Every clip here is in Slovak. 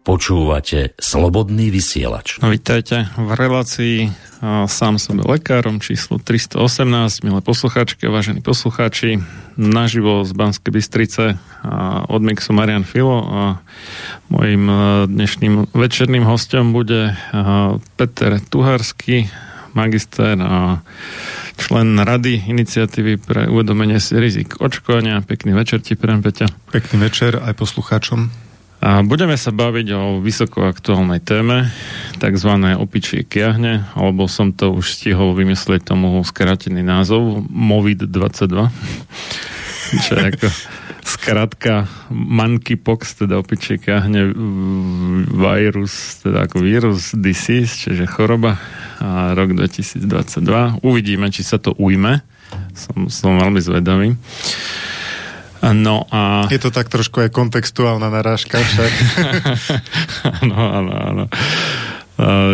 Počúvate Slobodný vysielač. No, vítajte v relácii a, sám som lekárom číslo 318, milé poslucháčky a vážení poslucháči, naživo z Banskej Bystrice a od Mixu Marian Filo a mojim dnešným večerným hostom bude Peter Tuharský, magister a člen Rady iniciatívy pre uvedomenie si rizik očkovania. Pekný večer ti, Peťa. Pekný večer aj poslucháčom. A budeme sa baviť o vysoko aktuálnej téme, tzv. opičie kiahne, alebo som to už stihol vymyslieť tomu skratený názov MOVID-22, čo je ako skratka monkeypox, teda opičie kiahne vírus, teda ako vírus disease, čiže choroba a rok 2022. Uvidíme, či sa to ujme. Som, som veľmi zvedavý. No a... Je to tak trošku aj kontextuálna narážka však. áno, áno, áno.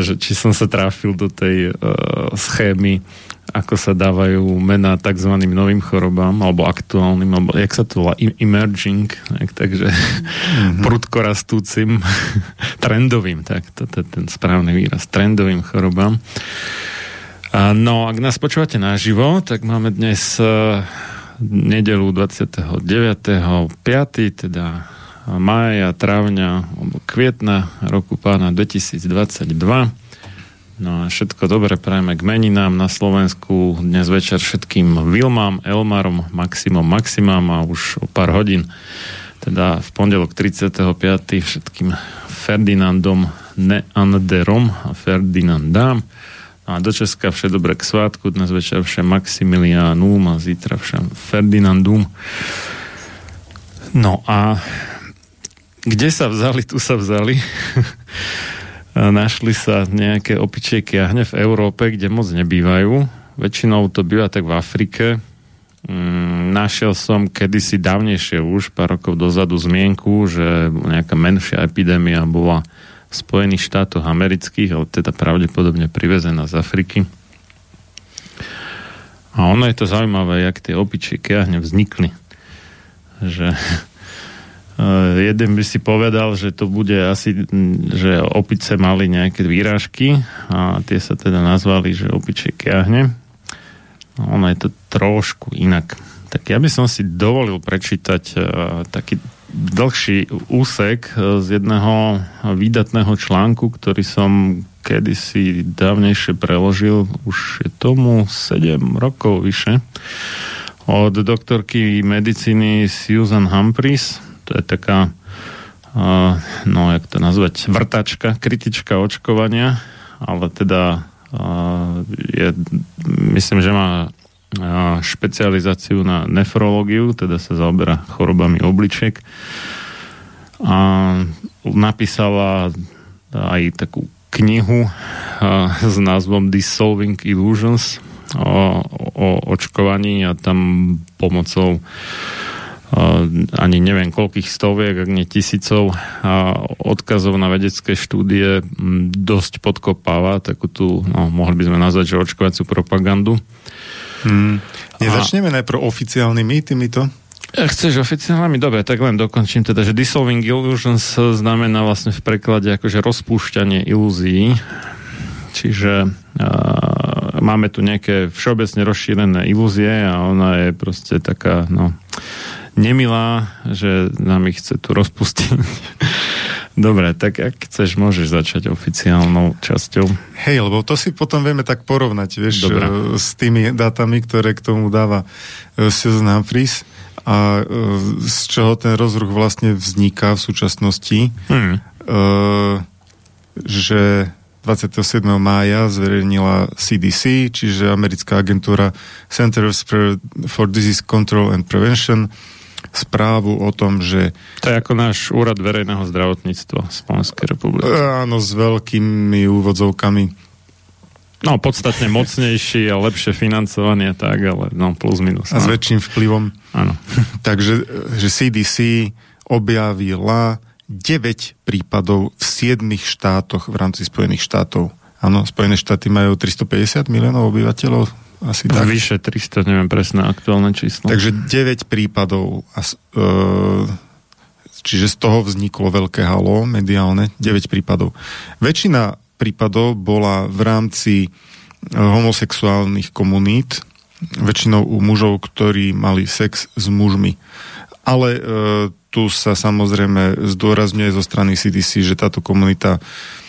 Že či som sa tráfil do tej uh, schémy, ako sa dávajú mená tzv. novým chorobám, alebo aktuálnym, alebo jak sa to volá, emerging, tak, takže mm-hmm. prudko rastúcim, trendovým, tak to, to je ten správny výraz, trendovým chorobám. No, ak nás počúvate naživo, tak máme dnes uh, nedelu 29.5. teda mája, trávňa, kvietna roku pána 2022. No a všetko dobre prajeme k meninám na Slovensku. Dnes večer všetkým Vilmám, Elmarom, Maximom, Maximám a už o pár hodín, teda v pondelok 35. všetkým Ferdinandom Neanderom a Ferdinandám a do Česka vše dobré k svátku, dnes večer vše Maximiliánum a zítra vše Ferdinandum. No a kde sa vzali, tu sa vzali. Našli sa nejaké opičie kiahne v Európe, kde moc nebývajú. Väčšinou to býva tak v Afrike. Mm, našiel som kedysi dávnejšie už, pár rokov dozadu zmienku, že nejaká menšia epidémia bola Spojených štátoch amerických, ale teda pravdepodobne privezená z Afriky. A ono je to zaujímavé, jak tie opičie kiahne vznikli. Že jeden by si povedal, že to bude asi, že opice mali nejaké výrážky a tie sa teda nazvali, že opičie kiahne. Ono je to trošku inak. Tak ja by som si dovolil prečítať uh, taký dlhší úsek z jedného výdatného článku, ktorý som kedysi dávnejšie preložil, už je tomu 7 rokov vyše, od doktorky medicíny Susan Humphries. To je taká, uh, no jak to nazvať, vrtačka, kritička očkovania, ale teda uh, je, myslím, že má špecializáciu na nefrológiu, teda sa zaoberá chorobami obličiek. A napísala aj takú knihu s názvom Dissolving Illusions o, o očkovaní a tam pomocou ani neviem koľkých stoviek, ak nie tisícov a odkazov na vedecké štúdie dosť podkopáva takú tú, no, mohli by sme nazvať, že očkovaciu propagandu. Hmm. Nezačneme a... najprv oficiálnymi týmito? Chceš oficiálnymi? Dobre, tak len dokončím teda, že dissolving illusions znamená vlastne v preklade akože rozpúšťanie ilúzií. Čiže uh, máme tu nejaké všeobecne rozšírené ilúzie a ona je proste taká, no, nemilá, že nám ich chce tu rozpustiť. Dobre, tak ak chceš, môžeš začať oficiálnou časťou. Hej, lebo to si potom vieme tak porovnať, vieš, Dobre. E, s tými dátami, ktoré k tomu dáva e, Susan Humphries a e, z čoho ten rozruch vlastne vzniká v súčasnosti, hmm. že 27. mája zverejnila CDC, čiže americká agentúra Centers for Disease Control and Prevention, správu o tom, že... To je ako náš úrad verejného zdravotníctva Slovenskej republiky. Áno, s veľkými úvodzovkami. No, podstatne mocnejší a lepšie financovanie, tak, ale no, plus minus. A s väčším vplyvom. Áno. Takže že CDC objavila 9 prípadov v 7 štátoch v rámci Spojených štátov. Áno, Spojené štáty majú 350 miliónov obyvateľov, asi tak. Vyše 300, neviem presné aktuálne číslo. Takže 9 prípadov. A, e, čiže z toho vzniklo veľké halo mediálne, 9 prípadov. Väčšina prípadov bola v rámci e, homosexuálnych komunít, väčšinou u mužov, ktorí mali sex s mužmi. Ale e, tu sa samozrejme zdôrazňuje zo strany CDC, že táto komunita E,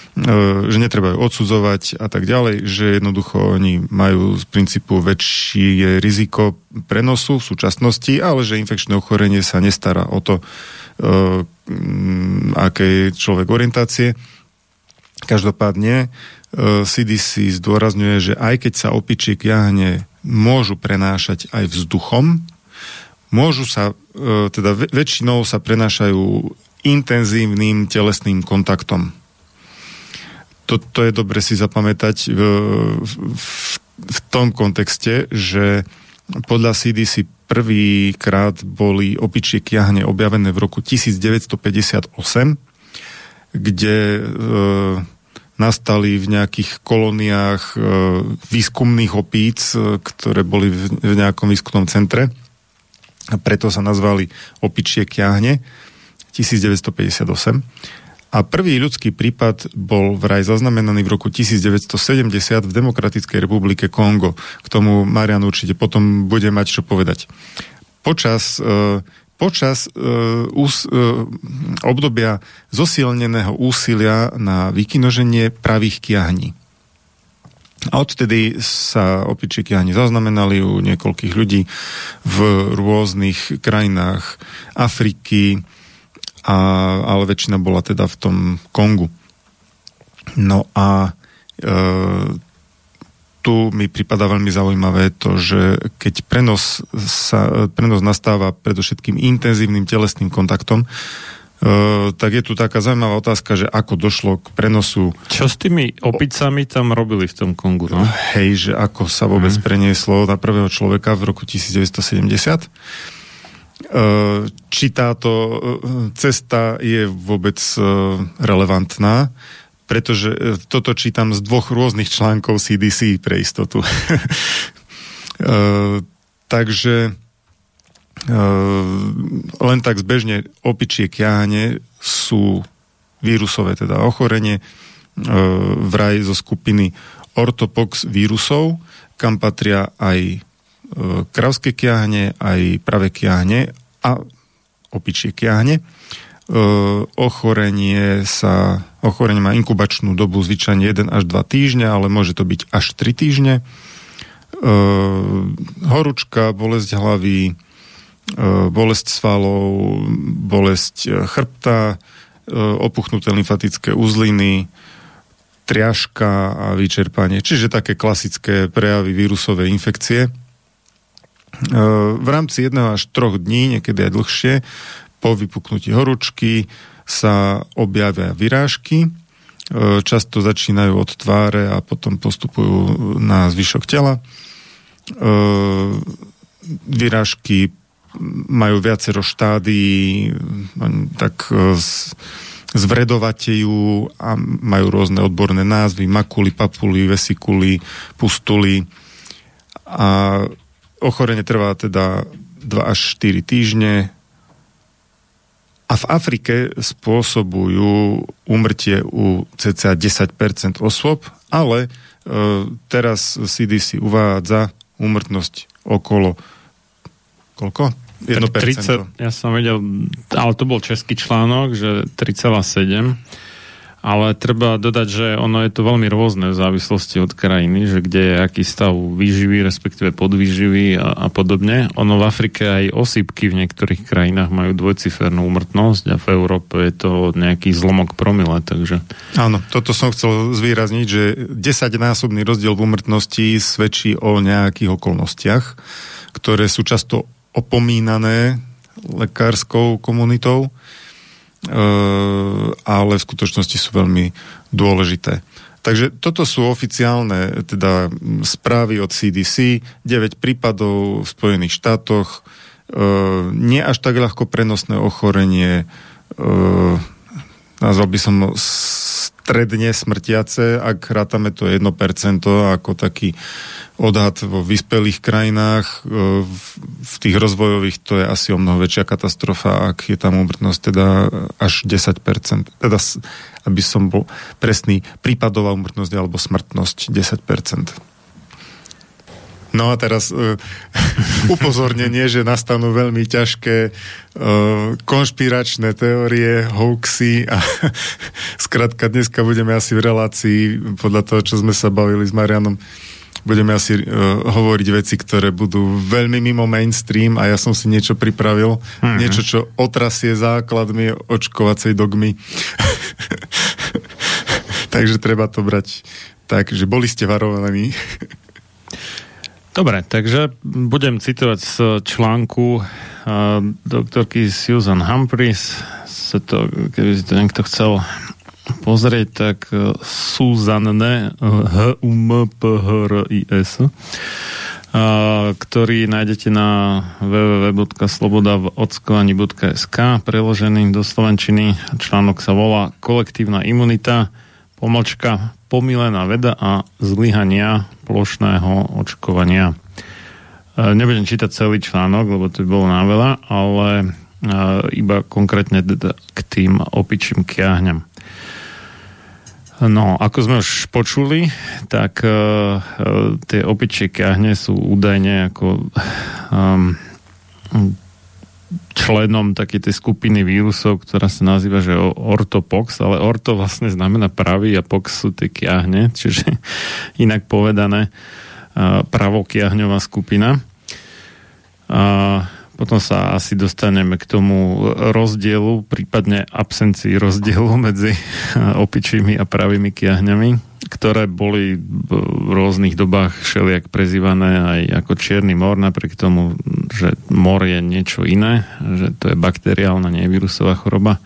že netreba ju odsudzovať a tak ďalej, že jednoducho oni majú z princípu väčšie riziko prenosu v súčasnosti, ale že infekčné ochorenie sa nestará o to, uh, aké je človek orientácie. Každopádne uh, e, CDC zdôrazňuje, že aj keď sa opičiek jahne môžu prenášať aj vzduchom, môžu sa, teda väčšinou sa prenášajú intenzívnym telesným kontaktom to, to je dobre si zapamätať v, v, v tom kontexte, že podľa CDC prvýkrát boli opičie kiahne objavené v roku 1958, kde e, nastali v nejakých kolóniách e, výskumných opíc, e, ktoré boli v, v nejakom výskumnom centre. A preto sa nazvali opičie kiahne 1958. A prvý ľudský prípad bol vraj zaznamenaný v roku 1970 v Demokratickej republike Kongo. K tomu Marian určite potom bude mať čo povedať. Počas, e, počas e, ús, e, obdobia zosilneného úsilia na vykinoženie pravých kiahní. A odtedy sa opičie kiahni zaznamenali u niekoľkých ľudí v rôznych krajinách Afriky, a, ale väčšina bola teda v tom Kongu. No a e, tu mi prípada veľmi zaujímavé to, že keď prenos, sa, prenos nastáva predovšetkým intenzívnym telesným kontaktom, Uh, tak je tu taká zaujímavá otázka, že ako došlo k prenosu... Čo s tými opicami tam robili v tom Kongu? No? Hej, že ako sa vôbec mm. prenieslo na prvého človeka v roku 1970 či táto e, cesta je vôbec e, relevantná, pretože e, toto čítam z dvoch rôznych článkov CDC pre istotu. Takže len tak zbežne opičie kiahne sú vírusové, teda ochorenie vraj zo skupiny ortopox vírusov, kam patria aj kravské kiahne, aj pravé kiahne a opičie kiahne. Ochorenie sa, ochorenie má inkubačnú dobu zvyčajne 1 až 2 týždne, ale môže to byť až 3 týždne. Horúčka, bolesť hlavy, E, bolesť svalov, bolesť e, chrbta, e, opuchnuté lymfatické uzliny, triažka a vyčerpanie. Čiže také klasické prejavy vírusovej infekcie. V rámci jedného až troch dní, niekedy aj dlhšie, po vypuknutí horúčky sa objavia vyrážky. Často začínajú od tváre a potom postupujú na zvyšok tela. Vyrážky majú viacero štádií, tak e, zvredovatejú a majú rôzne odborné názvy, makuly, papuly, vesikuly, pustuly a ochorenie trvá teda 2 až 4 týždne a v Afrike spôsobujú umrtie u cca 10% osôb, ale e, teraz CDC uvádza úmrtnosť okolo koľko? 1%. 30, ja som vedel, ale to bol český článok, že 3,7 ale treba dodať, že ono je to veľmi rôzne v závislosti od krajiny, že kde je aký stav výživy, respektíve podvýživy a, a podobne. Ono v Afrike aj osýpky v niektorých krajinách majú dvojcifernú úmrtnosť a v Európe je to nejaký zlomok promile, takže... Áno, toto som chcel zvýrazniť, že 10-násobný rozdiel v úmrtnosti svedčí o nejakých okolnostiach, ktoré sú často opomínané lekárskou komunitou, ale v skutočnosti sú veľmi dôležité. Takže toto sú oficiálne teda správy od CDC, 9 prípadov v Spojených štátoch, e, nie až tak ľahko prenosné ochorenie, e, nazval by som stredne smrtiace, ak rátame to 1% ako taký odhad vo vyspelých krajinách, e, v tých rozvojových to je asi o mnoho väčšia katastrofa, ak je tam úmrtnosť teda až 10%. Teda, aby som bol presný, prípadová úmrtnosť alebo smrtnosť 10%. No a teraz uh, upozornenie, že nastanú veľmi ťažké uh, konšpiračné teórie, hoaxy a skrátka dneska budeme asi v relácii podľa toho, čo sme sa bavili s Marianom budeme asi uh, hovoriť veci, ktoré budú veľmi mimo mainstream a ja som si niečo pripravil, mm-hmm. niečo, čo otrasie základmi očkovacej dogmy. Takže treba to brať tak, že boli ste varovaní. Dobre, takže budem citovať z článku uh, doktorky Susan Humphreys. Sa to, keby si to niekto chcel pozrieť, tak uh, Suzanne h u m p h r i s uh, ktorý nájdete na www.slobodavodskovaní.sk preložený do Slovenčiny. Článok sa volá Kolektívna imunita, pomočka pomilená veda a zlyhania plošného očkovania. E, nebudem čítať celý článok, lebo to by bolo náveľa, ale e, iba konkrétne k tým opičím kiahňam. No, ako sme už počuli, tak uh, tie opičie kiahne sú údajne ako um, členom takej tej skupiny vírusov, ktorá sa nazýva, že ortopox, ale orto vlastne znamená pravý a pox sú tie kiahne, čiže inak povedané pravokiahňová skupina. A potom sa asi dostaneme k tomu rozdielu, prípadne absencii rozdielu medzi opičími a pravými kiahňami, ktoré boli v rôznych dobách všelijak prezývané aj ako čierny mor, napriek tomu, že mor je niečo iné, že to je bakteriálna, nie vírusová choroba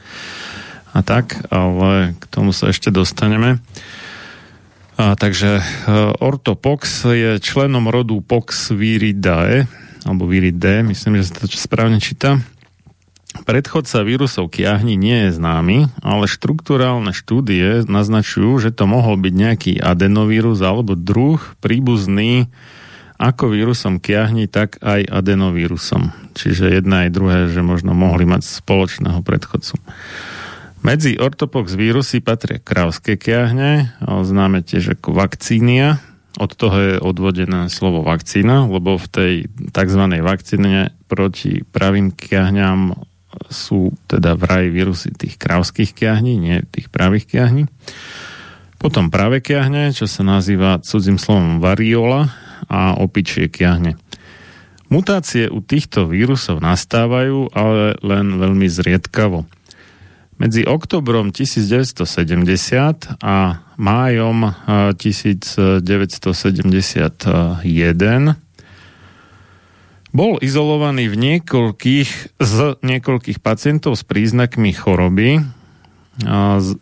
a tak, ale k tomu sa ešte dostaneme. A, takže e, ortopox je členom rodu Poxviridae, alebo Viridae, myslím, že sa to správne číta Predchodca vírusov kiahni nie je známy, ale štruktúrálne štúdie naznačujú, že to mohol byť nejaký adenovírus alebo druh príbuzný ako vírusom kiahni, tak aj adenovírusom. Čiže jedna aj druhé, že možno mohli mať spoločného predchodcu. Medzi ortopox vírusy patria krávské kiahne, známe tiež ako vakcínia. Od toho je odvodené slovo vakcína, lebo v tej tzv. vakcíne proti pravým kiahňam sú teda vraj vírusy tých krávských kiahní, nie tých pravých kiahní. Potom práve kiahne, čo sa nazýva cudzím slovom variola a opičie kiahne. Mutácie u týchto vírusov nastávajú, ale len veľmi zriedkavo. Medzi oktobrom 1970 a májom 1971 bol izolovaný v niekoľkých, z niekoľkých pacientov s príznakmi choroby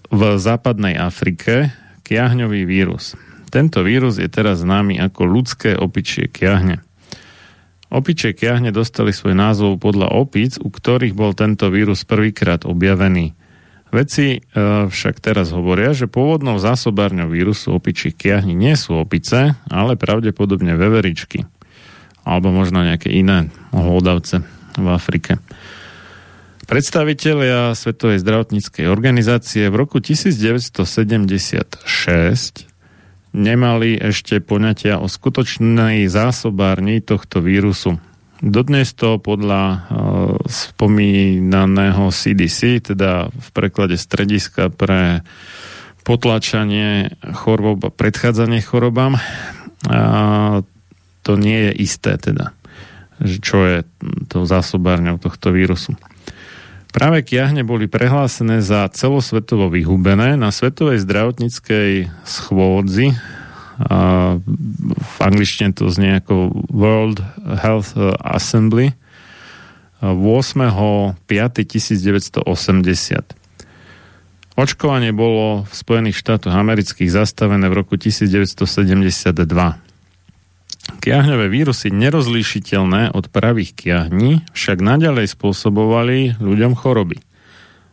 v západnej Afrike kiahňový vírus. Tento vírus je teraz známy ako ľudské opičie kiahne. Opičie kiahne dostali svoj názov podľa opíc, u ktorých bol tento vírus prvýkrát objavený. Vedci e, však teraz hovoria, že pôvodnou zásobárňou vírusu opičích kiahní nie sú opice, ale pravdepodobne veveričky. Alebo možno nejaké iné hlodavce v Afrike. Predstavitelia Svetovej zdravotníckej organizácie v roku 1976 nemali ešte poňatia o skutočnej zásobárni tohto vírusu. Dodnes to podľa uh, spomínaného CDC, teda v preklade strediska pre potlačanie chorôb a predchádzanie chorobám, uh, to nie je isté teda, čo je tou zásobárňou tohto vírusu. Práve kiahne boli prehlásené za celosvetovo vyhubené na Svetovej zdravotníckej schôdzi v angličtine to znie ako World Health Assembly 8.5.1980. Očkovanie bolo v Spojených štátoch amerických zastavené v roku 1972. Kiahňové vírusy nerozlíšiteľné od pravých kiahní však naďalej spôsobovali ľuďom choroby.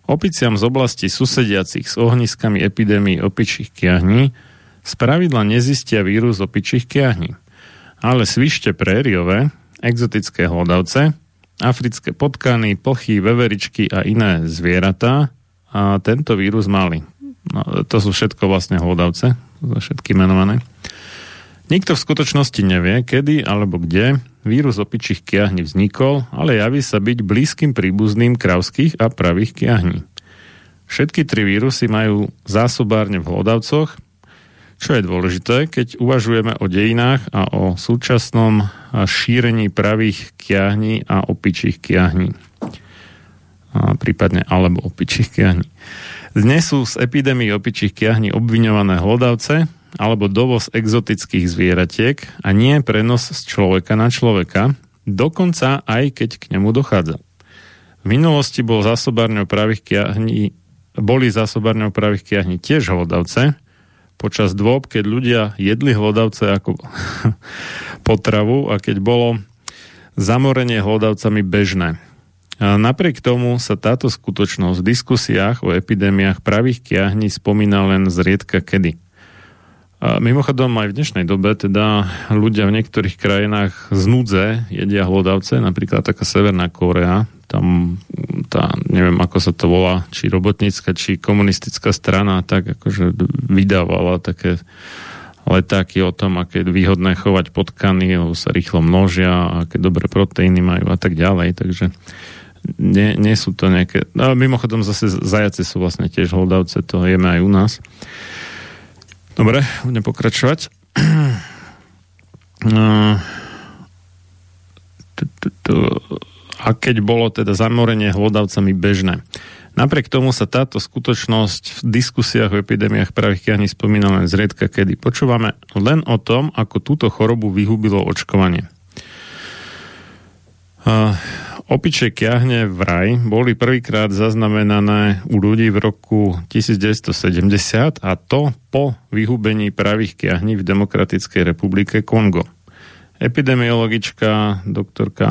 Opiciam z oblasti susediacich s ohniskami epidémii opičích kiahní z pravidla nezistia vírus opičích kiahní. Ale svište prériové, exotické hlodavce, africké potkany, plchy, veveričky a iné zvieratá a tento vírus mali. No, to sú všetko vlastne hlodavce, všetky menované. Nikto v skutočnosti nevie, kedy alebo kde vírus opičích kiahní vznikol, ale javí sa byť blízkym príbuzným kravských a pravých kiahní. Všetky tri vírusy majú zásobárne v hlodavcoch čo je dôležité, keď uvažujeme o dejinách a o súčasnom šírení pravých kiahní a opičích kiahní. A prípadne alebo opičích kiahní. Dnes sú z epidémie opičích kiahní obviňované hlodavce alebo dovoz exotických zvieratiek a nie prenos z človeka na človeka, dokonca aj keď k nemu dochádza. V minulosti bol zásobárňou pravých kiahní, boli zásobárňou pravých kiahní tiež hlodavce, počas dôb, keď ľudia jedli hlodavce ako potravu a keď bolo zamorenie hlodavcami bežné. A napriek tomu sa táto skutočnosť v diskusiách o epidémiách pravých kiahní spomína len zriedka kedy. A mimochodom aj v dnešnej dobe teda ľudia v niektorých krajinách z núdze jedia hlodavce, napríklad taká Severná Korea, tam tá, neviem ako sa to volá, či robotnícka, či komunistická strana, tak akože vydávala také letáky o tom, aké je výhodné chovať potkany, lebo sa rýchlo množia, aké dobré proteíny majú a tak ďalej, takže nie, nie sú to nejaké... No, mimochodom zase zajace sú vlastne tiež hlodavce, to jeme aj u nás. Dobre, budem pokračovať. No, a keď bolo teda zamorenie hlodavcami bežné. Napriek tomu sa táto skutočnosť v diskusiách o epidémiách pravých kiahní spomína len zriedka, kedy počúvame len o tom, ako túto chorobu vyhubilo očkovanie. Opičie kiahne v raj boli prvýkrát zaznamenané u ľudí v roku 1970 a to po vyhubení pravých kiahní v Demokratickej republike Kongo. Epidemiologička doktorka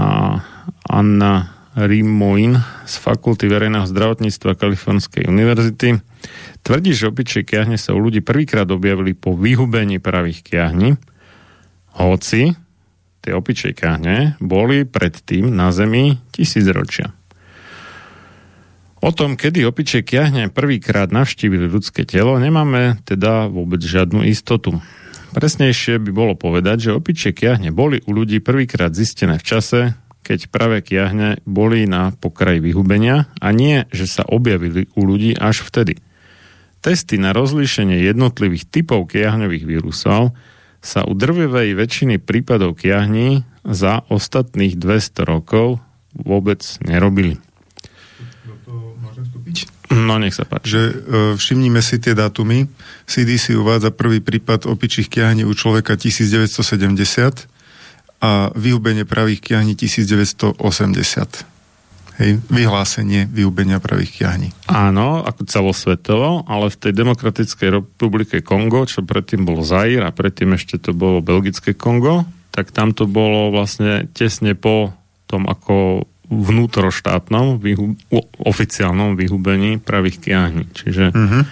Anna Rimoin z Fakulty verejného zdravotníctva Kalifornskej univerzity tvrdí, že opičie kiahne sa u ľudí prvýkrát objavili po vyhubení pravých kiahní, hoci tie opičie kahne, boli predtým na Zemi tisícročia. O tom, kedy opičie kiahne prvýkrát navštívili ľudské telo, nemáme teda vôbec žiadnu istotu. Presnejšie by bolo povedať, že opičie kiahne boli u ľudí prvýkrát zistené v čase, keď pravé kiahne boli na pokraji vyhubenia a nie, že sa objavili u ľudí až vtedy. Testy na rozlíšenie jednotlivých typov kiahňových vírusov sa u drvivej väčšiny prípadov kiahní za ostatných 200 rokov vôbec nerobili. No, nech sa páči. Že e, všimnime si tie dátumy. CDC uvádza prvý prípad opičích kiahní u človeka 1970 a vyhubenie pravých kiahní 1980. Hej, vyhlásenie vyhubenia pravých kiahní. Áno, ako celosvetovo, ale v tej Demokratickej republike Kongo, čo predtým bol Zair a predtým ešte to bolo Belgické Kongo, tak tam to bolo vlastne tesne po tom, ako vnútroštátnom vyhu- oficiálnom vyhubení pravých kiahní. Čiže uh-huh.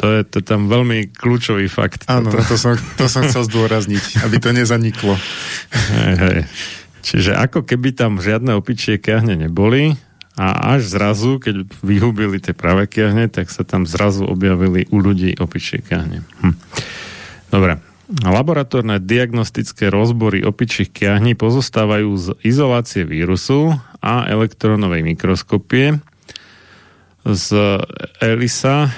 to je to tam veľmi kľúčový fakt. Áno, to som, to som chcel zdôrazniť, aby to nezaniklo. Hej, hej. Čiže ako keby tam žiadne opičie kiahne neboli a až zrazu, keď vyhubili tie pravé kiahne, tak sa tam zrazu objavili u ľudí opičie kiahne. Hm. Dobre. Laboratórne diagnostické rozbory opičích kiahní pozostávajú z izolácie vírusu a elektrónovej mikroskopie z ELISA,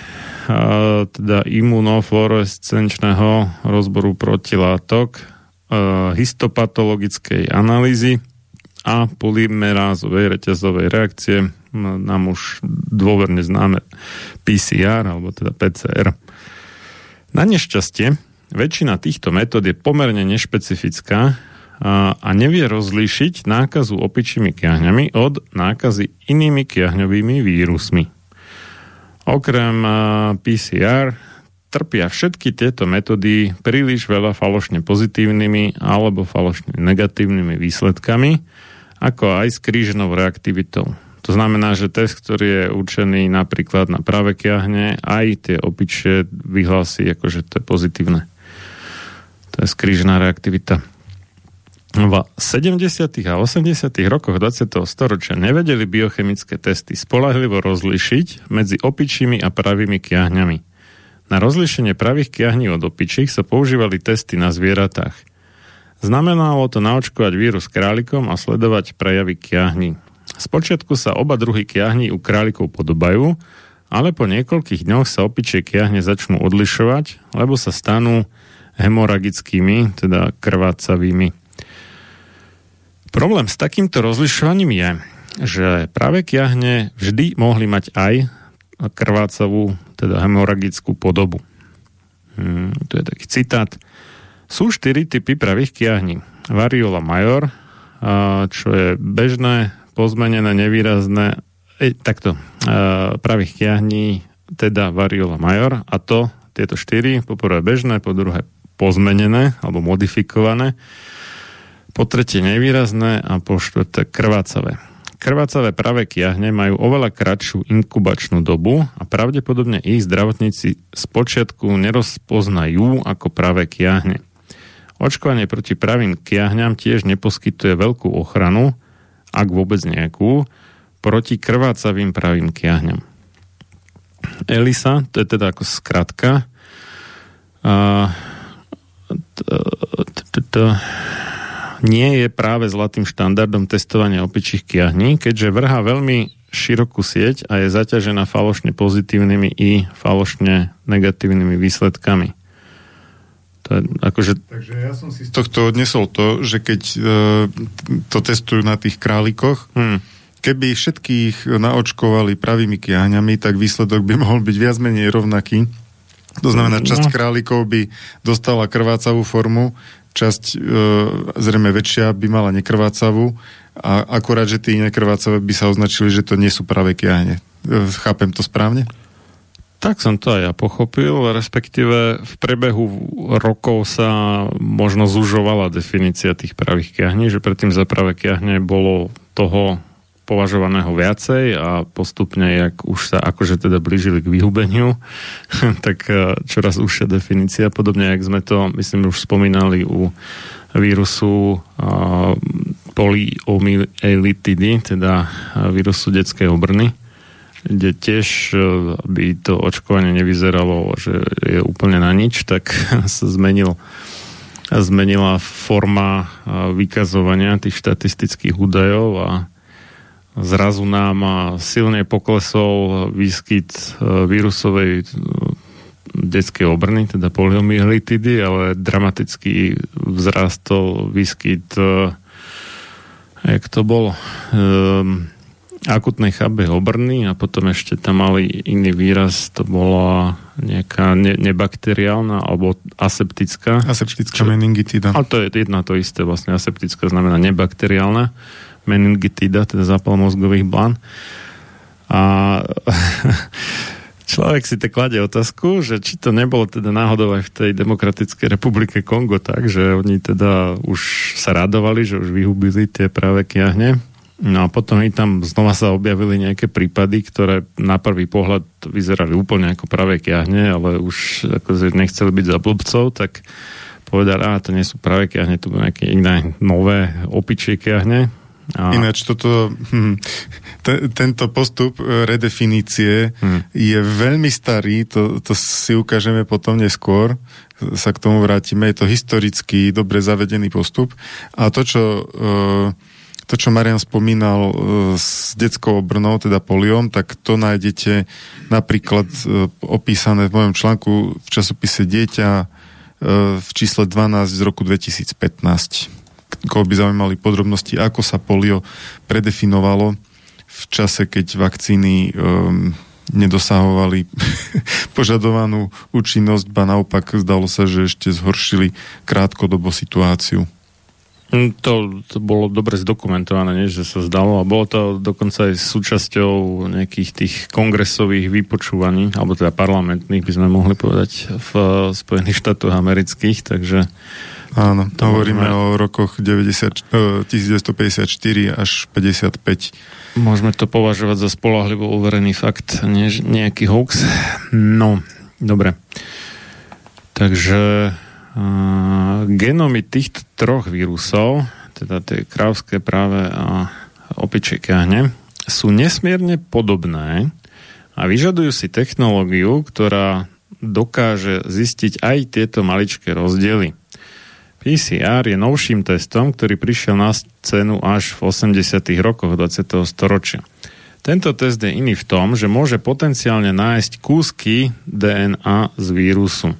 teda imunofluorescenčného rozboru protilátok, histopatologickej analýzy a polymerázovej reťazovej reakcie, nám už dôverne známe PCR, alebo teda PCR. Na nešťastie väčšina týchto metód je pomerne nešpecifická a nevie rozlíšiť nákazu opičími kiahňami od nákazy inými kiahňovými vírusmi. Okrem PCR trpia všetky tieto metódy príliš veľa falošne pozitívnymi alebo falošne negatívnymi výsledkami, ako aj s kríženou reaktivitou. To znamená, že test, ktorý je určený napríklad na práve kiahne, aj tie opičie vyhlási, akože to je pozitívne. To je skrížená reaktivita. V 70. a 80. rokoch 20. storočia nevedeli biochemické testy spolahlivo rozlišiť medzi opičími a pravými kiahňami. Na rozlišenie pravých kiahní od opičích sa používali testy na zvieratách. Znamenalo to naočkovať vírus králikom a sledovať prejavy kiahní. Spočiatku sa oba druhy kiahní u králikov podobajú, ale po niekoľkých dňoch sa opičie kiahne začnú odlišovať, lebo sa stanú hemoragickými, teda krvácavými. Problém s takýmto rozlišovaním je, že práve kiahne vždy mohli mať aj krvácavú, teda hemoragickú podobu. Hmm, to je taký citát. Sú štyri typy pravých kiahní. Variola major, čo je bežné, pozmenené, nevýrazné, e, takto, pravých kiahní, teda variola major, a to tieto štyri, po prvé bežné, po druhé pozmenené alebo modifikované, po tretie nevýrazné a po štvrté krvácavé. Krvácavé pravé kiahne majú oveľa kratšiu inkubačnú dobu a pravdepodobne ich zdravotníci z počiatku nerozpoznajú ako pravé kiahne. Očkovanie proti pravým kiahňam tiež neposkytuje veľkú ochranu, ak vôbec nejakú, proti krvácavým pravým kiahňam. ELISA, to je teda ako skratka, nie je práve zlatým štandardom testovania opičích kiahní, keďže vrhá veľmi širokú sieť a je zaťažená falošne pozitívnymi i falošne negatívnymi výsledkami. To je akože... Takže ja som si z tohto odnesol to, že keď e, to testujú na tých králikoch, hmm. keby všetkých naočkovali pravými kiahňami, tak výsledok by mohol byť viac menej rovnaký to znamená, časť no. králikov by dostala krvácavú formu, časť e, zrejme väčšia by mala nekrvácavú a akurát, že tí nekrvácavé by sa označili, že to nie sú práve kiahne. E, chápem to správne? Tak som to aj ja pochopil, respektíve v prebehu rokov sa možno zužovala definícia tých pravých kiahní, že predtým za pravé kiahne bolo toho považovaného viacej a postupne, jak už sa akože teda blížili k vyhubeniu, tak e, čoraz užšia definícia, podobne jak sme to, myslím, už spomínali u vírusu poliomyelitidy, teda vírusu detskej obrny, kde tiež by to očkovanie nevyzeralo, že je úplne na nič, tak sa zmenil zmenila forma vykazovania tých štatistických údajov a zrazu nám silne poklesol výskyt e, vírusovej e, detskej obrny, teda poliomyelitidy, ale dramaticky vzrastol výskyt e, jak to bolo akutnej chábe obrny a potom ešte tam mali iný výraz, to bola nejaká ne, nebakteriálna alebo aseptická. Aseptická meningitida. Ale to je jedna to isté, vlastne aseptická znamená nebakteriálna meningitida, teda zápal mozgových blán. A človek si tak kladie otázku, že či to nebolo teda náhodou aj v tej Demokratickej republike Kongo tak, že oni teda už sa radovali, že už vyhubili tie práve kiahne. No a potom i tam znova sa objavili nejaké prípady, ktoré na prvý pohľad vyzerali úplne ako pravé kiahne, ale už akože nechceli byť za blbcov, tak povedali, a to nie sú práve kiahne, to boli nejaké iné nové opičie kiahne, a... Ináč toto, hm, t- tento postup e, redefinície hm. je veľmi starý, to, to si ukážeme potom neskôr, sa k tomu vrátime, je to historicky dobre zavedený postup. A to, čo e, to, čo Marian spomínal e, s detskou obrnou, teda poliom, tak to nájdete napríklad opísané v mojom článku v časopise Dieťa v čísle 12 z roku 2015 koho by zaujímali podrobnosti, ako sa polio predefinovalo v čase, keď vakcíny um, nedosahovali požadovanú účinnosť, ba naopak zdalo sa, že ešte zhoršili krátkodobo situáciu. Hm, to, to bolo dobre zdokumentované, nie? že sa zdalo a bolo to dokonca aj súčasťou nejakých tých kongresových vypočúvaní, alebo teda parlamentných by sme mohli povedať v Spojených štátoch amerických, takže Áno, to hovoríme môžeme... o rokoch 90, 1954 až 55. Môžeme to považovať za spolahlivo uverený fakt, nie, nejaký hoax. No, dobre. Takže uh, genómy týchto troch vírusov, teda tie krávské práve a opičie kahne, sú nesmierne podobné a vyžadujú si technológiu, ktorá dokáže zistiť aj tieto maličké rozdiely. PCR je novším testom, ktorý prišiel na scénu až v 80. rokoch 20. storočia. Tento test je iný v tom, že môže potenciálne nájsť kúsky DNA z vírusu.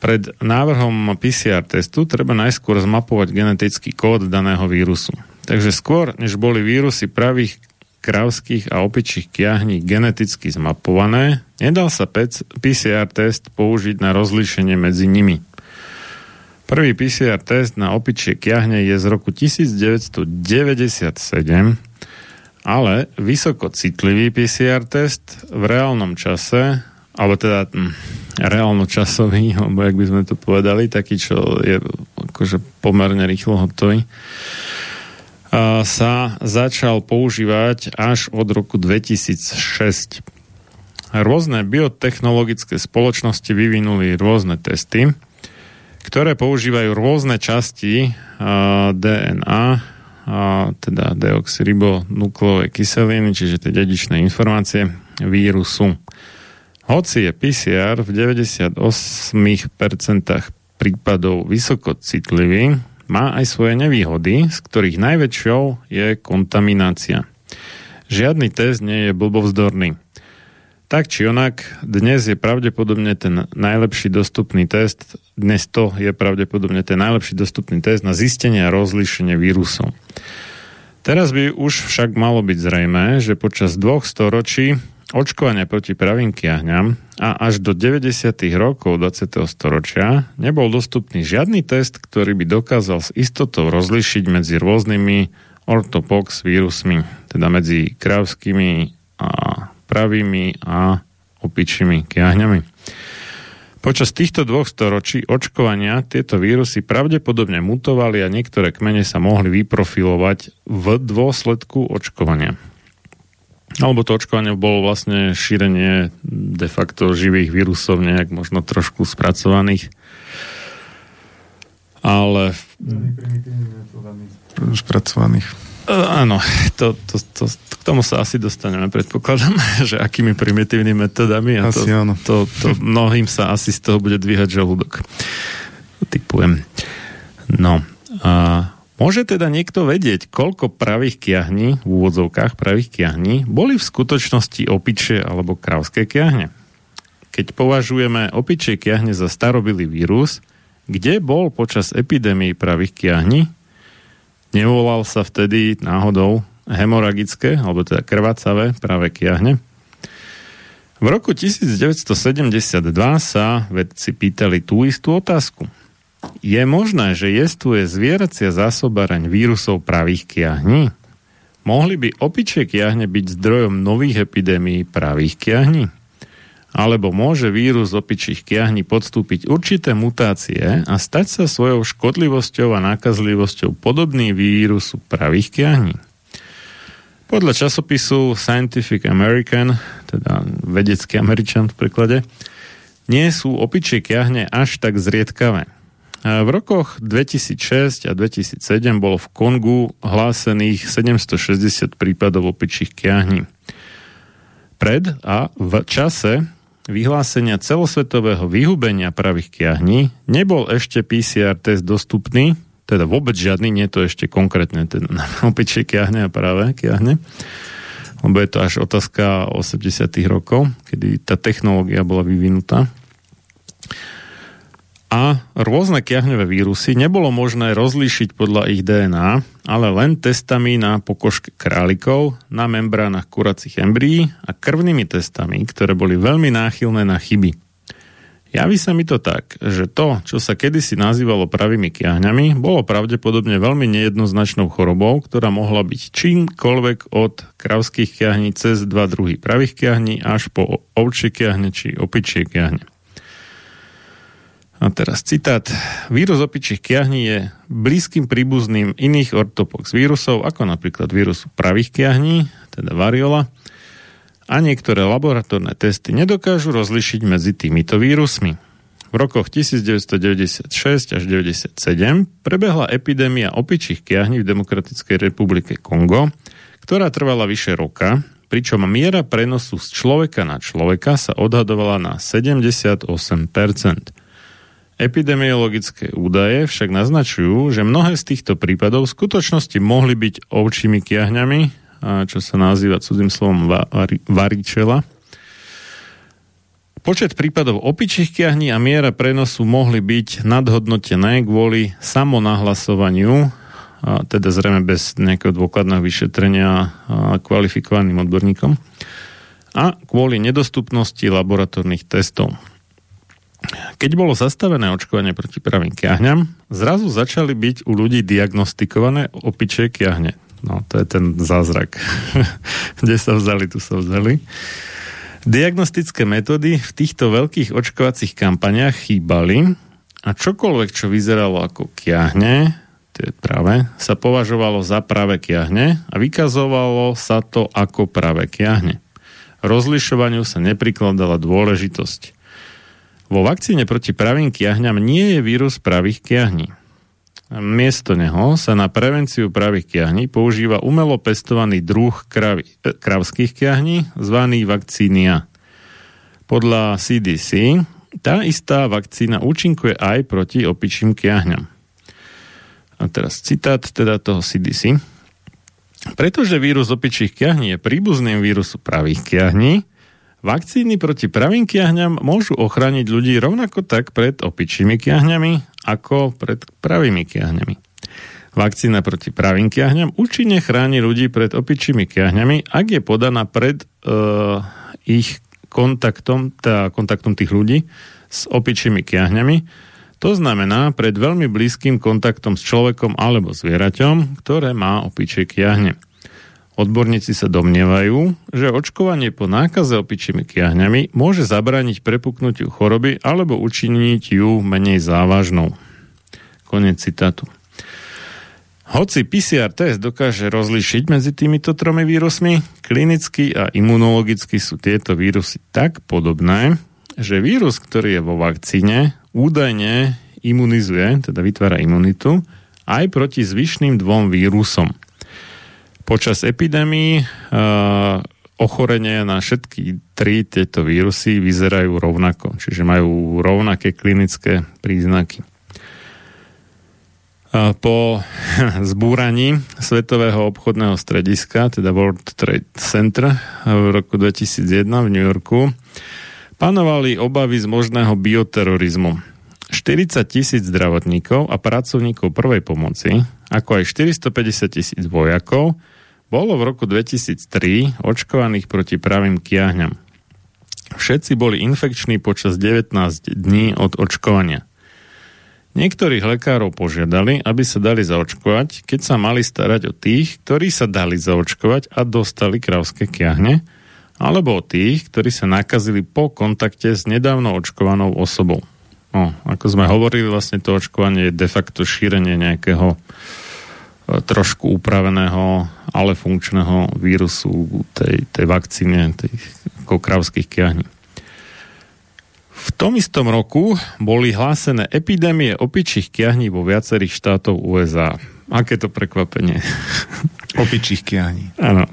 Pred návrhom PCR testu treba najskôr zmapovať genetický kód daného vírusu. Takže skôr, než boli vírusy pravých krávských a opičích kiahní geneticky zmapované, nedal sa PCR test použiť na rozlíšenie medzi nimi. Prvý PCR test na opičie kiahne je z roku 1997, ale vysoko citlivý PCR test v reálnom čase, alebo teda hm, reálnočasový, alebo jak by sme to povedali, taký, čo je akože pomerne rýchlo hotový, sa začal používať až od roku 2006. Rôzne biotechnologické spoločnosti vyvinuli rôzne testy, ktoré používajú rôzne časti uh, DNA, uh, teda deoxyribonukleové kyseliny, čiže tie dedičné informácie vírusu. Hoci je PCR v 98% prípadov vysoko citlivý, má aj svoje nevýhody, z ktorých najväčšou je kontaminácia. Žiadny test nie je blbovzdorný. Tak či onak, dnes je pravdepodobne ten najlepší dostupný test, dnes to je pravdepodobne ten najlepší dostupný test na zistenie a rozlíšenie vírusov. Teraz by už však malo byť zrejme, že počas dvoch storočí očkovania proti pravým kiahňam a až do 90. rokov 20. storočia nebol dostupný žiadny test, ktorý by dokázal s istotou rozlišiť medzi rôznymi orthopox vírusmi, teda medzi krávskými a pravými a opičími kiahňami. Počas týchto dvoch storočí očkovania tieto vírusy pravdepodobne mutovali a niektoré kmene sa mohli vyprofilovať v dôsledku očkovania. Alebo to očkovanie bolo vlastne šírenie de facto živých vírusov, nejak možno trošku spracovaných. Ale... Spracovaných. Uh, áno, to, to, to, k tomu sa asi dostaneme, predpokladám, že akými primitívnymi metodami a asi to, áno. to, to mnohým sa asi z toho bude dvíhať žalúdok. Typujem. No, a môže teda niekto vedieť, koľko pravých kiahní, v úvodzovkách pravých kiahní, boli v skutočnosti opičie alebo krávské kiahne? Keď považujeme opičie kiahne za starobilý vírus, kde bol počas epidémie pravých kiahní, Nevolal sa vtedy náhodou hemoragické, alebo teda krvácavé práve kiahne. V roku 1972 sa vedci pýtali tú istú otázku. Je možné, že jestuje zvieracia zásobaraň vírusov pravých kiahní? Mohli by opičie kiahne byť zdrojom nových epidémií pravých kiahní? Alebo môže vírus opičích kiahní podstúpiť určité mutácie a stať sa svojou škodlivosťou a nákazlivosťou podobný vírusu pravých kiahní. Podľa časopisu Scientific American, teda vedecký Američan v preklade, nie sú opičie kiahne až tak zriedkavé. V rokoch 2006 a 2007 bolo v Kongu hlásených 760 prípadov opičích kiahní. Pred a v čase vyhlásenia celosvetového vyhubenia pravých kiahní nebol ešte PCR test dostupný, teda vôbec žiadny, nie to ešte konkrétne ten opičie kiahne a práve kiahne, lebo je to až otázka 80 rokov, kedy tá technológia bola vyvinutá a rôzne kiahňové vírusy nebolo možné rozlíšiť podľa ich DNA, ale len testami na pokožke králikov, na membránach kuracích embryí a krvnými testami, ktoré boli veľmi náchylné na chyby. Javí sa mi to tak, že to, čo sa kedysi nazývalo pravými kiahňami, bolo pravdepodobne veľmi nejednoznačnou chorobou, ktorá mohla byť čímkoľvek od kravských kiahní cez dva druhy pravých kiahní až po ovčie kiahne či opičie kiahne. A teraz citát. Vírus opičích kiahní je blízkym príbuzným iných ortopox vírusov, ako napríklad vírusu pravých kiahní, teda variola, a niektoré laboratórne testy nedokážu rozlišiť medzi týmito vírusmi. V rokoch 1996 až 1997 prebehla epidémia opičích kiahní v Demokratickej republike Kongo, ktorá trvala vyše roka, pričom miera prenosu z človeka na človeka sa odhadovala na 78%. Epidemiologické údaje však naznačujú, že mnohé z týchto prípadov v skutočnosti mohli byť ovčími kiahňami, čo sa nazýva cudzým slovom varičela. Počet prípadov opičích kiahní a miera prenosu mohli byť nadhodnotené kvôli samonahlasovaniu, teda zrejme bez nejakého dôkladného vyšetrenia kvalifikovaným odborníkom, a kvôli nedostupnosti laboratórnych testov. Keď bolo zastavené očkovanie proti pravým kiahňam, zrazu začali byť u ľudí diagnostikované opičie kiahne. No, to je ten zázrak. Kde sa vzali, tu sa vzali. Diagnostické metódy v týchto veľkých očkovacích kampaniach chýbali a čokoľvek, čo vyzeralo ako kiahne, to je práve, sa považovalo za práve kiahne a vykazovalo sa to ako práve kiahne. Rozlišovaniu sa neprikladala dôležitosť. Vo vakcíne proti pravým kiahňam nie je vírus pravých kiahní. Miesto neho sa na prevenciu pravých kiahní používa umelo pestovaný druh kravi, e, kravských kiahní, zvaný vakcínia. Podľa CDC tá istá vakcína účinkuje aj proti opičím kiahňam. A teraz citát teda toho CDC. Pretože vírus opičích kiahní je príbuzným vírusu pravých kiahní, Vakcíny proti pravým kiahňam môžu ochrániť ľudí rovnako tak pred opičími kiahňami, ako pred pravými kiahňami. Vakcína proti pravým kiahňam účinne chráni ľudí pred opičími kiahňami, ak je podaná pred uh, ich kontaktom, teda kontaktom tých ľudí s opičími kiahňami. To znamená pred veľmi blízkym kontaktom s človekom alebo zvieraťom, ktoré má opičie kiahne. Odborníci sa domnievajú, že očkovanie po nákaze opičími kiahňami môže zabrániť prepuknutiu choroby alebo učiniť ju menej závažnou. Konec citátu. Hoci PCR test dokáže rozlišiť medzi týmito tromi vírusmi, klinicky a imunologicky sú tieto vírusy tak podobné, že vírus, ktorý je vo vakcíne, údajne imunizuje, teda vytvára imunitu, aj proti zvyšným dvom vírusom. Počas epidémii uh, ochorenia na všetky tri tieto vírusy vyzerajú rovnako, čiže majú rovnaké klinické príznaky. Po zbúraní Svetového obchodného strediska, teda World Trade Center v roku 2001 v New Yorku, panovali obavy z možného bioterorizmu. 40 tisíc zdravotníkov a pracovníkov prvej pomoci, ako aj 450 tisíc vojakov, bolo v roku 2003 očkovaných proti pravým kiahňam. Všetci boli infekční počas 19 dní od očkovania. Niektorých lekárov požiadali, aby sa dali zaočkovať, keď sa mali starať o tých, ktorí sa dali zaočkovať a dostali kravské kiahne, alebo o tých, ktorí sa nakazili po kontakte s nedávno očkovanou osobou. No, ako sme hovorili, vlastne to očkovanie je de facto šírenie nejakého e, trošku upraveného, ale funkčného vírusu tej, tej vakcíne, tej kravských kiahní. V tom istom roku boli hlásené epidémie opičích kiahní vo viacerých štátov USA. Aké to prekvapenie. Opičích kiahní. Áno.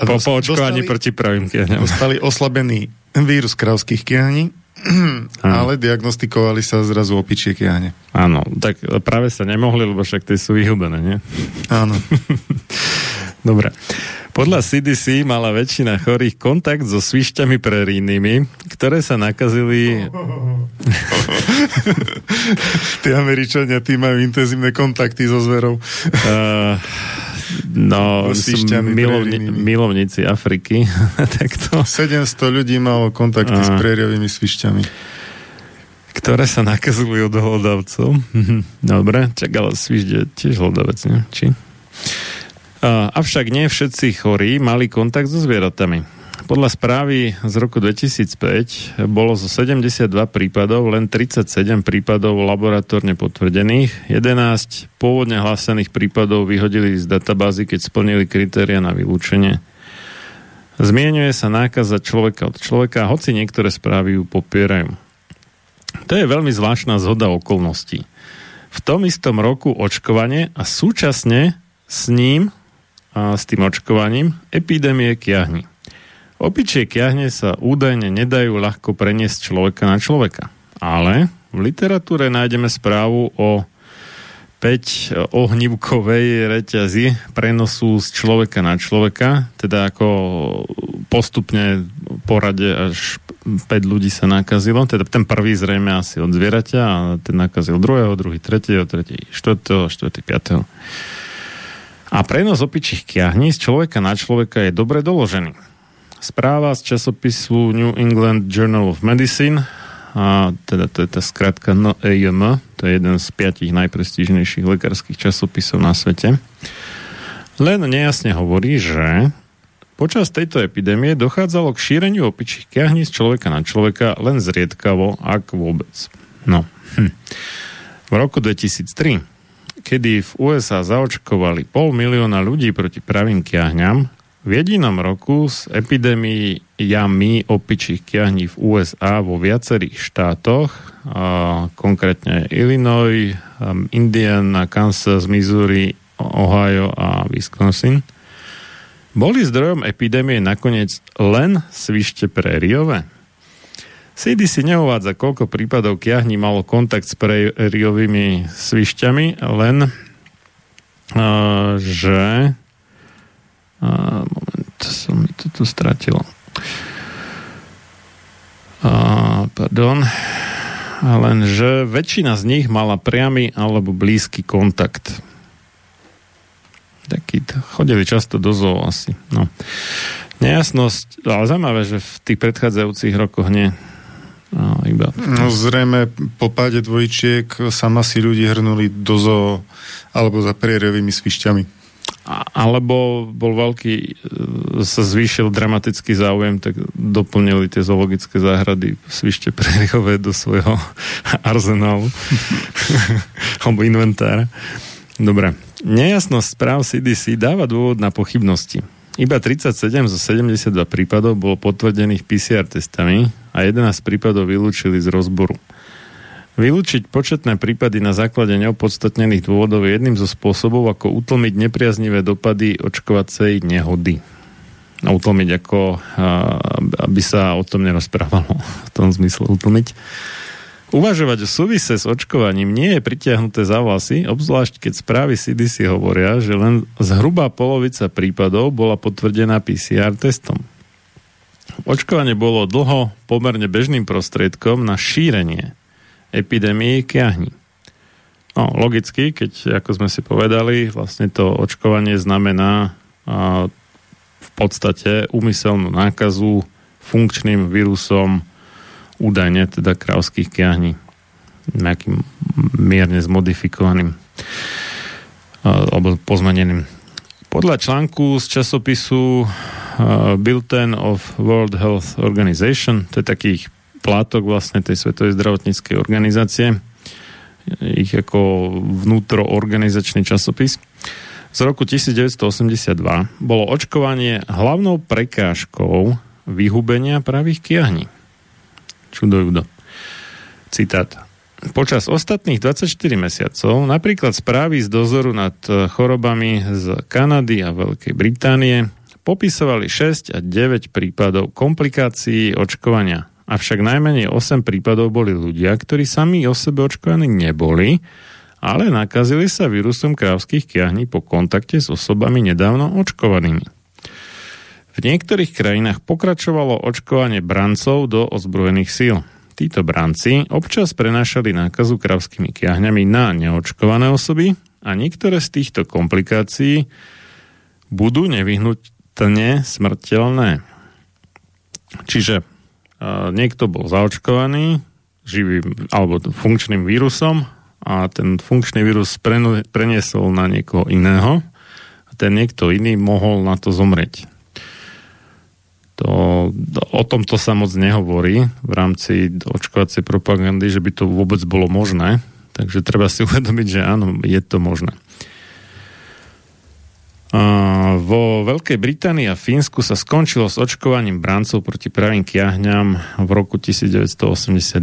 Po, po očkovaní proti pravým kiahňam. Dostali oslabený vírus kravských kiahní, ale diagnostikovali sa zrazu opičie kiahne. Áno, tak práve sa nemohli, lebo však tie sú vyhubené, nie? Áno. Dobre. Podľa CDC mala väčšina chorých kontakt so svišťami prerijnými, ktoré sa nakazili... tí Američania, tí majú intenzívne kontakty so zverou. Uh, no, milovni, milovníci Afriky. Takto. 700 ľudí malo kontakty uh, s prériovými svišťami. Ktoré sa nakazili od hlodavcov. Dobre, čak ale svišť je tiež hlodavec, nie? Či? Avšak nie všetci chorí mali kontakt so zvieratami. Podľa správy z roku 2005 bolo zo 72 prípadov len 37 prípadov laboratórne potvrdených, 11 pôvodne hlásených prípadov vyhodili z databázy, keď splnili kritéria na vylúčenie. Zmienuje sa nákaza človeka od človeka, hoci niektoré správy ju popierajú. To je veľmi zvláštna zhoda okolností. V tom istom roku očkovanie a súčasne s ním a s tým očkovaním epidémie kiahni. Opičie kiahne sa údajne nedajú ľahko preniesť človeka na človeka. Ale v literatúre nájdeme správu o 5 ohnívkovej reťazi prenosu z človeka na človeka, teda ako postupne porade až 5 ľudí sa nakazilo, teda ten prvý zrejme asi od zvieraťa a ten nakazil druhého, druhý, tretieho, tretí, štvrtého, štvrtý, piatého. A prenos opičích kiahní z človeka na človeka je dobre doložený. Správa z časopisu New England Journal of Medicine, a teda to je tá skratka NEJM, to je jeden z piatich najprestížnejších lekárskych časopisov na svete, len nejasne hovorí, že počas tejto epidémie dochádzalo k šíreniu opičích z človeka na človeka len zriedkavo, ak vôbec. No. Hm. V roku 2003 kedy v USA zaočkovali pol milióna ľudí proti pravým kiahňam, v jedinom roku z epidémiami opičích kiahní v USA vo viacerých štátoch, konkrétne Illinois, um, Indiana, Kansas, Missouri, Ohio a Wisconsin, boli zdrojom epidémie nakoniec len svište prériové? CDC neuvádza, koľko prípadov kiahní malo kontakt s preriovými svišťami, len že uh, moment, som mi to tu stratil. Uh, pardon. Len, že väčšina z nich mala priamy alebo blízky kontakt. Taký, chodili často do zoo asi. No. Nejasnosť, ale zaujímavé, že v tých predchádzajúcich rokoch nie, No, iba... no zrejme po páde dvojčiek sama si ľudí hrnuli do zoo alebo za prieriovými svišťami. Alebo bol veľký, e, sa zvýšil dramatický záujem, tak doplnili tie zoologické záhrady svište prieriové do svojho arzenálu alebo inventára. Dobre. Nejasnosť správ CDC dáva dôvod na pochybnosti. Iba 37 zo 72 prípadov bolo potvrdených PCR testami a 11 prípadov vylúčili z rozboru. Vylúčiť početné prípady na základe neopodstatnených dôvodov je jedným zo spôsobov, ako utlmiť nepriaznivé dopady očkovacej nehody. A utlmiť ako, aby sa o tom nerozprávalo, v tom zmysle utlmiť. Uvažovať o súvise s očkovaním nie je pritiahnuté za vlasy, obzvlášť keď správy CDC hovoria, že len zhruba polovica prípadov bola potvrdená PCR testom. Očkovanie bolo dlho pomerne bežným prostriedkom na šírenie epidémie kiahni. No, logicky, keď, ako sme si povedali, vlastne to očkovanie znamená a, v podstate úmyselnú nákazu funkčným vírusom údajne teda krávských kiahní nejakým mierne zmodifikovaným alebo pozmeneným. Podľa článku z časopisu Bulletin of World Health Organization, to je takých plátok vlastne tej Svetovej zdravotníckej organizácie, ich ako vnútroorganizačný časopis. Z roku 1982 bolo očkovanie hlavnou prekážkou vyhubenia pravých kiahní. Čudojudo. Citát. Počas ostatných 24 mesiacov napríklad správy z dozoru nad e, chorobami z Kanady a Veľkej Británie popisovali 6 a 9 prípadov komplikácií očkovania. Avšak najmenej 8 prípadov boli ľudia, ktorí sami o sebe očkovaní neboli, ale nakazili sa vírusom krávských kiahní po kontakte s osobami nedávno očkovanými. V niektorých krajinách pokračovalo očkovanie brancov do ozbrojených síl. Títo branci občas prenášali nákazu kravskými kiahňami na neočkované osoby a niektoré z týchto komplikácií budú nevyhnutne smrteľné. Čiže niekto bol zaočkovaný živým alebo funkčným vírusom a ten funkčný vírus preniesol na niekoho iného a ten niekto iný mohol na to zomrieť. To, o tomto sa moc nehovorí v rámci očkovacej propagandy, že by to vôbec bolo možné. Takže treba si uvedomiť, že áno, je to možné. Vo Veľkej Británii a Fínsku sa skončilo s očkovaním brancov proti pravým kiahňam v roku 1981.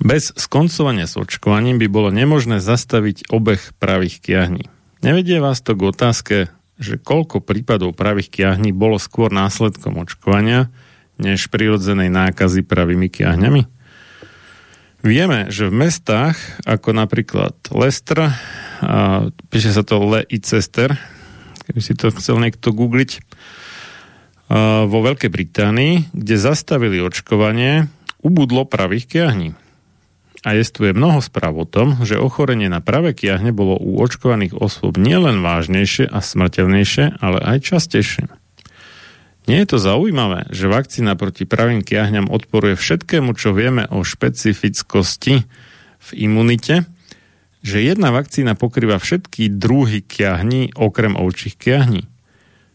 Bez skoncovania s očkovaním by bolo nemožné zastaviť obeh pravých kiahní. Nevedie vás to k otázke, že koľko prípadov pravých kiahní bolo skôr následkom očkovania, než prirodzenej nákazy pravými kiahňami? Vieme, že v mestách, ako napríklad Leicester, a píše sa to Leicester, keby si to chcel niekto googliť, vo Veľkej Británii, kde zastavili očkovanie, ubudlo pravých kiahní. A jestuje mnoho správ o tom, že ochorenie na pravé kiahne bolo u očkovaných osôb nielen vážnejšie a smrteľnejšie, ale aj častejšie. Nie je to zaujímavé, že vakcína proti pravým kiahňam odporuje všetkému, čo vieme o špecifickosti v imunite, že jedna vakcína pokrýva všetky druhy kiahní okrem ovčích kiahní.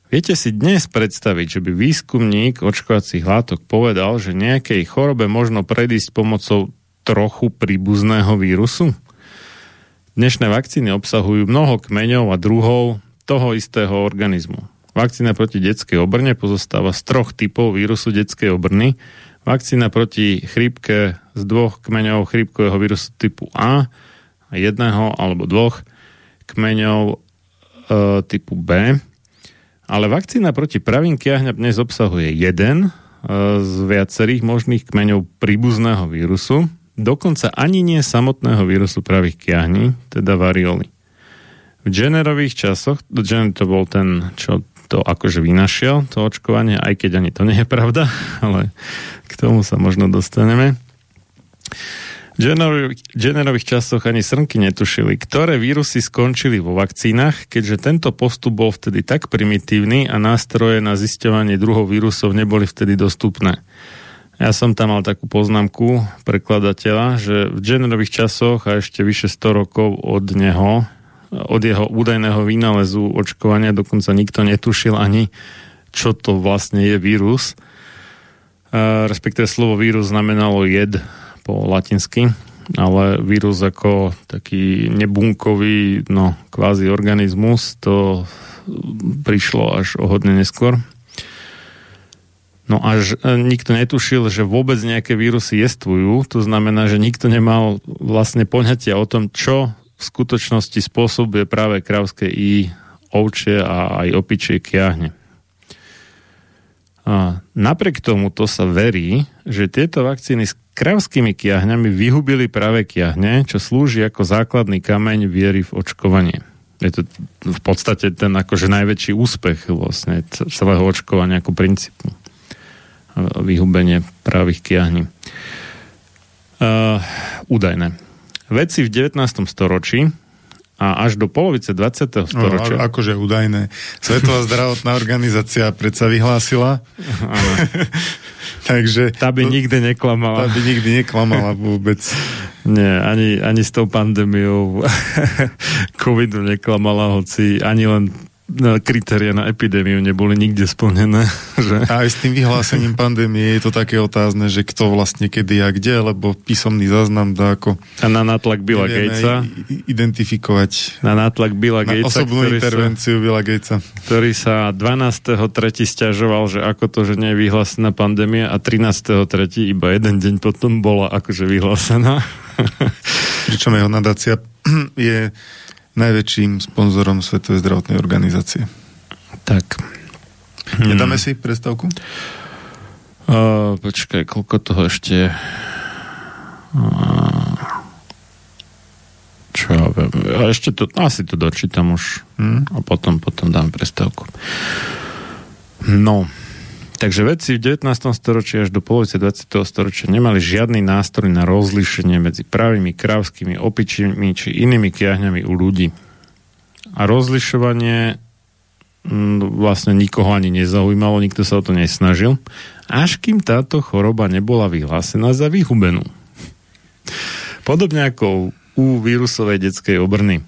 Viete si dnes predstaviť, že by výskumník očkovacích látok povedal, že nejakej chorobe možno predísť pomocou trochu príbuzného vírusu? Dnešné vakcíny obsahujú mnoho kmeňov a druhov toho istého organizmu. Vakcína proti detskej obrne pozostáva z troch typov vírusu detskej obrny. Vakcína proti chrípke z dvoch kmeňov chrípkového vírusu typu A jedného alebo dvoch kmeňov e, typu B. Ale vakcína proti pravým kiahňam dnes obsahuje jeden e, z viacerých možných kmeňov príbuzného vírusu dokonca ani nie samotného vírusu pravých kiahní, teda varioli. V generových časoch, Jenner to bol ten, čo to akože vynašiel, to očkovanie, aj keď ani to nie je pravda, ale k tomu sa možno dostaneme. V generových časoch ani srnky netušili, ktoré vírusy skončili vo vakcínach, keďže tento postup bol vtedy tak primitívny a nástroje na zisťovanie druhov vírusov neboli vtedy dostupné. Ja som tam mal takú poznámku prekladateľa, že v generových časoch a ešte vyše 100 rokov od neho, od jeho údajného výnalezu očkovania dokonca nikto netušil ani, čo to vlastne je vírus. Respektíve slovo vírus znamenalo jed po latinsky, ale vírus ako taký nebunkový, no kvázi organizmus, to prišlo až o hodne neskôr. No až e, nikto netušil, že vôbec nejaké vírusy jestvujú, to znamená, že nikto nemal vlastne poňatia o tom, čo v skutočnosti spôsobuje práve krávské i ovčie a aj opičie kiahne. A napriek tomu to sa verí, že tieto vakcíny kravskými kiahňami vyhubili práve kiahne, čo slúži ako základný kameň viery v očkovanie. Je to v podstate ten akože najväčší úspech vlastne celého očkovania ako princípu vyhubenie právých kiahní. Uh, údajné. Vedci v 19. storočí a až do polovice 20. storočia... No, akože údajné. Svetová zdravotná organizácia predsa vyhlásila. Takže... Tá by to, nikdy neklamala. Tá by nikdy neklamala vôbec. Nie, ani, ani s tou pandémiou covidu neklamala, hoci ani len kritéria na epidémiu neboli nikde splnené. Že? A aj s tým vyhlásením pandémie je to také otázne, že kto vlastne kedy a kde, lebo písomný záznam dá ako... A na nátlak Billa Gatesa. identifikovať. Na nátlak Billa na Gatesa. osobnú intervenciu sa, Billa Gatesa. Ktorý sa 12.3. stiažoval, že ako to, že nie je vyhlásená pandémia a 13.3. iba jeden deň potom bola akože vyhlásená. Pričom jeho nadácia je najväčším sponzorom Svetovej zdravotnej organizácie. Tak. Nedáme hmm. si predstavku? Uh, počkaj, koľko toho ešte... Uh, čo ja viem. A ešte to, asi to dočítam už. Hmm. A potom, potom dám predstavku. No. Takže vedci v 19. storočí až do polovice 20. storočia nemali žiadny nástroj na rozlišenie medzi pravými krávskými opičími či inými kiahňami u ľudí. A rozlišovanie mm, vlastne nikoho ani nezaujímalo, nikto sa o to nesnažil, až kým táto choroba nebola vyhlásená za vyhubenú. Podobne ako u vírusovej detskej obrny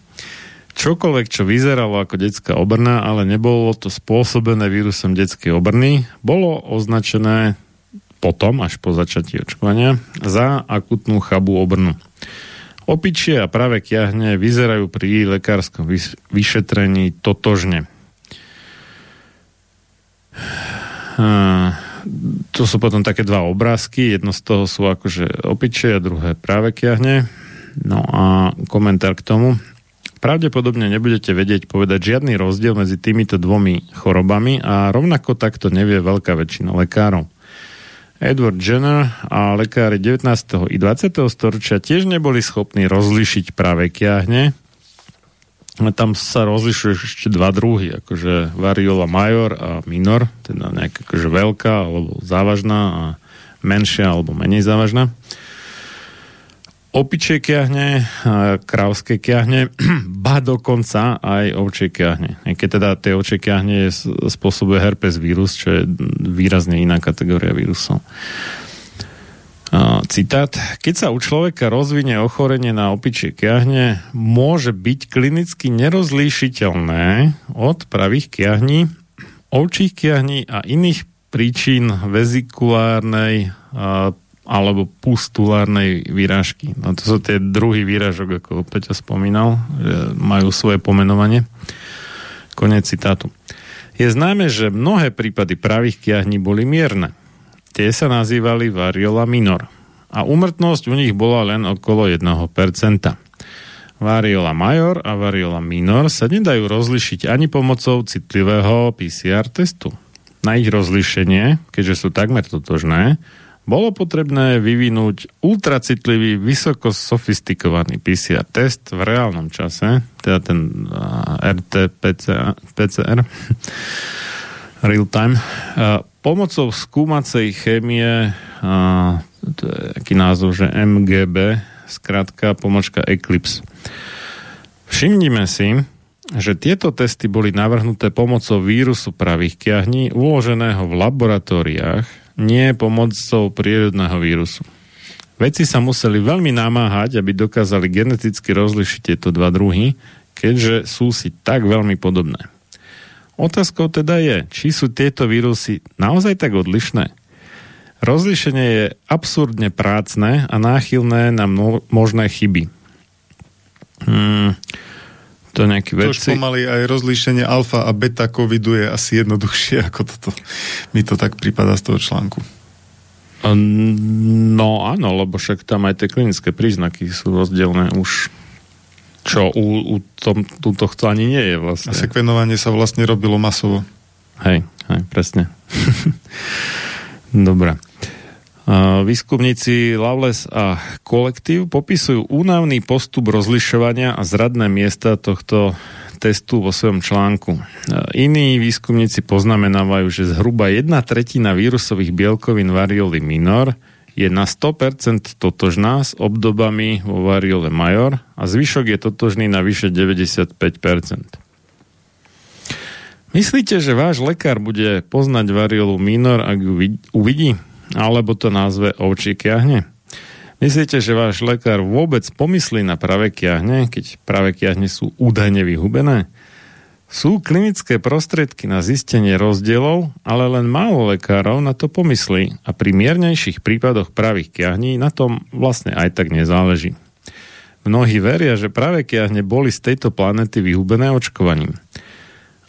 čokoľvek, čo vyzeralo ako detská obrna, ale nebolo to spôsobené vírusom detskej obrny, bolo označené potom, až po začatí očkovania, za akutnú chabú obrnu. Opičie a práve kiahne vyzerajú pri lekárskom vyšetrení totožne. To sú potom také dva obrázky, jedno z toho sú akože opičie a druhé práve kiahne. No a komentár k tomu. Pravdepodobne nebudete vedieť povedať žiadny rozdiel medzi týmito dvomi chorobami a rovnako takto nevie veľká väčšina lekárov. Edward Jenner a lekári 19. i 20. storočia tiež neboli schopní rozlišiť práve kiahne. Tam sa rozlišuje ešte dva druhy, akože variola major a minor, teda nejaká akože veľká alebo závažná a menšia alebo menej závažná opičie kiahne, krávské kiahne, ba dokonca aj ovčie kiahne. Keď teda tie ovčie kiahne spôsobuje herpes vírus, čo je výrazne iná kategória vírusov. Citát. Keď sa u človeka rozvinie ochorenie na opičie kiahne, môže byť klinicky nerozlíšiteľné od pravých kiahní, ovčích kiahní a iných príčin vezikulárnej alebo pustulárnej výražky. No to sú tie druhý výražok, ako Peťa spomínal, že majú svoje pomenovanie. Konec citátu. Je známe, že mnohé prípady pravých kiahní boli mierne. Tie sa nazývali variola minor a umrtnosť u nich bola len okolo 1%. Variola major a variola minor sa nedajú rozlišiť ani pomocou citlivého PCR testu. Na ich rozlišenie, keďže sú takmer totožné, bolo potrebné vyvinúť ultracitlivý, vysoko sofistikovaný PCR test v reálnom čase, teda ten RT-PCR, real time, pomocou skúmacej chémie, to je aký názov, že MGB, skratka pomočka Eclipse. Všimnime si, že tieto testy boli navrhnuté pomocou vírusu pravých kiahní uloženého v laboratóriách nie pomocou prírodného vírusu. Vedci sa museli veľmi namáhať, aby dokázali geneticky rozlišiť tieto dva druhy, keďže sú si tak veľmi podobné. Otázkou teda je, či sú tieto vírusy naozaj tak odlišné. Rozlišenie je absurdne prácne a náchylné na možné chyby. Hmm. To nejaký To vedci... už pomaly aj rozlíšenie alfa a beta covidu je asi jednoduchšie ako toto. Mi to tak prípada z toho článku. No áno, lebo však tam aj tie klinické príznaky sú rozdielne už čo u, u tom, tu tohto ani nie je vlastne. A sekvenovanie sa vlastne robilo masovo. Hej, hej, presne. Dobre. Výskumníci Loveless a kolektív popisujú únavný postup rozlišovania a zradné miesta tohto testu vo svojom článku. Iní výskumníci poznamenávajú, že zhruba jedna tretina vírusových bielkovín varioli minor je na 100% totožná s obdobami vo variole major a zvyšok je totožný na vyše 95%. Myslíte, že váš lekár bude poznať variolu minor, ak ju uvidí? Alebo to názve ovčí kiahne? Myslíte, že váš lekár vôbec pomyslí na pravé kiahne, keď pravé kiahne sú údajne vyhubené? Sú klinické prostriedky na zistenie rozdielov, ale len málo lekárov na to pomyslí a pri miernejších prípadoch pravých kiahní na tom vlastne aj tak nezáleží. Mnohí veria, že práve kiahne boli z tejto planety vyhubené očkovaním.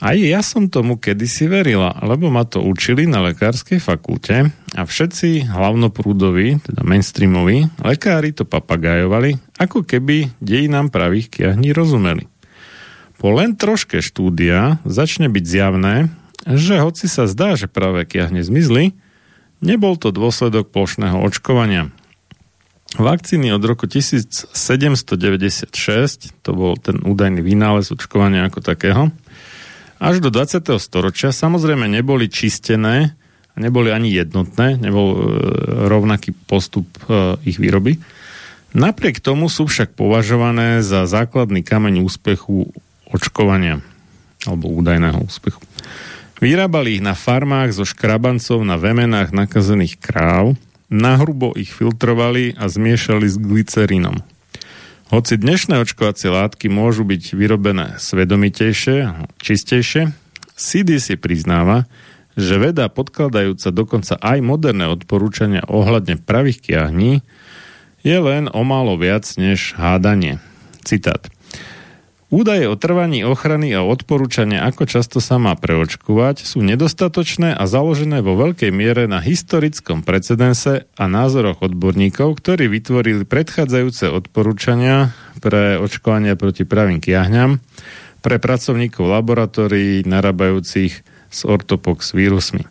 Aj ja som tomu kedysi verila, lebo ma to učili na lekárskej fakulte a všetci hlavnoprúdoví, teda mainstreamoví, lekári to papagajovali, ako keby dejinám pravých kiahní rozumeli. Po len troške štúdia začne byť zjavné, že hoci sa zdá, že práve kiahne zmizli, nebol to dôsledok plošného očkovania. Vakcíny od roku 1796, to bol ten údajný vynález očkovania ako takého, až do 20. storočia samozrejme neboli čistené, neboli ani jednotné, nebol e, rovnaký postup e, ich výroby. Napriek tomu sú však považované za základný kameň úspechu očkovania alebo údajného úspechu. Vyrábali ich na farmách zo škrabancov na vemenách nakazených kráv, nahrubo ich filtrovali a zmiešali s glycerínom. Hoci dnešné očkovacie látky môžu byť vyrobené svedomitejšie, čistejšie, CDC priznáva, že veda podkladajúca dokonca aj moderné odporúčania ohľadne pravých kiahní je len o málo viac než hádanie. Citát. Údaje o trvaní ochrany a odporúčania, ako často sa má preočkovať, sú nedostatočné a založené vo veľkej miere na historickom precedense a názoroch odborníkov, ktorí vytvorili predchádzajúce odporúčania pre očkovanie proti pravým kiahňam pre pracovníkov laboratórií narábajúcich s ortopox vírusmi.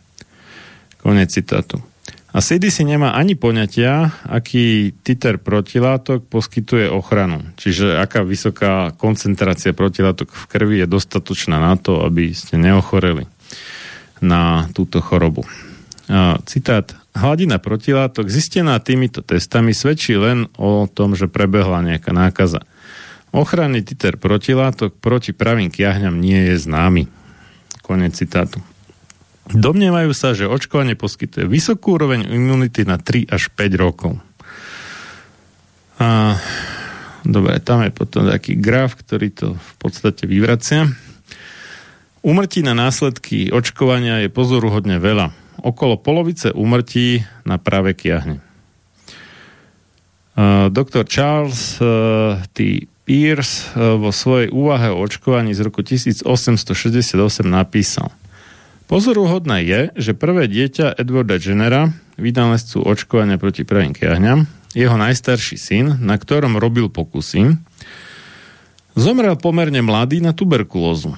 Konec citátu. A CDC nemá ani poňatia, aký titer protilátok poskytuje ochranu. Čiže aká vysoká koncentrácia protilátok v krvi je dostatočná na to, aby ste neochoreli na túto chorobu. Citát. Hladina protilátok zistená týmito testami svedčí len o tom, že prebehla nejaká nákaza. Ochranný titer protilátok proti pravým kiahňam nie je známy. Konec citátu. Domnievajú sa, že očkovanie poskytuje vysokú úroveň imunity na 3 až 5 rokov. A, dobre, tam je potom taký graf, ktorý to v podstate vyvracia. Umrtí na následky očkovania je pozoruhodne veľa. Okolo polovice umrtí na práve kiahne. Uh, Dr. Charles uh, T. Pierce uh, vo svojej úvahe o očkovaní z roku 1868 napísal – Pozoruhodné je, že prvé dieťa Edwarda Jennera, vynálezcu očkovania proti pravým kiahňam, jeho najstarší syn, na ktorom robil pokusy, zomrel pomerne mladý na tuberkulózu.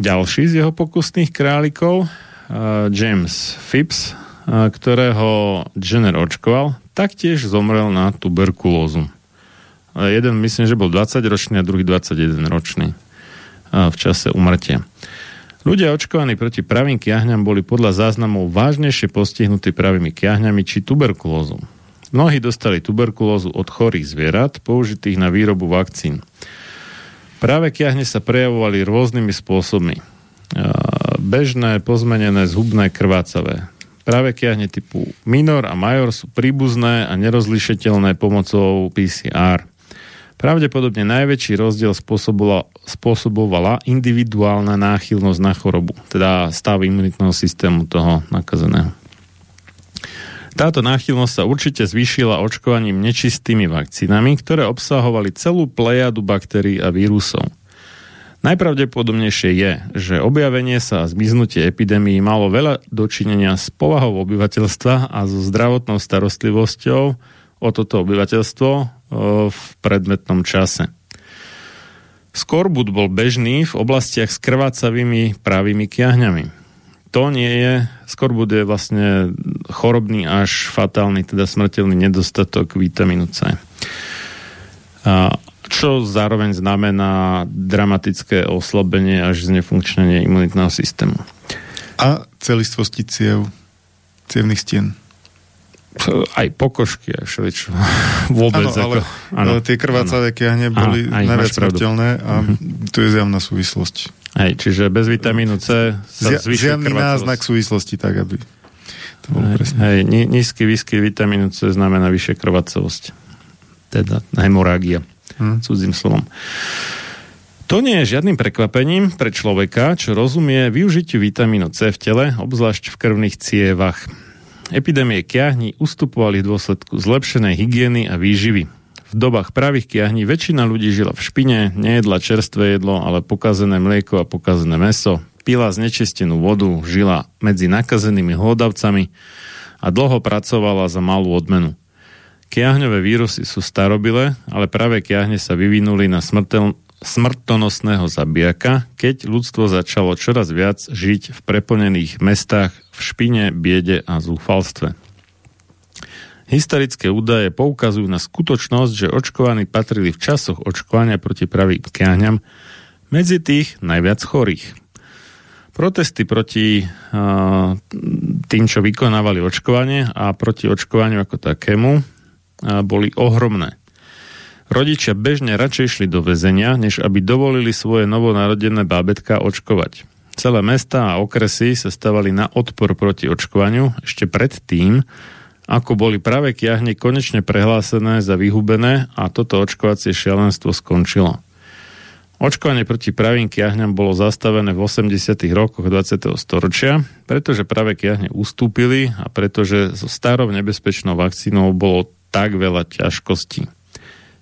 Ďalší z jeho pokusných králikov, uh, James Phipps, uh, ktorého Jenner očkoval, taktiež zomrel na tuberkulózu. Uh, jeden myslím, že bol 20 ročný a druhý 21 ročný v čase umrtia. Ľudia očkovaní proti pravým kiahňam boli podľa záznamov vážnejšie postihnutí pravými kiahňami či tuberkulózou. Mnohí dostali tuberkulózu od chorých zvierat, použitých na výrobu vakcín. Práve kiahne sa prejavovali rôznymi spôsobmi. Bežné, pozmenené, zhubné, krvácavé. Práve kiahne typu minor a major sú príbuzné a nerozlišiteľné pomocou PCR. Pravdepodobne najväčší rozdiel spôsobovala, spôsobovala individuálna náchylnosť na chorobu, teda stav imunitného systému toho nakazeného. Táto náchylnosť sa určite zvýšila očkovaním nečistými vakcínami, ktoré obsahovali celú plejadu baktérií a vírusov. Najpravdepodobnejšie je, že objavenie sa a zmiznutie epidémií malo veľa dočinenia s povahou obyvateľstva a so zdravotnou starostlivosťou o toto obyvateľstvo v predmetnom čase. Skorbut bol bežný v oblastiach s krvácavými pravými kiahňami. To nie je, skorbut je vlastne chorobný až fatálny, teda smrteľný nedostatok vitamínu C. A čo zároveň znamená dramatické oslabenie až znefunkčnenie imunitného systému. A celistvosti ciev, cievných stien. Aj pokožky, aj všeličo. Vôbec. Ano, ale ano, tie krvácavé kiahne boli Aha, najviac smrteľné a uh-huh. tu je zjavná súvislosť. Hej, čiže bez vitamínu C sa Zja, Zjavný náznak súvislosti, tak aby to bolo hej, presne. Hej, nízky výskyt vitamínu C znamená vyššia krvácovosť. Teda hemorágia hmm. cudzím slovom. To nie je žiadnym prekvapením pre človeka, čo rozumie využitiu vitamínu C v tele, obzvlášť v krvných cievach. Epidémie kiahní ustupovali v dôsledku zlepšenej hygieny a výživy. V dobách pravých kiahní väčšina ľudí žila v špine, nejedla čerstvé jedlo, ale pokazené mlieko a pokazené meso, pila znečistenú vodu, žila medzi nakazenými hlodavcami a dlho pracovala za malú odmenu. Kiahňové vírusy sú starobilé, ale práve kiahne sa vyvinuli na smrtel, smrtonosného zabijaka, keď ľudstvo začalo čoraz viac žiť v preplnených mestách v špine, biede a zúfalstve. Historické údaje poukazujú na skutočnosť, že očkovaní patrili v časoch očkovania proti pravým kiahňam medzi tých najviac chorých. Protesty proti tým, čo vykonávali očkovanie a proti očkovaniu ako takému boli ohromné. Rodičia bežne radšej šli do väzenia, než aby dovolili svoje novonarodené bábetka očkovať. Celé mesta a okresy sa stavali na odpor proti očkovaniu ešte pred tým, ako boli práve kiahne konečne prehlásené za vyhubené a toto očkovacie šialenstvo skončilo. Očkovanie proti pravým kiahňam bolo zastavené v 80. rokoch 20. storočia, pretože práve kiahne ustúpili a pretože so starou nebezpečnou vakcínou bolo tak veľa ťažkostí.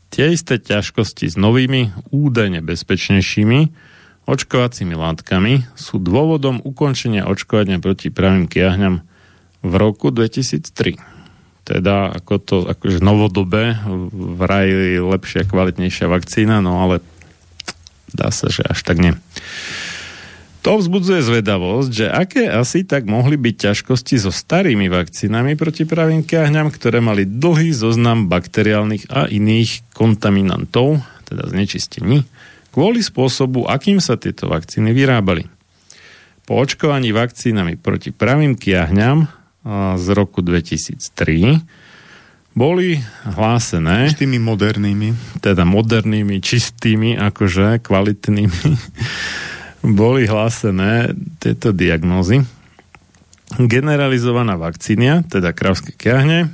Tie isté ťažkosti s novými, údajne bezpečnejšími očkovacími látkami sú dôvodom ukončenia očkovania proti pravým kiahňam v roku 2003. Teda ako to akože novodobé vraj lepšia, kvalitnejšia vakcína, no ale dá sa, že až tak nie. To vzbudzuje zvedavosť, že aké asi tak mohli byť ťažkosti so starými vakcínami proti pravým kiahňam, ktoré mali dlhý zoznam bakteriálnych a iných kontaminantov, teda znečistení, kvôli spôsobu, akým sa tieto vakcíny vyrábali. Po očkovaní vakcínami proti pravým kiahňam z roku 2003 boli hlásené... Tými modernými. Teda modernými, čistými, akože kvalitnými boli hlásené tieto diagnózy. Generalizovaná vakcínia, teda kravské kiahne,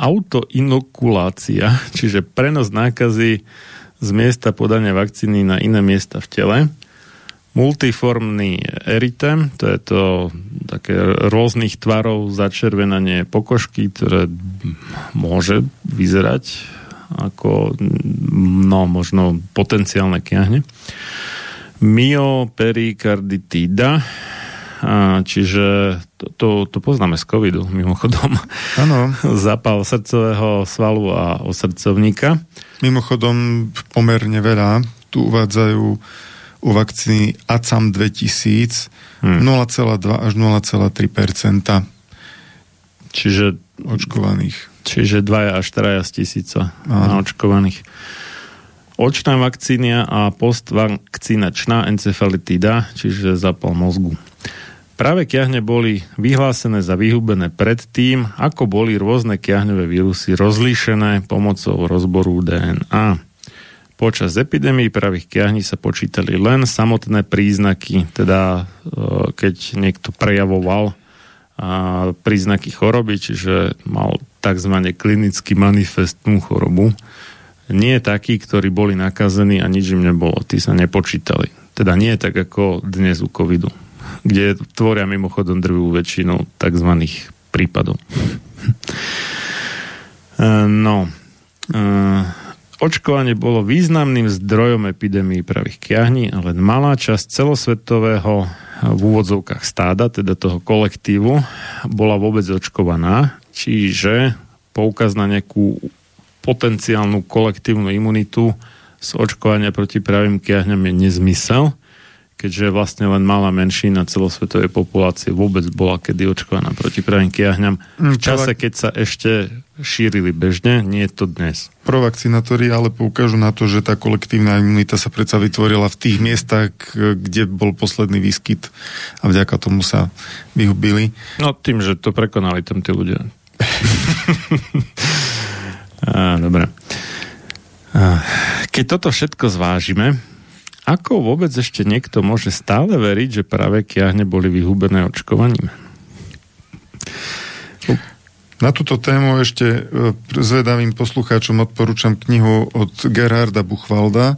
autoinokulácia, čiže prenos nákazy z miesta podania vakcíny na iné miesta v tele, multiformný eritem, to je to také rôznych tvarov začervenanie pokožky, ktoré môže vyzerať ako no, možno potenciálne kiahne. Myoperikarditída, čiže to, to, to poznáme z covidu, mimochodom. Áno. Zapal srdcového svalu a osrdcovníka. Mimochodom pomerne veľa. Tu uvádzajú u vakcíny ACAM 2000 hmm. 0,2 až 0,3 Čiže očkovaných. Čiže 2 až 4 tisíca očkovaných očná vakcínia a postvakcinačná encefalitída, čiže zapal mozgu. Práve kiahne boli vyhlásené za vyhubené predtým, ako boli rôzne kiahňové vírusy rozlíšené pomocou rozboru DNA. Počas epidémii pravých kiahní sa počítali len samotné príznaky, teda e, keď niekto prejavoval príznaky choroby, čiže mal tzv. klinicky manifestnú chorobu nie takí, ktorí boli nakazení a nič im nebolo. Tí sa nepočítali. Teda nie tak ako dnes u covidu, kde tvoria mimochodom drvú väčšinu tzv. prípadov. E, no. E, Očkovanie bolo významným zdrojom epidémii pravých kiahní a len malá časť celosvetového v úvodzovkách stáda, teda toho kolektívu, bola vôbec očkovaná, čiže poukaz na nejakú potenciálnu kolektívnu imunitu z očkovania proti pravým kiahňam je nezmysel keďže vlastne len malá menšina celosvetovej populácie vôbec bola kedy očkovaná proti pravým kiahňam. V mm, čase, keď sa ešte šírili bežne, nie je to dnes. Provakcinátori ale poukážu na to, že tá kolektívna imunita sa predsa vytvorila v tých miestach, kde bol posledný výskyt a vďaka tomu sa vyhubili. No tým, že to prekonali tam tí ľudia. Á, dobre. Keď toto všetko zvážime, ako vôbec ešte niekto môže stále veriť, že práve kiahne boli vyhubené očkovaním? Na túto tému ešte e, zvedavým poslucháčom odporúčam knihu od Gerharda Buchwalda.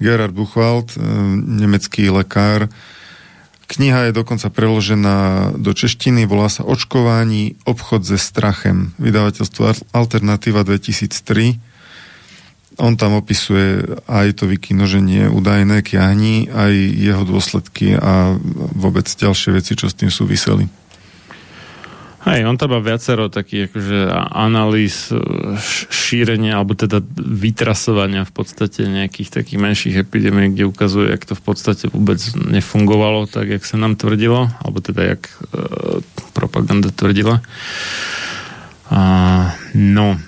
Gerhard Buchwald, e, nemecký lekár. Kniha je dokonca preložená do češtiny, volá sa Očkování, obchod se strachem. Vydavateľstvo Alternativa 2003 on tam opisuje aj to vykinoženie údajné kiahni, aj jeho dôsledky a vôbec ďalšie veci, čo s tým súviseli. Hej, on tam má viacero takých akože analýz e, šírenia, alebo teda vytrasovania v podstate nejakých takých menších epidémií, kde ukazuje, jak to v podstate vôbec nefungovalo tak, jak sa nám tvrdilo, alebo teda jak e, propaganda tvrdila. A, no,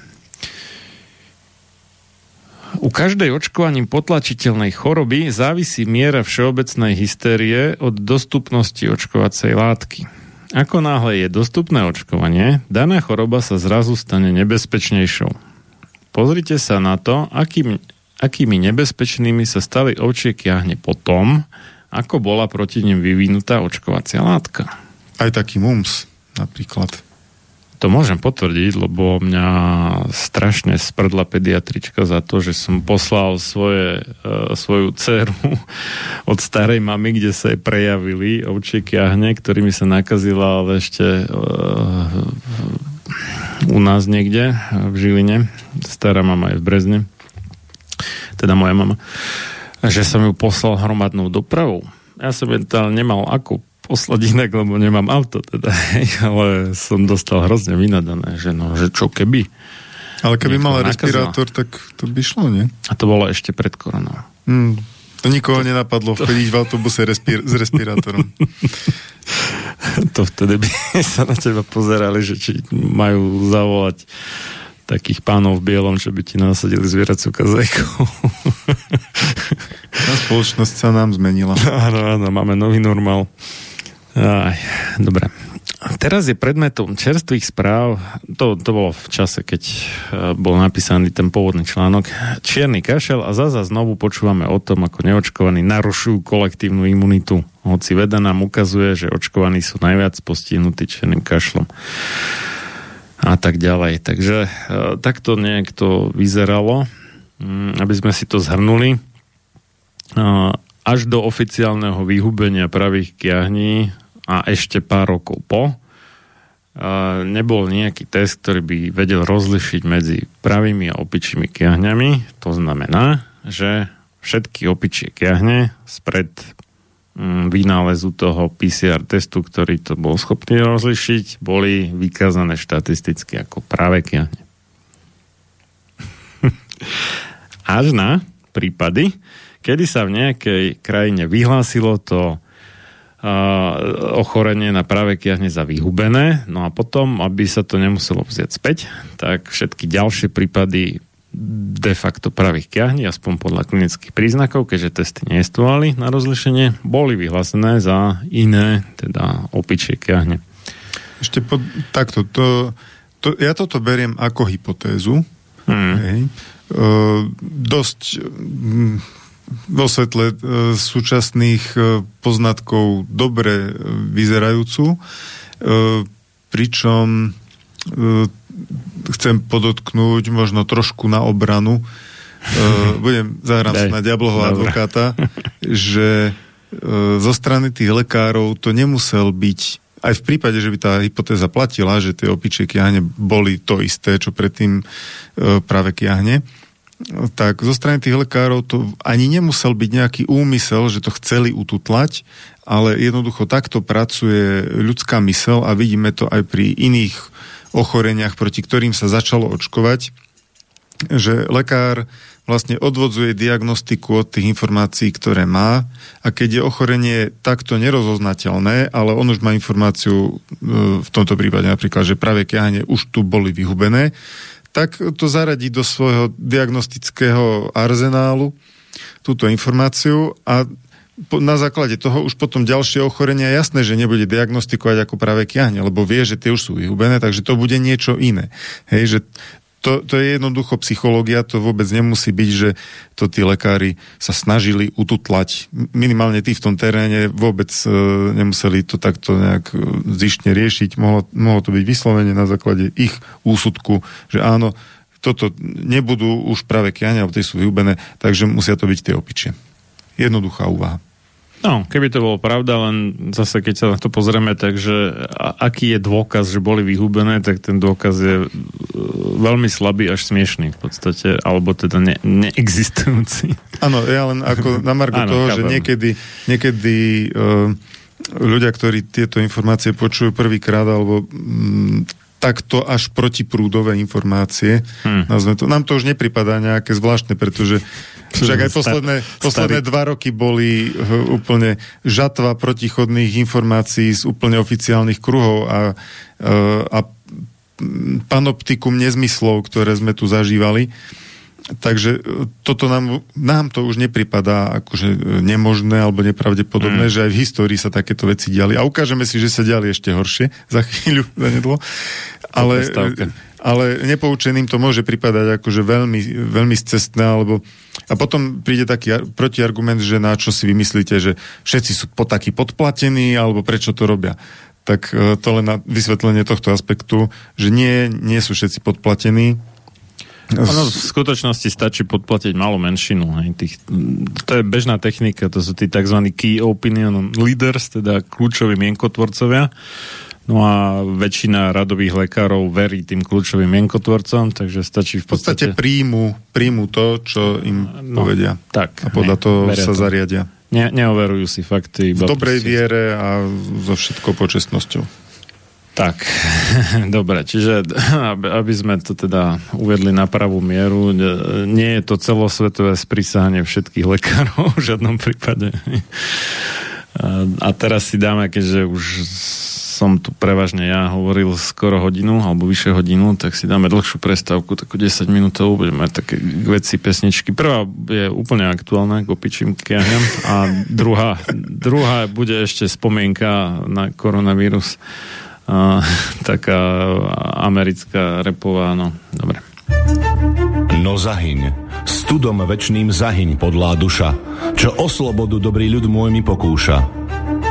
u každej očkovaním potlačiteľnej choroby závisí miera všeobecnej hystérie od dostupnosti očkovacej látky. Ako náhle je dostupné očkovanie, daná choroba sa zrazu stane nebezpečnejšou. Pozrite sa na to, akým, akými nebezpečnými sa stali ovčie kiahne potom, ako bola proti nim vyvinutá očkovacia látka. Aj taký mums napríklad. To môžem potvrdiť, lebo mňa strašne sprdla pediatrička za to, že som poslal svoje, uh, svoju dceru od starej mamy, kde sa jej prejavili ovčie kiahne, ktorými sa nakazila ale ešte uh, u nás niekde v Žiline. Stará mama je v Brezne. Teda moja mama. Že som ju poslal hromadnou dopravou. Ja som nemal ako poslať inak, lebo nemám auto teda, ale som dostal hrozne vynadané, že no, že čo keby. Ale keby mal respirátor, tak to by šlo, nie? A to bolo ešte pred koronou. Hmm. To nikoho nenapadlo to... chodiť v autobuse respir- s respirátorom. to vtedy by sa na teba pozerali, že či majú zavolať takých pánov v bielom, čo by ti nasadili zvieracú kazajku. Tá spoločnosť sa nám zmenila. Áno, áno, máme nový normál. Aj, dobre. Teraz je predmetom čerstvých správ, to, to bolo v čase, keď e, bol napísaný ten pôvodný článok, čierny kašel a zaza znovu počúvame o tom, ako neočkovaní narušujú kolektívnu imunitu. Hoci veda nám ukazuje, že očkovaní sú najviac postihnutí čiernym kašlom a tak ďalej. Takže e, takto nejak to vyzeralo, mm, aby sme si to zhrnuli. E, až do oficiálneho vyhubenia pravých kiahní a ešte pár rokov po, nebol nejaký test, ktorý by vedel rozlišiť medzi pravými a opičími kiahňami. To znamená, že všetky opičie kiahne spred mm, vynálezu toho PCR testu, ktorý to bol schopný rozlišiť, boli vykázané štatisticky ako práve kiahne. Až na prípady, kedy sa v nejakej krajine vyhlásilo to ochorenie na práve kiahne za vyhubené. No a potom, aby sa to nemuselo vziať späť, tak všetky ďalšie prípady de facto pravých kiahní, aspoň podľa klinických príznakov, keďže testy neestovali na rozlišenie, boli vyhlásené za iné, teda opičie kiahne. Ešte pod, takto, to, to, ja toto beriem ako hypotézu. Hmm. Hej. E, dosť vo svetle e, súčasných e, poznatkov dobre e, vyzerajúcu, pričom chcem podotknúť možno trošku na obranu, budem zahrám sa na diabloho advokáta, že zo strany tých lekárov to nemusel byť aj v prípade, že by tá hypotéza platila, že tie opičie kiahne boli to isté, čo predtým práve kiahne, tak zo strany tých lekárov to ani nemusel byť nejaký úmysel, že to chceli ututlať, ale jednoducho takto pracuje ľudská mysel a vidíme to aj pri iných ochoreniach, proti ktorým sa začalo očkovať, že lekár vlastne odvodzuje diagnostiku od tých informácií, ktoré má a keď je ochorenie takto nerozoznateľné, ale on už má informáciu e, v tomto prípade napríklad, že práve kiahne už tu boli vyhubené, tak to zaradí do svojho diagnostického arzenálu túto informáciu a na základe toho už potom ďalšie ochorenia jasné, že nebude diagnostikovať ako práve kiahne, lebo vie, že tie už sú vyhubené, takže to bude niečo iné. Hej, že to, to je jednoducho psychológia, to vôbec nemusí byť, že to tí lekári sa snažili ututlať. Minimálne tí v tom teréne vôbec e, nemuseli to takto nejak e, zištne riešiť. Mohlo, mohlo to byť vyslovene na základe ich úsudku, že áno, toto nebudú už práve kiania, alebo tie sú vyubené, takže musia to byť tie opičie. Jednoduchá úvaha. No, keby to bolo pravda, len zase keď sa na to pozrieme, takže aký je dôkaz, že boli vyhubené, tak ten dôkaz je e, veľmi slabý až smiešný v podstate, alebo teda ne, neexistujúci. Áno, ja len ako na margo toho, chápem. že niekedy, niekedy uh, ľudia, ktorí tieto informácie počujú prvýkrát, alebo mm, takto až protiprúdové informácie. Hmm. To, nám to už nepripadá nejaké zvláštne, pretože však aj posledné, posledné dva roky boli eh, úplne žatva protichodných informácií z úplne oficiálnych kruhov a, eh, a panoptikum nezmyslov, ktoré sme tu zažívali. Takže e, toto nám, nám to už nepripadá akože nemožné alebo nepravdepodobné, mm. že aj v histórii sa takéto veci diali. A ukážeme si, že sa diali ešte horšie za chvíľu, za nedlo. Ale, ale nepoučeným to môže pripadať akože veľmi, veľmi cestné, alebo a potom príde taký protiargument, že na čo si vymyslíte, že všetci sú po takí podplatení, alebo prečo to robia tak e, to len na vysvetlenie tohto aspektu, že nie, nie sú všetci podplatení, ono v skutočnosti stačí podplatiť malú menšinu. Hej, tých, to je bežná technika, to sú tí tzv. key opinion leaders, teda kľúčoví mienkotvorcovia. No a väčšina radových lekárov verí tým kľúčovým mienkotvorcom, takže stačí v podstate... V podstate príjmu, príjmu to, čo im no, povedia. Tak. A podľa toho sa to. zariadia. Ne, neoverujú si fakty. V dobrej viere a so všetkou počestnosťou. Tak, dobre, čiže aby sme to teda uvedli na pravú mieru, nie je to celosvetové sprísahanie všetkých lekárov v žiadnom prípade. A teraz si dáme, keďže už som tu prevažne ja hovoril skoro hodinu, alebo vyše hodinu, tak si dáme dlhšiu prestávku, takú 10 minútovú, budeme mať také veci, pesničky. Prvá je úplne aktuálna, k opičím kiahňam, a druhá, druhá bude ešte spomienka na koronavírus a, taká americká repová, no, dobre. No zahyň, studom večným zahyň podlá duša, čo o slobodu dobrý ľud môj mi pokúša.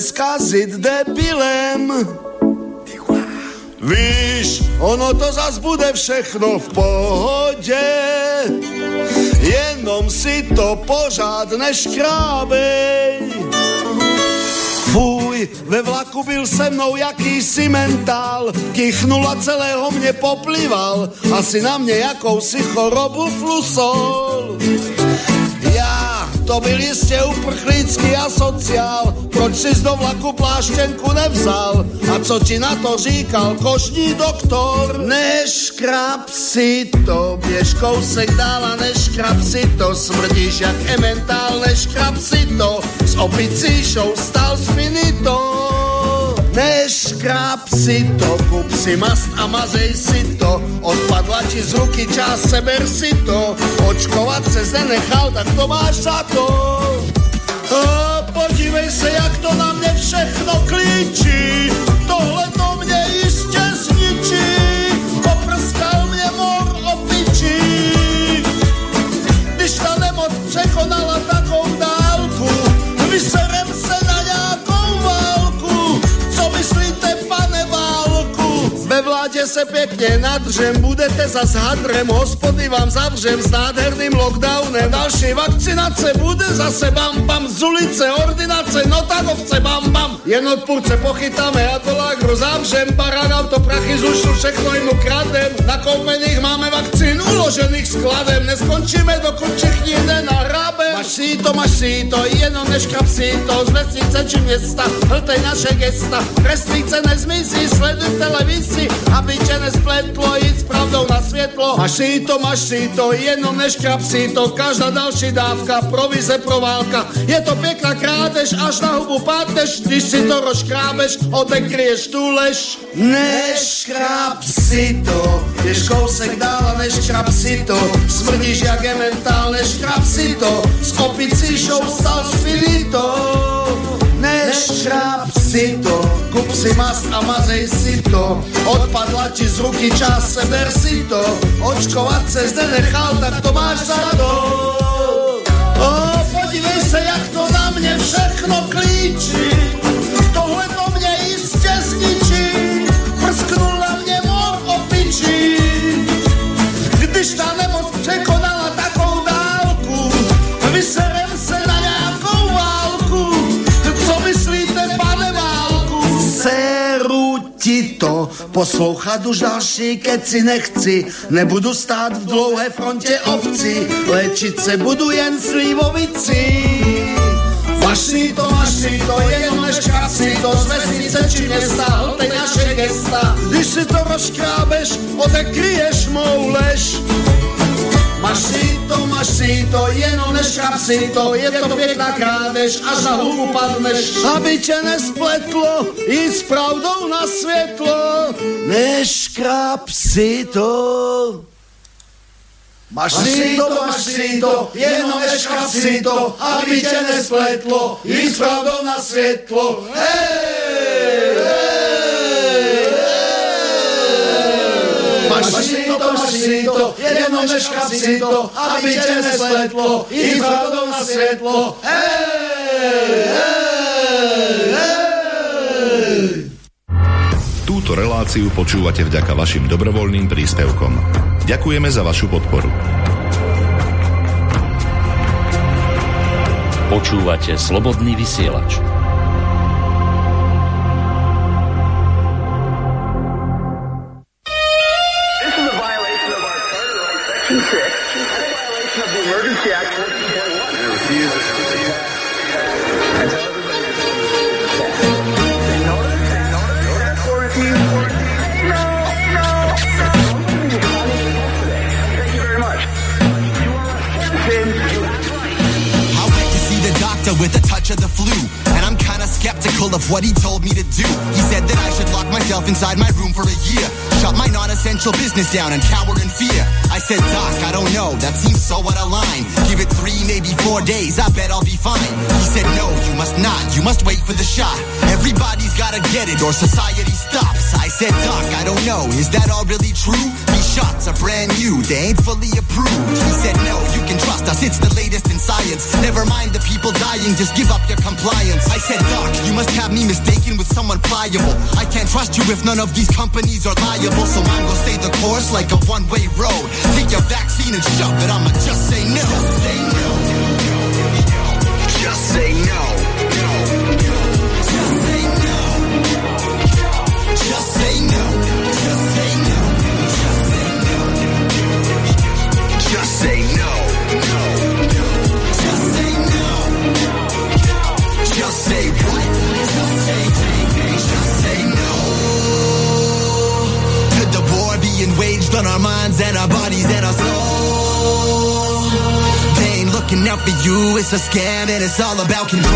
Den skazit debilem. Víš, ono to zas bude všechno v pohodě, jenom si to pořád neškrábej. Fuj, ve vlaku byl se mnou jakýsi mentál, kýchnul a celého mě poplival, asi na mě jakousi chorobu flusol. To byl jistě uprchlícky asociál, proč si do vlaku pláštěnku nevzal? A co ti na to říkal košní doktor? Neškrab si to, běž kousek dál a neškrab si to, smrdíš jak ementál, neškrab si to, s opicí show stal finito. Neškráp si to, kup si mast a mazej si to, odpadla ti z ruky čas, seber si to, očkovat se nenechal, tak to máš za to. O, podívej se, jak to na mě všechno klíčí, tohle to mě jistě zničí, poprskal mě mor opičí. Když ta nemoc překonala takovou dálku, se Vládě se pěkně nadřem, budete zas hadrem, hospody vám zavřem s nádherným lockdownem. Další vakcinace bude zase bam bam, z ulice ordinace, no tak ovce bam bam. Jen odpůrce pochytáme a to lágru zavřem, barán auto prachy z všechno jim ukradem. Nakoupených máme vakcín uložených skladem, neskončíme dokud všichni nenahrábem. Máš si to, máš si to, jenom neškrab si to, z vesnice či města, hltej naše gesta. Trestnice nezmizí, sleduj v aby tě nespletlo, jít s pravdou na světlo. Máš to, máš si to, jenom neškrab si to, každá další dávka, provize pro válka. Je to pěkná krádež, až na hubu páteš, když si to rozkrábeš, odekryješ tu lež. Neškrab si to, běž kousek dál a neškrab si to, smrdíš jak je mentál, neškrab si to, s opicí show stal finito. Si mast a mazej si to, odpadla ti z ruky čas, seber si to, očkovat se zde nechal, tak to máš za to. O, podívej se, jak to na mě všechno klíčí, poslouchat už další keci nechci, nebudu stát v dlouhé frontě ovci, léčit se budu jen slivovici. Si to, si to, jenom si to, z vesnice či města, hltej naše gesta. Když si to rozkrábeš, odekryješ mou lež. Máš si to, máš si to, jenom neškráp si to, je to pěkná krádež, až na hubu padneš, aby tě nespletlo, jít s pravdou na světlo. Neškráp si to. Máš si to, máš si to, jenom neškráp si to, aby tě nespletlo, jít s pravdou na světlo. Hej, hej, hej. Máš si máš si to, jenom neškráp si to, aby tě nespletlo, pravdou na světlo. Hej, hej, hej. Túto reláciu počúvate vďaka vašim dobrovoľným príspevkom. Ďakujeme za vašu podporu. Počúvate slobodný vysielač. Skeptical of what he told me to do. He said that I should lock myself inside my room for a year, shut my non-essential business down, and cower in fear. Said, Doc, I don't know, that seems so out of line. Give it three, maybe four days, I bet I'll be fine. He said, No, you must not, you must wait for the shot. Everybody's gotta get it, or society stops. I said, Doc, I don't know, is that all really true? These shots are brand new, they ain't fully approved. He said, No, you can trust us, it's the latest in science. Never mind the people dying, just give up your compliance. I said, Doc, you must have me mistaken with someone pliable. I can't trust you if none of these companies are liable, so I'm gonna stay the course like a one-way road. Take your vaccine and shove it. I'ma just say no. Just say no. Just say no. Just say no. Just say no. Just say no. Just say no. Just say no. Say what? Waged on our minds and our bodies and our soul. They ain't looking out for you, it's a scam and it's all about control.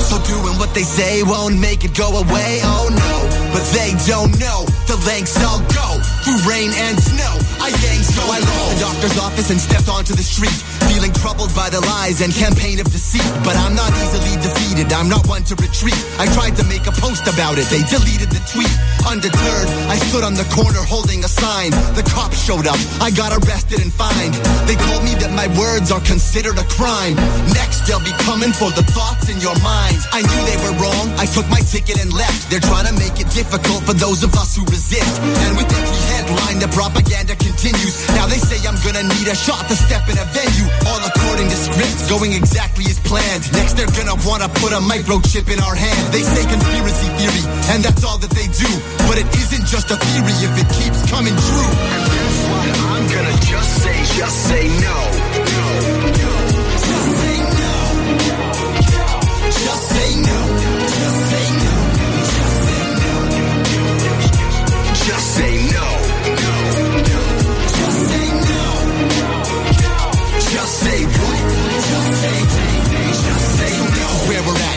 So doing what they say won't make it go away, oh no. But they don't know the lengths I'll go through rain and snow. I gang so I left the doctor's office and stepped onto the street, feeling troubled by the lies and campaign of deceit. But I'm not easily defeated, I'm not one to retreat. I tried to make a post about it, they deleted the tweet. Undeterred, I stood on the corner holding a sign. The cops showed up, I got arrested and fined. They told me that my words are considered a crime. Next, they'll be coming for the thoughts in your mind. I knew they were wrong, I took my ticket and left. They're trying to make it difficult for those of us who resist. And with every headline, the propaganda continues. Now they say I'm gonna need a shot to step in a venue. All according to script, going exactly as planned. Next, they're gonna wanna put a microchip in our hand. They say conspiracy theory, and that's all that they do. But it isn't just a theory if it keeps coming true. And that's why I'm gonna just say, just say no. Just say no. Just say no. Just say no. Just say no. Just Just say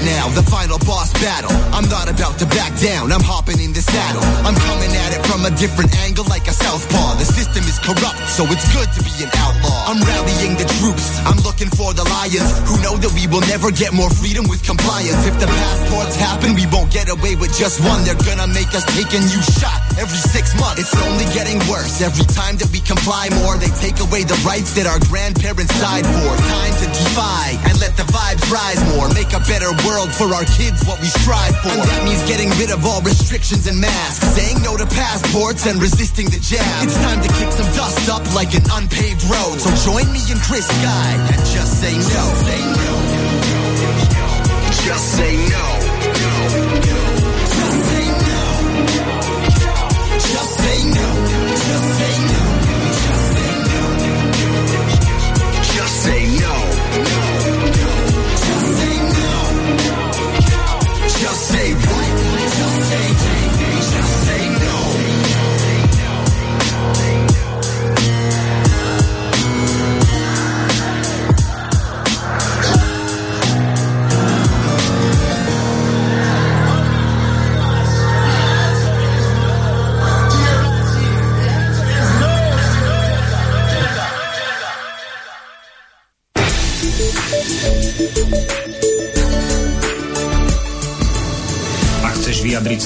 Where now, the final boss battle. I'm not about to back down, I'm hopping in the saddle. I'm coming at it from a different angle like a southpaw. The system is corrupt, so it's good to be an outlaw. I'm rallying the troops, I'm looking for the lions who know that we will never get more freedom with compliance. If the passports happen, we won't get away with just one. They're gonna make us take a new shot every six months. It's only getting worse every time that we comply more. They take away the rights that our grandparents died for. Time to defy and let the vibes rise more. Make a better world for our kids, what we strive for. And that means getting rid of all restrictions and masks, saying no to passports and resisting the jab. It's time to kick some dust up like an unpaved road. So join me and Chris Guy and just say no. Just say no. Just say no. Just say no. Just say no.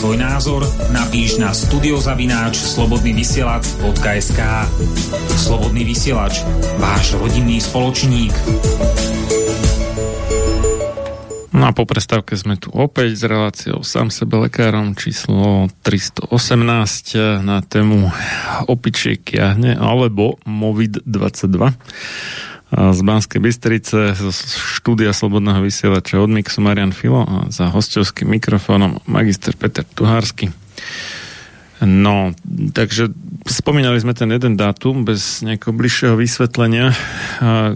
Svoj názor, napíš na studiozavináč slobodnyvysielac.sk Slobodný vysielač, váš rodinný spoločník. No a po prestávke sme tu opäť s reláciou sám sebe lekárom číslo 318 na tému opičiek jahne alebo MOVID-22 z Banskej Bystrice, z štúdia Slobodného vysielača od Mixu Marian Filo a za hostovským mikrofónom magister Peter Tuhársky. No, takže spomínali sme ten jeden dátum bez nejakého bližšieho vysvetlenia,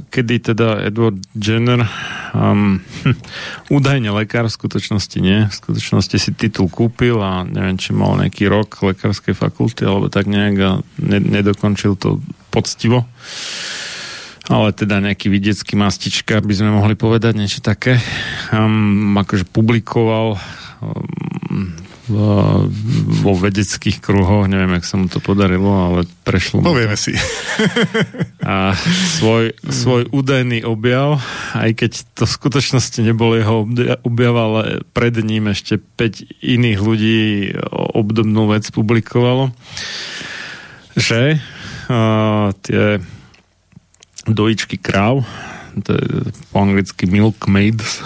kedy teda Edward Jenner um, údajne lekár, v skutočnosti nie, v skutočnosti si titul kúpil a neviem, či mal nejaký rok lekárskej fakulty alebo tak nejak a ne, nedokončil to poctivo ale teda nejaký vidiecký mastička, by sme mohli povedať niečo také. Um, akože publikoval um, v, vo vedeckých kruhoch, neviem, jak sa mu to podarilo, ale prešlo Povieme si. a svoj, svoj údajný objav, aj keď to v skutočnosti nebol jeho objav, ale pred ním ešte 5 iných ľudí obdobnú vec publikovalo, že uh, tie dojičky kráv, to je po anglicky milkmaids,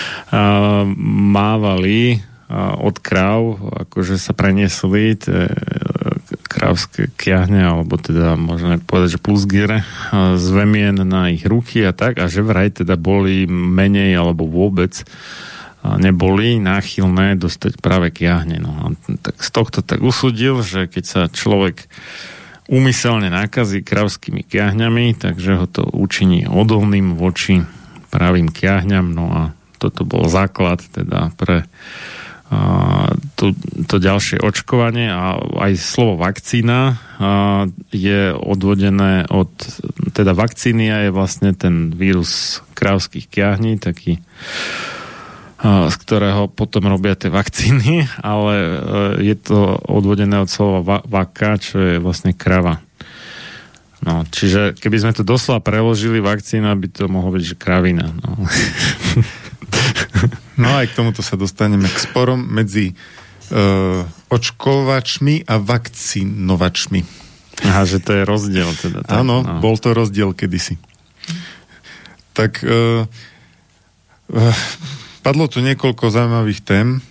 mávali od kráv, akože sa preniesli tie krávské kiahne, alebo teda možno povedať, že plusgiere z vemien na ich ruky a tak, a že vraj teda boli menej alebo vôbec neboli náchylné dostať práve kiahne. No, tak z tohto tak usudil, že keď sa človek úmyselne nákazí kravskými kiahňami, takže ho to učiní odolným voči pravým kiahňam, no a toto bol základ teda pre a, to, to ďalšie očkovanie. A aj slovo vakcína a, je odvodené od, teda vakcínia je vlastne ten vírus krávských kiahní, taký z ktorého potom robia tie vakcíny, ale e, je to odvodené od slova vaka, čo je vlastne krava. No, čiže keby sme to doslova preložili, vakcína by to mohlo byť, že kravina. No. no aj k tomuto sa dostaneme k sporom medzi uh, očkovačmi a vakcinovačmi. Aha, že to je rozdiel teda. Tak, Áno, no. bol to rozdiel kedysi. Tak uh, uh, Padlo tu niekoľko zaujímavých tém.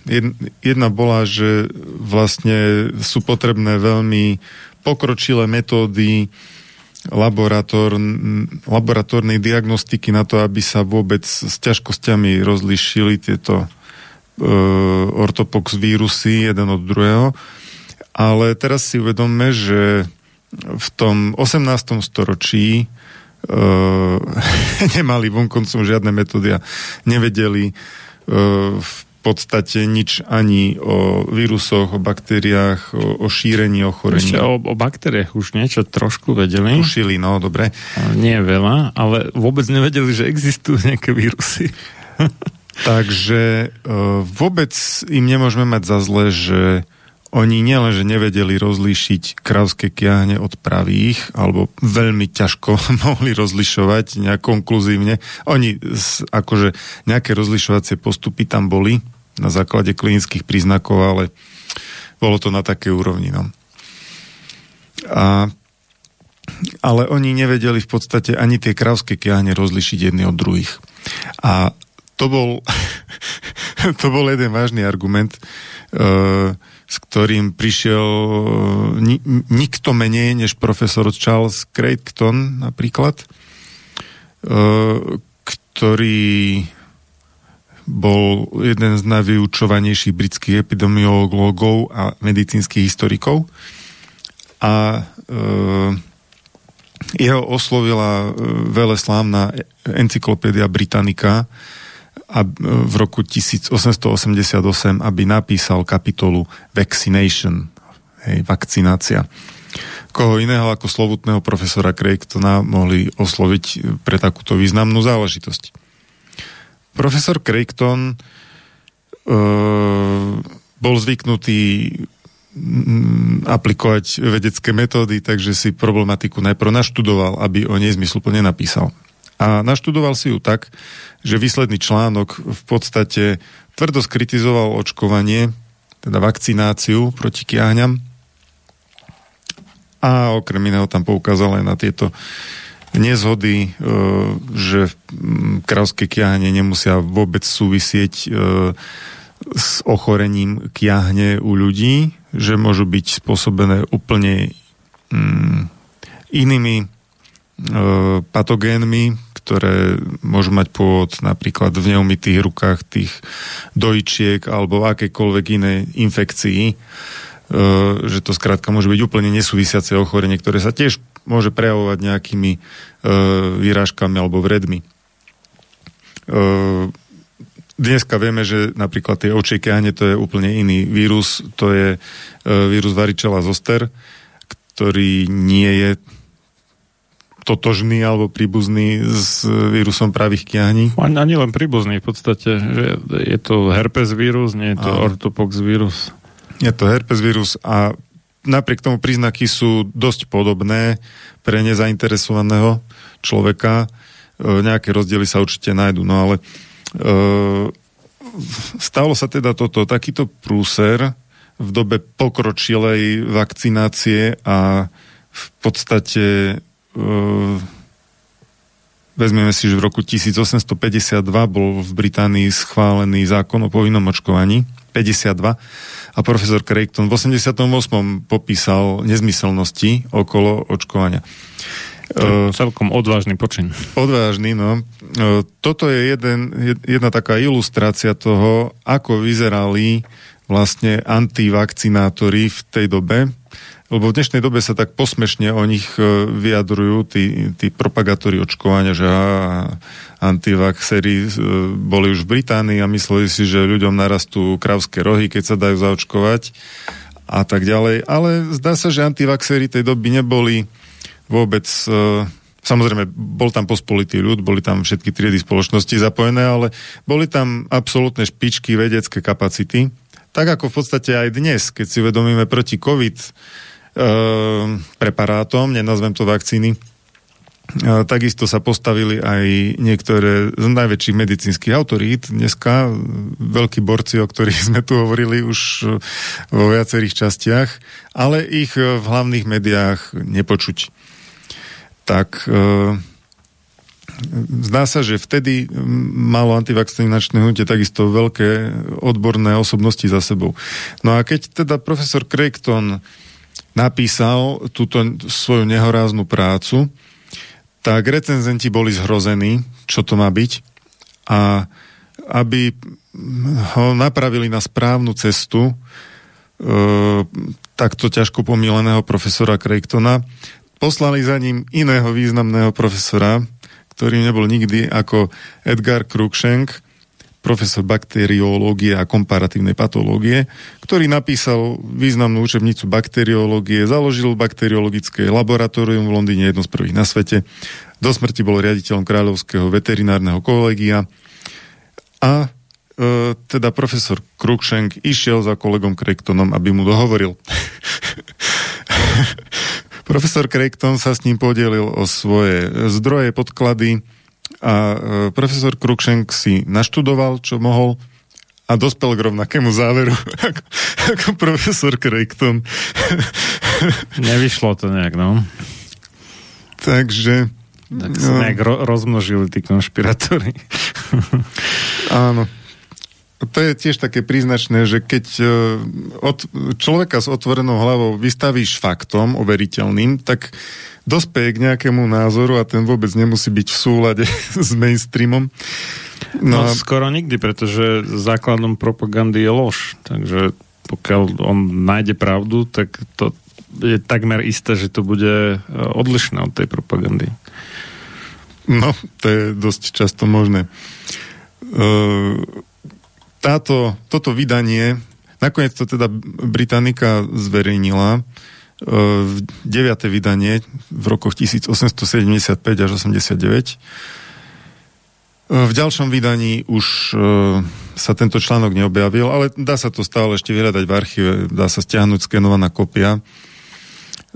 Jedna bola, že vlastne sú potrebné veľmi pokročilé metódy laboratórn, laboratórnej diagnostiky na to, aby sa vôbec s ťažkosťami rozlišili tieto e, ortopox vírusy jeden od druhého. Ale teraz si uvedomme, že v tom 18. storočí e, nemali vonkoncom žiadne metódy a nevedeli v podstate nič ani o vírusoch, o baktériách, o, o šírení ochorení. Ešte o, o baktériách už niečo trošku vedeli. Tušili, no, dobre. Nie veľa, ale vôbec nevedeli, že existujú nejaké vírusy. Takže vôbec im nemôžeme mať za zle, že oni nielenže nevedeli rozlíšiť krávské kiahne od pravých, alebo veľmi ťažko mohli rozlišovať nejak konkluzívne. Oni akože nejaké rozlišovacie postupy tam boli na základe klinických príznakov, ale bolo to na také úrovni. No. A, ale oni nevedeli v podstate ani tie krávské kiahne rozlišiť jedny od druhých. A to bol, to bol jeden vážny argument, uh, s ktorým prišiel e, ni- nikto menej než profesor Charles Creighton napríklad, e, ktorý bol jeden z najvyučovanejších britských epidemiológov a medicínskych historikov. A e, jeho oslovila veľa slávna encyklopédia Britannica, v roku 1888, aby napísal kapitolu Vaccination, hej, vakcinácia. Koho iného ako slovutného profesora Craigtona mohli osloviť pre takúto významnú záležitosť. Profesor Craigton e, bol zvyknutý aplikovať vedecké metódy, takže si problematiku najprv naštudoval, aby o nej zmysluplne napísal. A naštudoval si ju tak, že výsledný článok v podstate tvrdo skritizoval očkovanie, teda vakcináciu proti kiahňam. A okrem iného tam poukázal aj na tieto nezhody, e, že krauské kiahne nemusia vôbec súvisieť e, s ochorením kiahne u ľudí, že môžu byť spôsobené úplne mm, inými e, patogénmi, ktoré môžu mať pôvod napríklad v neumytých rukách tých dojčiek alebo akékoľvek iné infekcii, e, že to skrátka môže byť úplne nesúvisiace ochorenie, ktoré sa tiež môže prejavovať nejakými e, výražkami alebo vredmi. E, dneska vieme, že napríklad tie očiekiahne to je úplne iný vírus, to je vírus varičela zoster, ktorý nie je totožný alebo príbuzný s vírusom pravých kiahní? Ani, ani len príbuzný v podstate. Že je to herpes vírus, nie je to a... ortopox vírus. Je to herpes vírus a napriek tomu príznaky sú dosť podobné pre nezainteresovaného človeka. E, nejaké rozdiely sa určite nájdu, no ale e, stalo sa teda toto, takýto prúser v dobe pokročilej vakcinácie a v podstate vezmeme si, že v roku 1852 bol v Británii schválený zákon o povinnom očkovaní, 52, a profesor Creighton v 88. popísal nezmyselnosti okolo očkovania. Uh, celkom odvážny počin. Odvážny, no. Uh, toto je jeden, jedna taká ilustrácia toho, ako vyzerali vlastne antivakcinátori v tej dobe lebo v dnešnej dobe sa tak posmešne o nich e, vyjadrujú tí, tí propagátori očkovania, že á, antivaxery e, boli už v Británii a mysleli si, že ľuďom narastú kravské rohy, keď sa dajú zaočkovať a tak ďalej. Ale zdá sa, že antivaxery tej doby neboli vôbec... E, samozrejme, bol tam pospolitý ľud, boli tam všetky triedy spoločnosti zapojené, ale boli tam absolútne špičky vedecké kapacity. Tak ako v podstate aj dnes, keď si uvedomíme proti COVID Ehm, preparátom, nenazvem to vakcíny. Ehm, takisto sa postavili aj niektoré z najväčších medicínskych autorít. Dneska veľkí borci, o ktorých sme tu hovorili už e, vo viacerých častiach, ale ich v hlavných médiách nepočuť. Tak e, zdá sa, že vtedy malo antivakcinačné hnutie takisto veľké odborné osobnosti za sebou. No a keď teda profesor Craigton napísal túto svoju nehoráznú prácu, tak recenzenti boli zhrození, čo to má byť a aby ho napravili na správnu cestu e, takto ťažko pomíleného profesora Craigtona, poslali za ním iného významného profesora, ktorý nebol nikdy ako Edgar Cruikshank, profesor bakteriológie a komparatívnej patológie, ktorý napísal významnú učebnicu bakteriológie, založil bakteriologické laboratórium v Londýne, jedno z prvých na svete. Do smrti bol riaditeľom Kráľovského veterinárneho kolegia a e, teda profesor Cruikshank išiel za kolegom Craigtonom, aby mu dohovoril. profesor Craigton sa s ním podielil o svoje zdroje, podklady, a e, profesor Krukšenk si naštudoval, čo mohol a dospel k rovnakému záveru ako, ako profesor Creighton. Nevyšlo to nejak, no. Takže... Tak sa no, nejak ro- rozmnožili tí konšpirátori. áno. To je tiež také príznačné, že keď uh, od človeka s otvorenou hlavou vystavíš faktom overiteľným, tak dospeje k nejakému názoru a ten vôbec nemusí byť v súlade s mainstreamom. No, no a... skoro nikdy, pretože základom propagandy je lož. Takže pokiaľ on nájde pravdu, tak to je takmer isté, že to bude e, odlišné od tej propagandy. No, to je dosť často možné. E, táto, toto vydanie, nakoniec to teda Britannika zverejnila, v 9. vydanie v rokoch 1875 až 89. V ďalšom vydaní už e, sa tento článok neobjavil, ale dá sa to stále ešte vyhľadať v archíve, dá sa stiahnuť skenovaná kopia. E,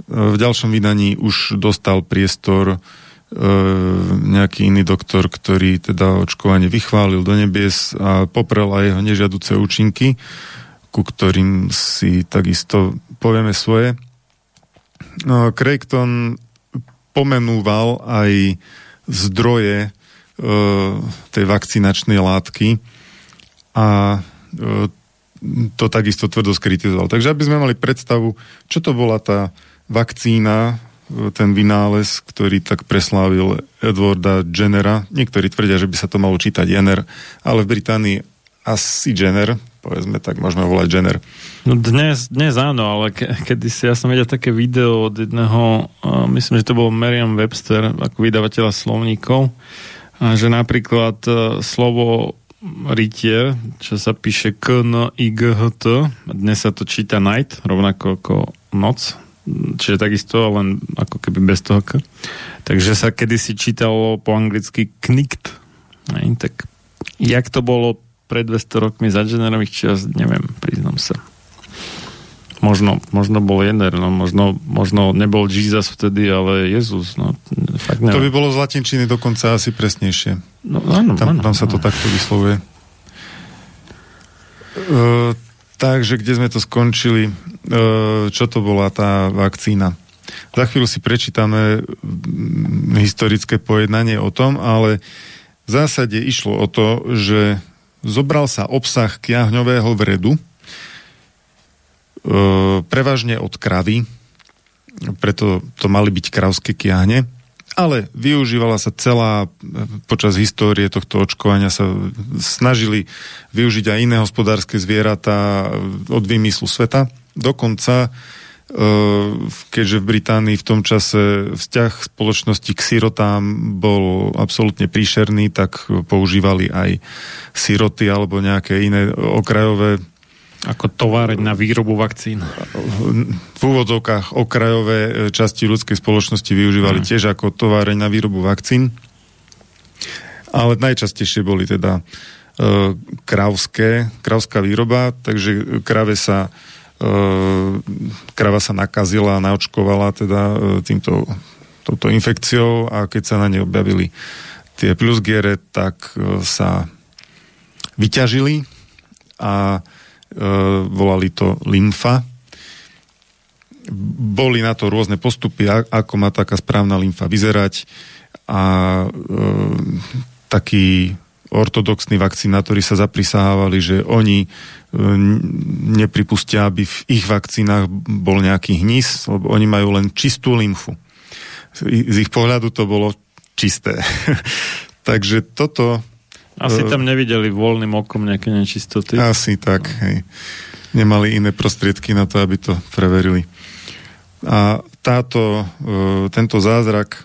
v ďalšom vydaní už dostal priestor e, nejaký iný doktor, ktorý teda očkovanie vychválil do nebies a poprel aj jeho nežiaduce účinky, ku ktorým si takisto povieme svoje. No, Craigton pomenúval aj zdroje e, tej vakcinačnej látky a e, to takisto tvrdo skritizoval. Takže aby sme mali predstavu, čo to bola tá vakcína, e, ten vynález, ktorý tak preslávil Edwarda Jennera. Niektorí tvrdia, že by sa to malo čítať Jenner, ale v Británii asi Jenner, povedzme tak, môžeme volať Jenner. No dnes, dnes áno, ale ke, kedy si, ja som videl také video od jedného, uh, myslím, že to bol Merriam Webster, ako vydavateľa slovníkov, a že napríklad uh, slovo rytier, čo sa píše k n i g h t dnes sa to číta night, rovnako ako noc, čiže takisto, len ako keby bez toho k. Takže sa kedysi čítalo po anglicky knikt, tak jak to bolo pred 200 rokmi za generových čias, neviem, priznám sa. Možno, možno bol Jenner, no možno, možno nebol Jesus vtedy, ale Jezus, no fakt neviem. To by bolo z latinčiny dokonca asi presnejšie. No áno, tam, áno, tam sa to áno. takto vyslovuje. Uh, takže kde sme to skončili? Uh, čo to bola tá vakcína? Za chvíľu si prečítame mm, historické pojednanie o tom, ale v zásade išlo o to, že zobral sa obsah kiahňového vredu, e, prevažne od kravy, preto to mali byť kravské kiahne, ale využívala sa celá, počas histórie tohto očkovania sa snažili využiť aj iné hospodárske zvieratá od vymyslu sveta. Dokonca keďže v Británii v tom čase vzťah spoločnosti k sirotám bol absolútne príšerný, tak používali aj siroty alebo nejaké iné okrajové ako továreň na výrobu vakcín. V úvodzovkách okrajové časti ľudskej spoločnosti využívali hmm. tiež ako továreň na výrobu vakcín. Ale najčastejšie boli teda e, kravské, kravská výroba, takže krave sa e, krava sa nakazila, naočkovala teda e, týmto touto infekciou a keď sa na ne objavili tie plusgiere, tak e, sa vyťažili a E, volali to lymfa. Boli na to rôzne postupy, ako má taká správna lymfa vyzerať a e, takí ortodoxní vakcinátori sa zaprisahávali, že oni e, nepripustia, aby v ich vakcínach bol nejaký hnis, lebo oni majú len čistú lymfu. Z ich pohľadu to bolo čisté. Takže toto asi tam nevideli voľným okom nejaké nečistoty. Asi tak, hej. Nemali iné prostriedky na to, aby to preverili. A táto, tento zázrak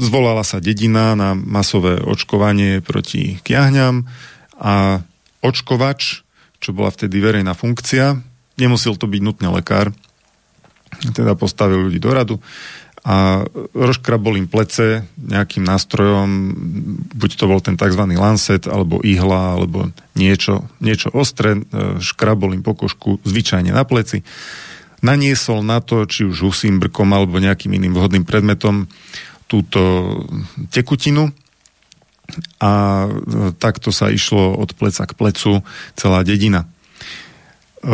zvolala sa dedina na masové očkovanie proti kiahňam a očkovač, čo bola vtedy verejná funkcia, nemusel to byť nutne lekár, teda postavil ľudí do radu, a rozkrabol im plece nejakým nástrojom, buď to bol ten tzv. lancet, alebo ihla, alebo niečo, niečo ostré, e, škrabol im pokožku zvyčajne na pleci, naniesol na to, či už husím brkom alebo nejakým iným vhodným predmetom túto tekutinu a e, takto sa išlo od pleca k plecu celá dedina. E,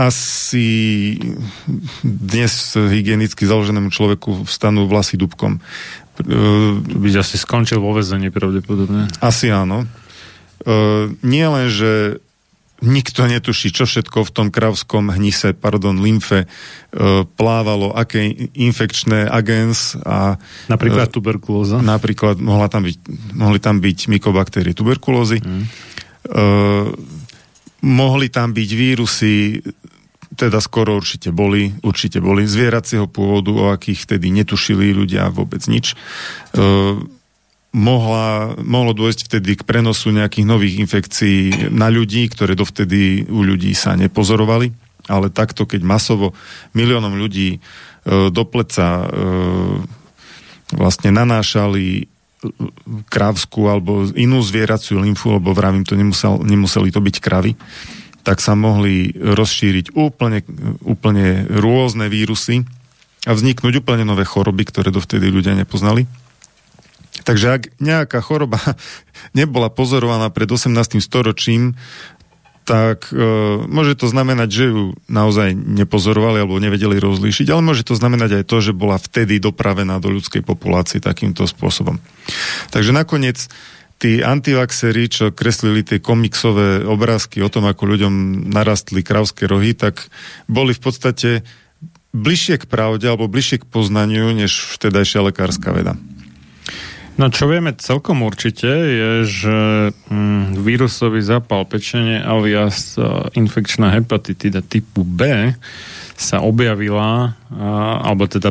asi dnes hygienicky založenému človeku vstanú vlasy dubkom. Byť asi skončil vo vezení pravdepodobne. Asi áno. E, nie len, že nikto netuší, čo všetko v tom kravskom hnise, pardon, lymfe e, plávalo, aké infekčné agens a... Napríklad tuberkulóza. Napríklad mohla tam byť, mohli tam byť mykobaktérie tuberkulózy. Mm. E, mohli tam byť vírusy teda skoro určite boli, určite boli zvieracieho pôvodu, o akých vtedy netušili ľudia vôbec nič. E, mohla, mohlo dôjsť vtedy k prenosu nejakých nových infekcií na ľudí, ktoré dovtedy u ľudí sa nepozorovali, ale takto, keď masovo miliónom ľudí e, do pleca e, vlastne nanášali krávskú alebo inú zvieraciu lymfu, lebo vravím, to nemusel, nemuseli to byť kravy, tak sa mohli rozšíriť úplne, úplne rôzne vírusy a vzniknúť úplne nové choroby, ktoré dovtedy ľudia nepoznali. Takže ak nejaká choroba nebola pozorovaná pred 18. storočím, tak e, môže to znamenať, že ju naozaj nepozorovali alebo nevedeli rozlíšiť, ale môže to znamenať aj to, že bola vtedy dopravená do ľudskej populácie takýmto spôsobom. Takže nakoniec tí antivaxery, čo kreslili tie komiksové obrázky o tom, ako ľuďom narastli kravské rohy, tak boli v podstate bližšie k pravde alebo bližšie k poznaniu, než vtedajšia lekárska veda. No čo vieme celkom určite je, že mm, vírusový zápal pečenie alias uh, infekčná hepatitida typu B sa objavila, uh, alebo teda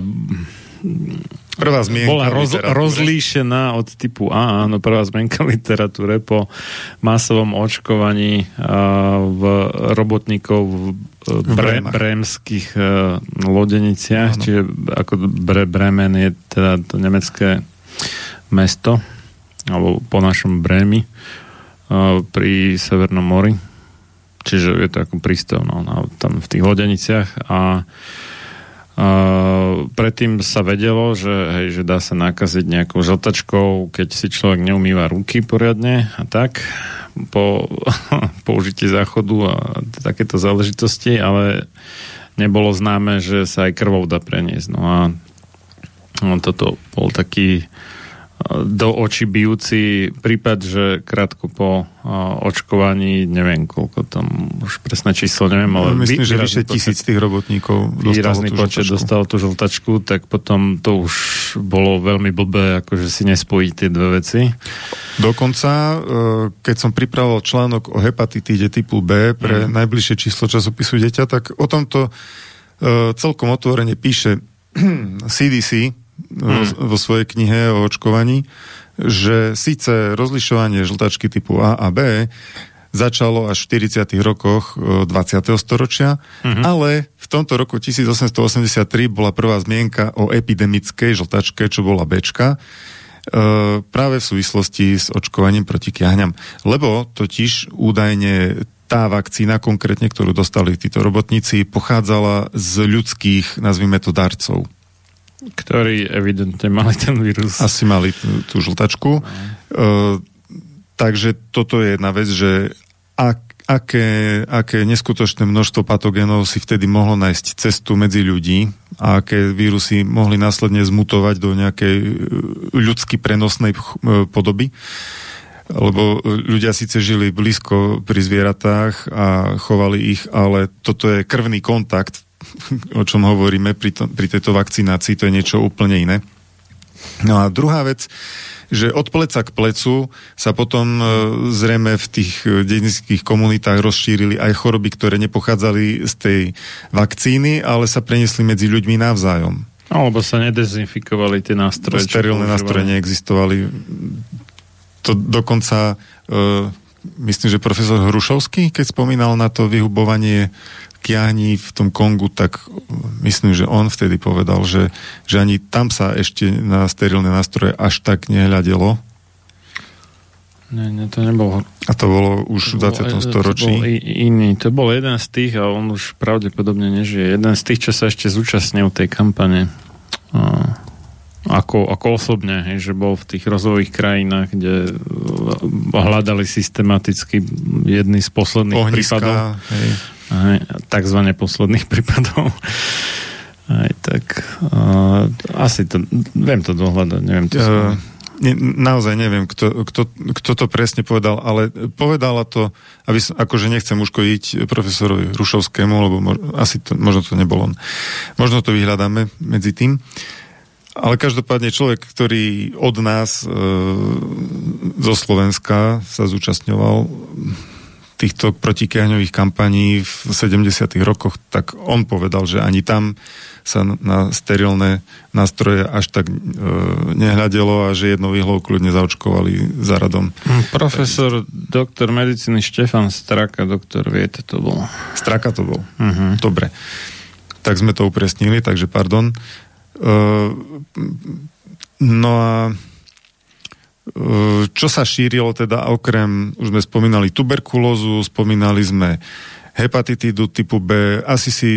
Prvá zmienka bola roz, rozlíšená od typu A, áno, prvá zmienka literatúre po masovom očkovaní uh, v robotníkov v, v bre, bremských uh, lodeniciach, áno. čiže ako bre, Bremen je teda to nemecké mesto, alebo po našom Bremi uh, pri Severnom mori. Čiže je to ako prístav no, tam v tých lodeniciach a Uh, predtým sa vedelo, že, hej, že dá sa nakaziť nejakou žltačkou, keď si človek neumýva ruky poriadne a tak po použití záchodu a takéto záležitosti, ale nebolo známe, že sa aj krvou dá preniesť. No a no, toto bol taký do očí bijúci prípad, že krátko po očkovaní, neviem koľko tam, už presné číslo neviem, ale Myslím, že vyše tisíc tých robotníkov výrazný počet žltačku. dostal tú žltačku, tak potom to už bolo veľmi blbé, akože si nespojiť tie dve veci. Dokonca, e, keď som pripravoval článok o hepatitíde typu B pre Mhm. najbližšie číslo časopisu Deťa, tak o tomto e, celkom otvorene píše CDC Mhm. vo svojej knihe o očkovaní, že síce rozlišovanie žltačky typu A a B začalo až v 40. rokoch e, 20. storočia, Mhm. ale v tomto roku 1883 bola prvá zmienka o epidemickej žltačke, čo bola Bčka, e, práve v súvislosti s očkovaním proti kiahňam. Lebo totiž údajne tá vakcína konkrétne, ktorú dostali títo robotníci, pochádzala z ľudských, nazvime to, darcov. Ktorí evidentne mali ten vírus. Asi mali tú, tú žltačku. E, takže toto je jedna vec, že ak, aké, aké neskutočné množstvo patogénov si vtedy mohlo nájsť cestu medzi ľudí a aké vírusy mohli následne zmutovať do nejakej e, ľudsky prenosnej e, podoby. Lebo ľudia síce žili blízko pri zvieratách a chovali ich, ale toto je krvný kontakt, o čom hovoríme pri, to, pri tejto vakcinácii, to je niečo úplne iné. No a druhá vec, že od pleca k plecu sa potom e, zrejme v tých e, dedinských komunitách rozšírili aj choroby, ktoré nepochádzali z tej vakcíny, ale sa preniesli medzi ľuďmi navzájom. Alebo sa nedezinfikovali tie nástroje. Sterilné nástroje neexistovali. To dokonca, uh, myslím, že profesor Hrušovský, keď spomínal na to vyhubovanie kiahní v tom Kongu, tak myslím, že on vtedy povedal, že, že ani tam sa ešte na sterilné nástroje až tak nehľadelo. Nie, nie, to nebol A to bolo už v 20. storočí. To bol iný. To bol jeden z tých, a on už pravdepodobne nežije. Jeden z tých, čo sa ešte zúčastnil tej kampane. A, ako, ako osobne, hej, že bol v tých rozvojových krajinách, kde uh, hľadali systematicky jedný z posledných prípadov. Ohniska, hej. Hej, takzvané posledných prípadov. Aj tak uh, asi to, viem to dohľadať, neviem to Uh, ne, naozaj neviem, kto, kto, kto to presne povedal, ale povedala to, aby som, akože nechcem uškodiť profesorovi Rušovskému, lebo mo, asi to, možno to nebol on. Možno to vyhľadáme medzi tým. Ale každopádne človek, ktorý od nás e, zo Slovenska sa zúčastňoval týchto protikiahňových kampaní v 70. rokoch, tak on povedal, že ani tam sa na sterilné nástroje až tak e, nehľadelo a že jednou ihlou kľudne zaočkovali za radom. Profesor, doktor medicíny Štefan Straka, doktor Viete, to bol. Straka to bol. Uh-huh. Dobre. Tak sme to upresnili, takže pardon. Uh, no a čo sa šírilo teda okrem, už sme spomínali tuberkulózu, spomínali sme hepatitídu typu B, asi si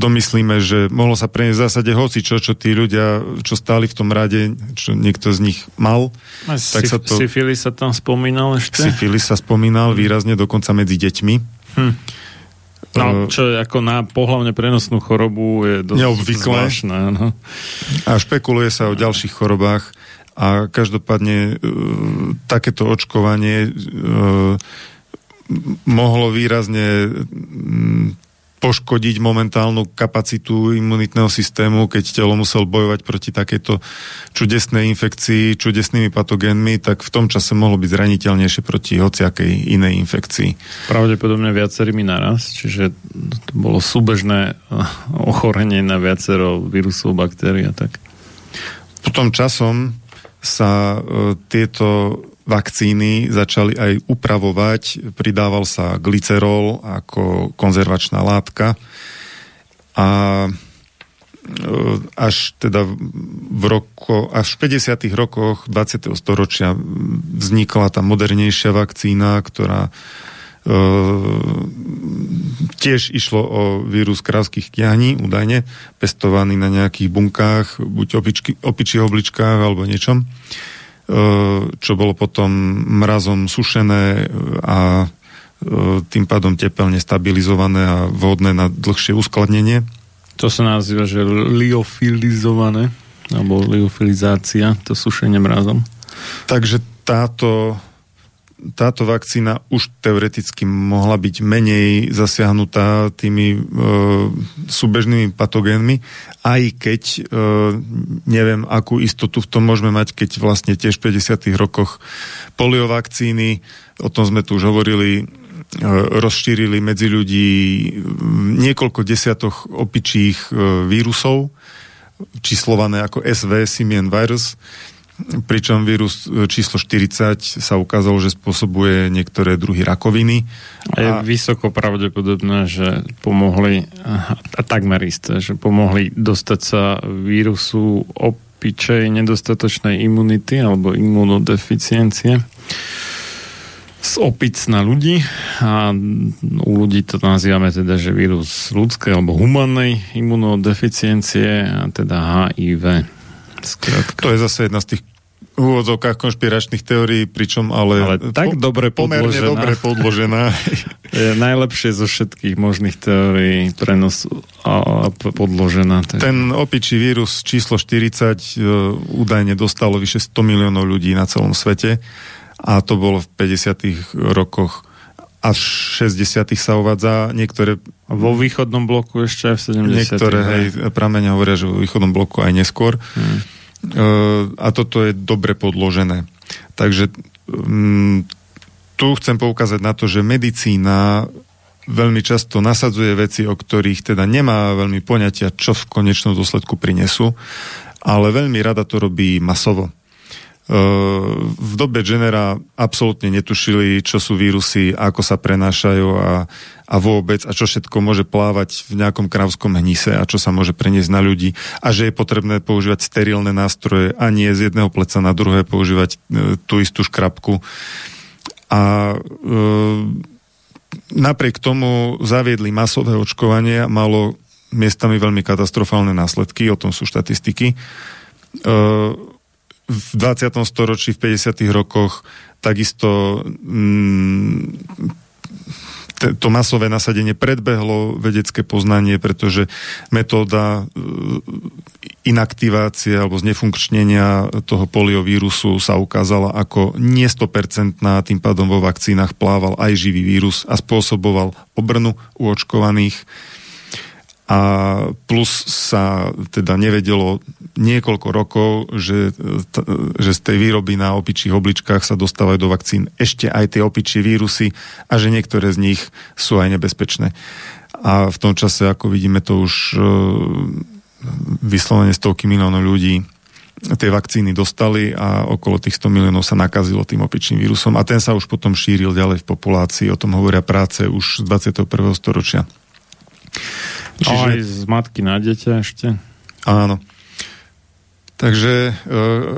domyslíme, že mohlo sa preniesť v zásade hoci čo, čo tí ľudia, čo stáli v tom rade, čo niekto z nich mal, A tak syf- sa to... Syfilis sa tam spomínal ešte? Syfilis sa spomínal výrazne, dokonca medzi deťmi. Hm. No, čo je ako na pohlavne prenosnú chorobu je dosť zvláštne. No. A špekuluje sa o ďalších chorobách a každopádne e, takéto očkovanie e, mohlo výrazne poškodiť momentálnu kapacitu imunitného systému, keď telo musel bojovať proti takéto čudesnej infekcii, čudesnými patogénmi, tak v tom čase mohlo byť zraniteľnejšie proti hociakej inej infekcii. Pravdepodobne viacerými naraz, čiže to bolo súbežné ochorenie na viacero vírusov, baktérií a tak. Potom časom sa e, tieto vakcíny začali aj upravovať, pridával sa glycerol ako konzervačná látka a e, až teda v roko, až v 50. rokoch 20. storočia vznikla tá modernejšia vakcína, ktorá tiež išlo o vírus krávských kiahní, údajne, pestovaný na nejakých bunkách, buď opičky, opičích obličkách alebo niečom, e, čo bolo potom mrazom sušené a e, tým pádom tepelne stabilizované a vhodné na dlhšie uskladnenie. To sa nazýva, že liofilizované. alebo liofilizácia, to sušenie mrazom. Takže táto, táto vakcína už teoreticky mohla byť menej zasiahnutá tými e, súbežnými patogénmi, aj keď e, neviem, akú istotu v tom môžeme mať, keď vlastne tiež v 50. rokoch poliovakcíny, o tom sme tu už hovorili, E, rozšírili medzi ľudí niekoľko desiatok opičích e, vírusov, číslované ako SV, Simian virus, pričom vírus e, číslo 40 sa ukázalo, že spôsobuje niektoré druhy rakoviny. A je a... vysoko pravdepodobné, že pomohli, a takmer isté, že pomohli dostať sa vírusu opičej nedostatočnej imunity alebo imunodeficiencie z opic na ľudí a u ľudí to nazývame teda, že vírus ľudskej alebo humannej imunodeficiencie a teda HIV. Skratka. To je zase jedna z tých úvodzovkách konšpiračných teórií, pričom ale, ale tak po, dobre pomerne podložená. dobre podložená. je najlepšie zo všetkých možných teórií prenos a, a podložená. Tak. Ten opičí vírus číslo 40 uh, údajne dostalo vyše 100 miliónov ľudí na celom svete a to bolo v 50. rokoch až 60. sa uvádza, niektoré... Vo východnom bloku ešte aj v 70. Niektoré hej, pramene hovoria, že vo východnom bloku aj neskôr. Hmm. A toto je dobre podložené. Takže um, tu chcem poukázať na to, že medicína veľmi často nasadzuje veci, o ktorých teda nemá veľmi poňatia, čo v konečnom dôsledku prinesú, ale veľmi rada to robí masovo v dobe Jennera absolútne netušili, čo sú vírusy, ako sa prenášajú a, a vôbec, a čo všetko môže plávať v nejakom krávskom hnise a čo sa môže preniesť na ľudí a že je potrebné používať sterilné nástroje a nie z jedného pleca na druhé používať e, tú istú škrabku. A e, napriek tomu zaviedli masové očkovanie, malo miestami veľmi katastrofálne následky, o tom sú štatistiky. E, v 20. storočí, v 50. rokoch takisto mm, to masové nasadenie predbehlo vedecké poznanie, pretože metóda e, inaktivácie alebo znefunkčnenia toho poliovírusu sa ukázala ako nie 100%, tým pádom vo vakcínach plával aj živý vírus a spôsoboval obrnu u očkovaných a plus sa teda nevedelo niekoľko rokov, že, že z tej výroby na opičích obličkách sa dostávajú do vakcín ešte aj tie opičie vírusy a že niektoré z nich sú aj nebezpečné. A v tom čase, ako vidíme, to už e, vyslovene stovky miliónov ľudí tie vakcíny dostali a okolo tých 100 miliónov sa nakazilo tým opičným vírusom a ten sa už potom šíril ďalej v populácii. O tom hovoria práce už z 21. storočia. Čiže... Aj z matky na dieťa ešte. Áno. Takže e,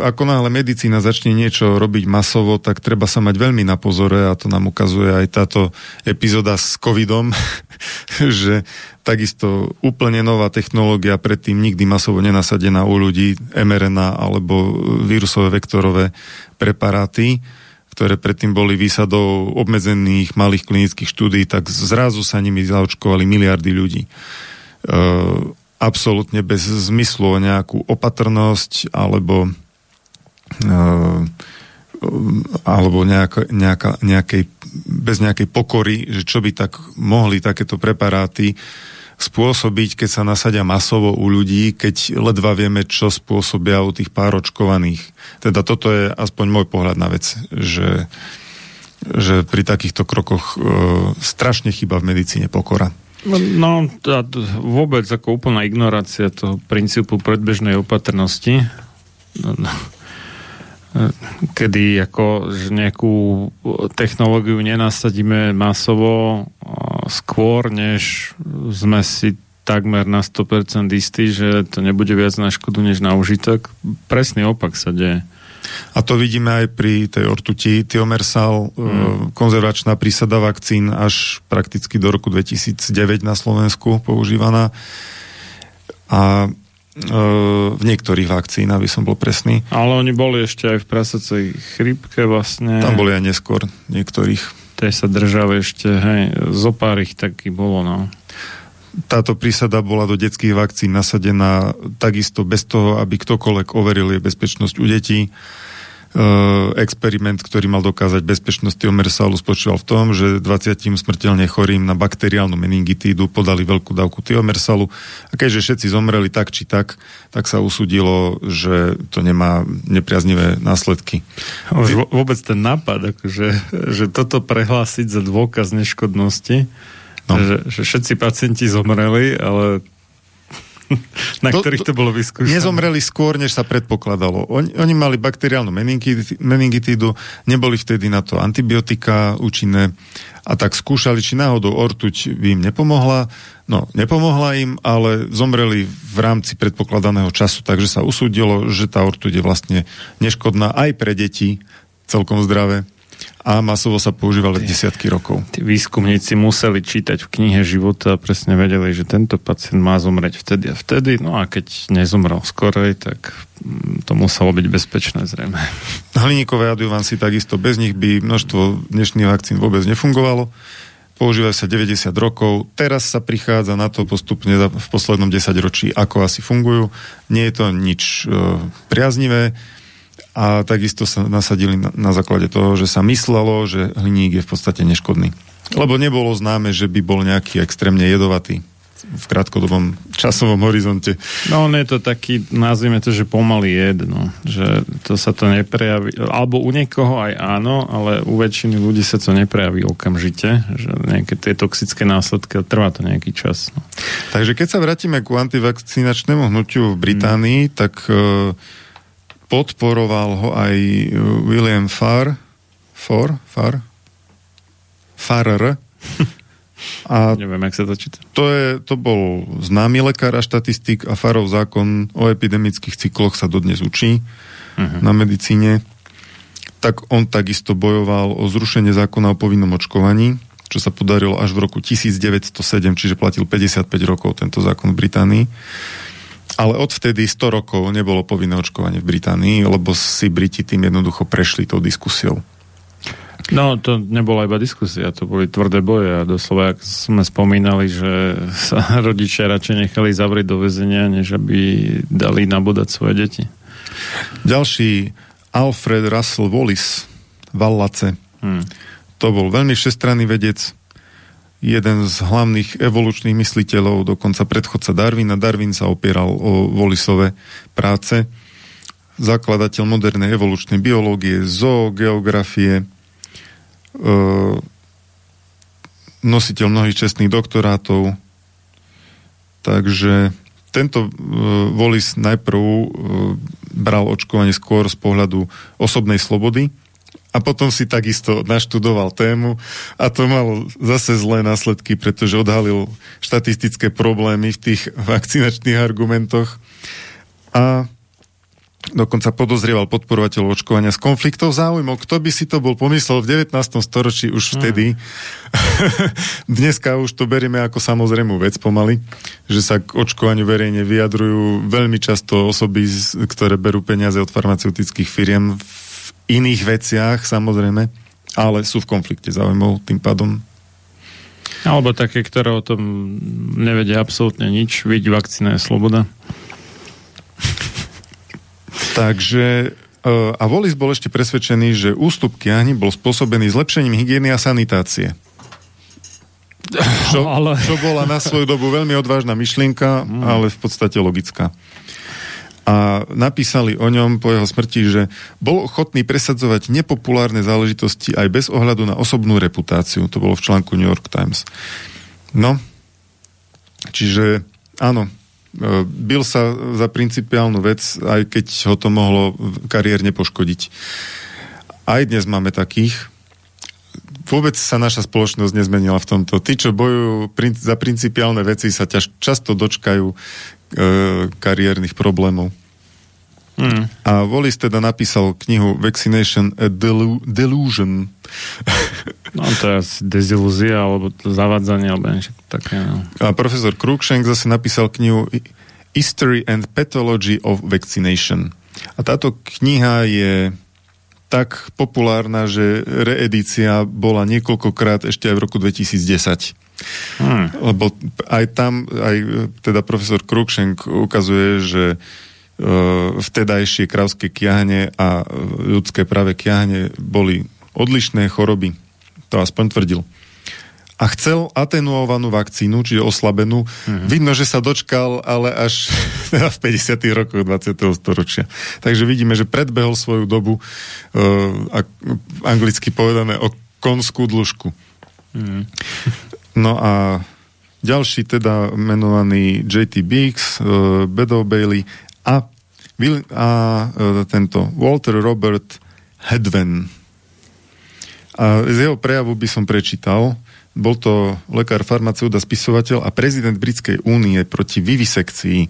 ako náhle medicína začne niečo robiť masovo, tak treba sa mať veľmi na pozore a to nám ukazuje aj táto epizóda s covidom, že takisto úplne nová technológia, predtým nikdy masovo nenasadená u ľudí, mRNA alebo vírusové vektorové preparáty, ktoré predtým boli výsadou obmedzených malých klinických štúdí, tak zrazu sa nimi zaočkovali miliardy ľudí. Uh, absolútne bez zmyslu o nejakú opatrnosť alebo uh, alebo nejako, nejaká, nejakej, bez nejakej pokory, že čo by tak mohli takéto preparáty spôsobiť, keď sa nasadia masovo u ľudí, keď ledva vieme, čo spôsobia u tých pár očkovaných. Teda toto je aspoň môj pohľad na vec, že, že pri takýchto krokoch e, strašne chyba v medicíne pokora. No, tá, vôbec ako úplná ignorácia toho princípu predbežnej opatrnosti, no, no, kedy ako že nejakú technológiu nenasadíme masovo skôr, než sme si takmer na 100% istí, že to nebude viac na škodu, než na užitok. Presný opak sa deje. A to vidíme aj pri tej ortuti. Tiomersal, mm. konzervačná prísada vakcín až prakticky do roku 2009 na Slovensku používaná. A e, v niektorých vakcín, aby som bol presný. Ale oni boli ešte aj v prasacej chrypke vlastne. Tam boli aj neskôr niektorých. Tej sa držali ešte, hej, zo pár ich taký bolo, no. Táto prísada bola do detských vakcín nasadená takisto bez toho, aby ktokoľvek overil jej bezpečnosť u detí. E, experiment, ktorý mal dokázať bezpečnosť tiomersalu, spočíval v tom, že 20 smrteľne chorým na bakteriálnu meningitídu podali veľkú dávku tiomersalu a keďže všetci zomreli tak či tak, tak sa usudilo, že to nemá nepriaznivé následky. Vôbec ten nápad, akože, že toto prehlásiť za dôkaz neškodnosti, no. že, že všetci pacienti zomreli, ale na To- ktorých to bolo vyskúšané. Nezomreli skôr, než sa predpokladalo. Oni, oni mali bakteriálnu meningitídu, neboli vtedy na to antibiotika účinné a tak skúšali, či náhodou ortuť by im nepomohla. No, nepomohla im, ale zomreli v rámci predpokladaného času, takže sa usúdilo, že tá ortuť je vlastne neškodná aj pre deti, celkom zdravé a masovo sa používali desiatky rokov. Tí výskumníci museli čítať v knihe života a presne vedeli, že tento pacient má zomrieť vtedy a vtedy, no a keď nezomrel skorej, tak mm, to muselo byť bezpečné zrejme. Hliníkové adjuvancy takisto, bez nich by množstvo dnešných vakcín vôbec nefungovalo. Používajú sa 90 rokov. Teraz sa prichádza na to postupne v poslednom 10 ročí, ako asi fungujú. Nie je to nič e, priaznivé a takisto sa nasadili na, na základe toho, že sa myslelo, že hliník je v podstate neškodný. Lebo nebolo známe, že by bol nejaký extrémne jedovatý v krátkodobom časovom horizonte. No on je to taký, nazvime to, že pomalý jed, no. že to sa to neprejaví, alebo u niekoho aj áno, ale u väčšiny ľudí sa to neprejaví okamžite, že nejaké tie toxické následky, trvá to nejaký čas. No. Takže keď sa vrátime ku antivakcinačnému hnutiu v Británii, tak e, podporoval ho aj e, William Farr, Farr, Farr, Farrer. A Neviem, jak sa to číta. to, je, to bol známy lekár a štatistik a Farov zákon o epidemických cykloch sa dodnes učí uh-huh. na medicíne. Tak on takisto bojoval o zrušenie zákona o povinnom očkovaní, čo sa podarilo až v roku 1907, čiže platil 55 rokov tento zákon v Británii. Ale odvtedy 100 rokov nebolo povinné očkovanie v Británii, lebo si Briti tým jednoducho prešli tou diskusiou. No, to nebola iba diskusia, to boli tvrdé boje a doslova, ak sme spomínali, že sa rodičia radšej nechali zavrieť do väzenia, než aby dali nabodať svoje deti. Ďalší Alfred Russel Wallace, Wallace. Hmm. To bol veľmi všestranný vedec, jeden z hlavných evolučných mysliteľov, dokonca predchodca Darwina. Darwin sa opieral o Wallisove práce. Zakladateľ modernej evolučnej biológie, zoogeografie, e, nositeľ mnohých čestných doktorátov. Takže tento e, Wallis najprv e, bral očkovanie skôr z pohľadu osobnej slobody a potom si takisto naštudoval tému a to malo zase zlé následky, pretože odhalil štatistické problémy v tých vakcinačných argumentoch a dokonca podozrieval podporovateľov očkovania z konfliktov záujmov. Kto by si to bol pomyslel v 19. storočí už vtedy? Dneska už to berieme ako samozrejmú vec pomaly, že sa k očkovaniu verejne vyjadrujú veľmi často osoby, ktoré berú peniaze od farmaceutických firiem v iných veciach, samozrejme, ale sú v konflikte záujmov tým pádom. Alebo také, ktoré o tom nevedia absolútne nič. Vidí, vakcína je sloboda. Takže e, a Wallis bol ešte presvedčený, že ústup kiahni bol spôsobený zlepšením hygieny a sanitácie. Čo, Ale- čo bola na svoju dobu veľmi odvážna myšlienka, ale v podstate logická. A napísali o ňom po jeho smrti, že bol ochotný presadzovať nepopulárne záležitosti aj bez ohľadu na osobnú reputáciu. To bolo v článku New York Times. No, čiže áno, e, bil sa za principiálnu vec, aj keď ho to mohlo kariérne poškodiť. Aj dnes máme takých. Vôbec sa naša spoločnosť nezmenila v tomto. Tí, čo bojujú za principiálne veci, sa ťaž, často dočkajú kariérnych problémov. Hmm. A Wallis teda napísal knihu Vaccination a Delu- Delusion. No to je dezilúzia, alebo zavádzanie, alebo niečo také. No. A profesor Cruikshank zase napísal knihu History and Pathology of Vaccination. A táto kniha je tak populárna, že reedícia bola niekoľkokrát ešte aj v roku 2010. Hmm. Lebo aj tam, aj e, teda profesor Krukšenk ukazuje, že e, vtedajšie krauské kiahne a e, ľudské práve kiahne boli odlišné choroby. To aspoň tvrdil. A chcel atenuovanú vakcínu, čiže oslabenú. Mm-hmm. Vidno, že sa dočkal, ale až teda v 50. rokoch 20. storočia. Takže vidíme, že predbehol svoju dobu, uh, anglicky povedané, o konskú dĺžku. Mm-hmm. No a ďalší teda menovaný J.T. Biggs, uh, Bedo Bailey a, Will, a uh, tento Walter Robert Hedven. A z jeho prejavu by som prečítal, bol to lekár, farmaceut a spisovateľ a prezident Britskej únie proti vivisekcii.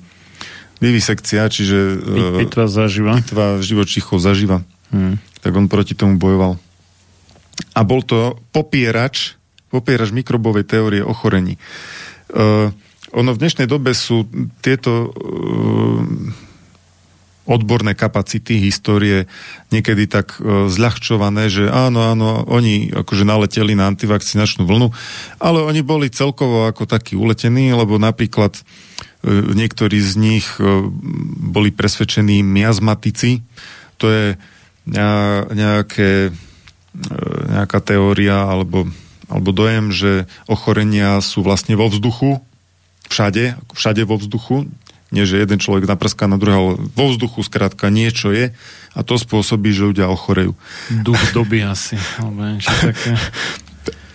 Vivisekcia, čiže... Pitva zaživa. Pitva živočíchov zaživa. Hmm. Tak on proti tomu bojoval. A bol to popierač, popierač mikrobovej teórie ochorení. Uh, ono v dnešnej dobe sú tieto uh, odborné kapacity histórie niekedy tak e, zľahčované, že áno, áno, oni akože naleteli na antivakcinačnú vlnu, ale oni boli celkovo ako takí uletení, lebo napríklad e, niektorí z nich e, boli presvedčení miazmatici, to je nejaké, nejaká teória alebo, alebo dojem, že ochorenia sú vlastne vo vzduchu, všade, všade vo vzduchu, nie, že jeden človek naprská na druhého, vo vzduchu skrátka niečo je a to spôsobí, že ľudia ochorejú. Duch doby asi, alebo niečo také.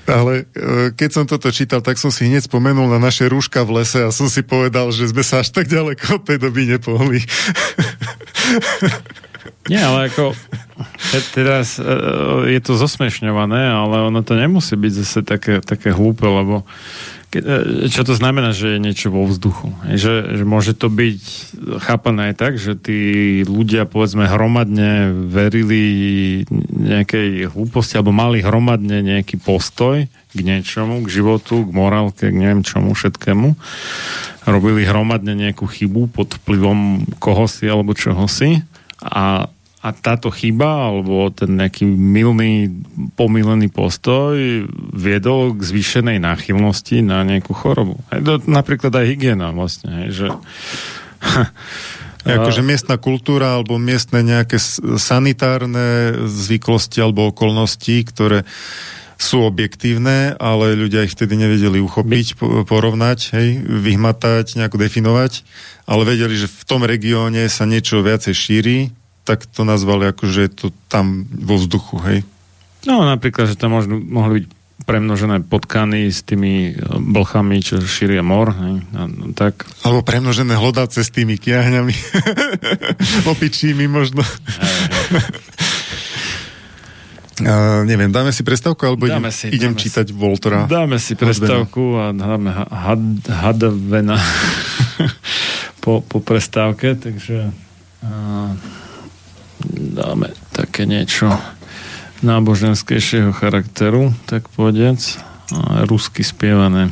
Ale e, keď som toto čítal, tak som si hneď spomenul na naše rúška v lese a som si povedal, že sme sa až tak ďaleko od tej doby nepohli. Nie, ale ako teraz e, je to zosmešňované, ale ono to nemusí byť zase také, také hlúpe, lebo E, čo to znamená, že je niečo vo vzduchu? Že, že môže to byť chápané aj tak, že tí ľudia povedzme hromadne verili nejakej hlúposti alebo mali hromadne nejaký postoj k niečomu, k životu, k morálke, k neviem čomu všetkému. Robili hromadne nejakú chybu pod vplyvom kohosi alebo čohosi a a táto chyba alebo ten nejaký milný, pomílený postoj viedol k zvýšenej náchylnosti na nejakú chorobu. To, napríklad aj hygiena vlastne, že Akože miestna kultúra alebo miestne nejaké sanitárne zvyklosti alebo okolnosti, ktoré sú objektívne, ale ľudia ich vtedy nevedeli uchopiť, porovnať, hej, vyhmatať, nejako definovať, ale vedeli, že v tom regióne sa niečo viacej šíri, tak to nazvali ako, že je to tam vo vzduchu, hej? No napríklad, že tam možno, mohli byť premnožené potkany s tými e, blchami, čo šíria mor, hej? A, no, tak. Alebo premnožené hlodace s tými kiahňami. Opičími možno. Uh, neviem, dáme si prestávku, alebo dáme idem, si, idem čítať si. Voltora? Dáme si prestávku a dáme had, hadavena po, po prestávke, takže uh, dáme také niečo náboženskejšieho charakteru, tak povedec, rusky spievané.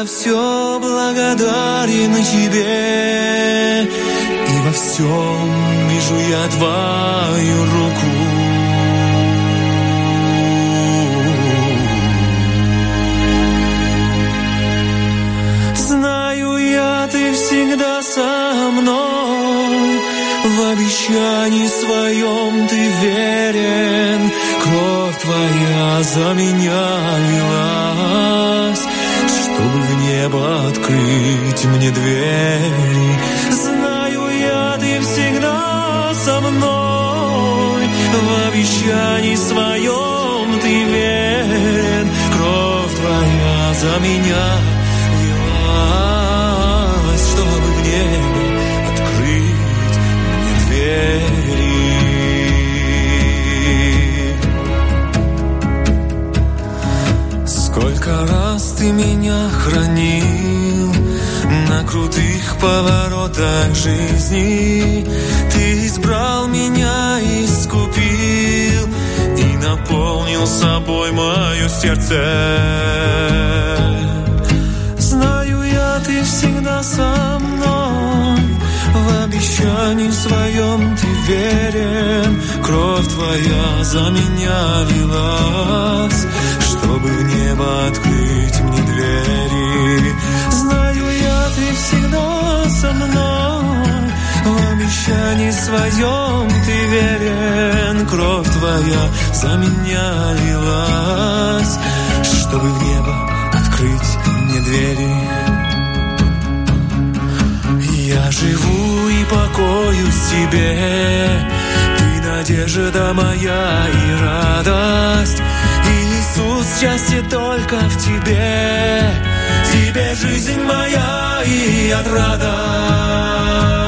за все благодарен тебе. И во всем вижу я твою руку. Знаю я, ты всегда со мной. В обещании своем ты верен. Кровь твоя за меня открыть мне двери. Знаю я, ты всегда со мной, в обещании своем ты верен. Кровь твоя за меня лилась, чтобы в небо открыть мне двери. Сколько раз ты меня хранил крутых поворотах жизни. Ты избрал меня, искупил и наполнил собой мое сердце. Знаю я, ты всегда со мной, в обещании своем ты верен. Кровь твоя за меня лилась, чтобы в небо открыть мне двери. Обещании своем ты верен. Кровь твоя за меня лилась, чтобы в небо открыть мне двери. Я живу и покоюсь тебе, ты надежда моя и радость. Иисус, счастье только в тебе, тебе жизнь моя и отрада.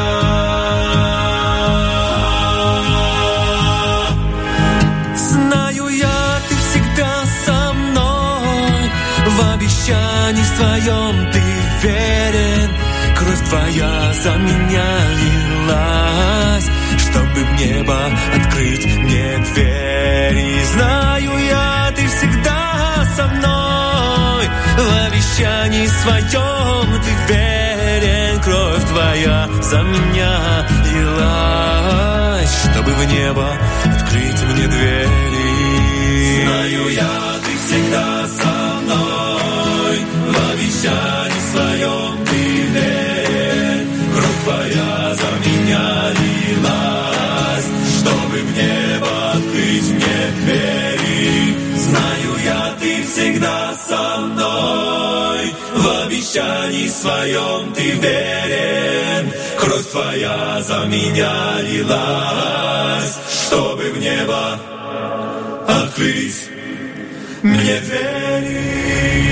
Обещании своем ты верен. Кровь твоя за меня лилась, чтобы в небо открыть мне двери. Знаю я, ты всегда со мной, в обещании своем ты верен. Кровь твоя за меня лилась, чтобы в небо открыть мне двери. Знаю я, ты всегда обещании своем ты верен. Кровь твоя за меня лилась, чтобы в небо открыть мне двери. Знаю я, ты всегда со мной, в обещании своем ты верен. Кровь твоя за меня лилась, чтобы в небо открыть мне двери.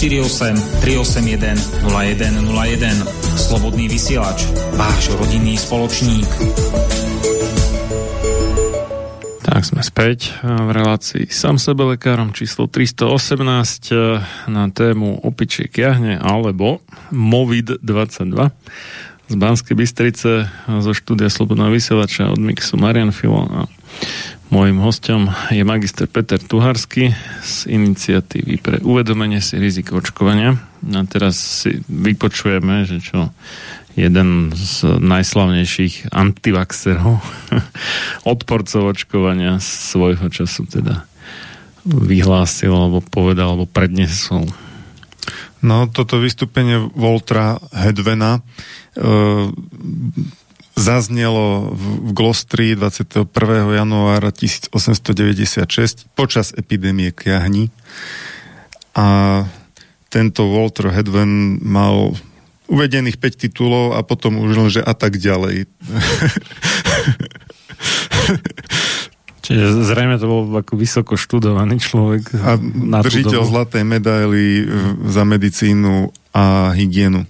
048 381 0101. Slobodný vysielač, váš rodinný spoločník. Tak sme späť eh, v relácii sám sebe lekárom číslo 318 eh, na tému opičiek jahne alebo MOVID-22 z Banskej Bystrice eh, zo štúdia Slobodného vysielača od Mixu Marian Filo a Mojím hostom je magister Peter Tuharsky z iniciatívy pre uvedomenie si rizik očkovania. A teraz si vypočujeme, že čo jeden z najslavnejších antivaxerov, odporcov očkovania svojho času teda vyhlásil, alebo povedal, alebo prednesol. No, toto vystúpenie Voltra Hedvena e, zaznelo v, v Glostri 21. januára 1896 počas epidémie kiahni. A tento Walter Hedven mal uvedených 5 titulov a potom už len, že a tak ďalej. Čiže zrejme to bol ako vysoko študovaný človek. A držiteľ zlatej medaily za medicínu a hygienu.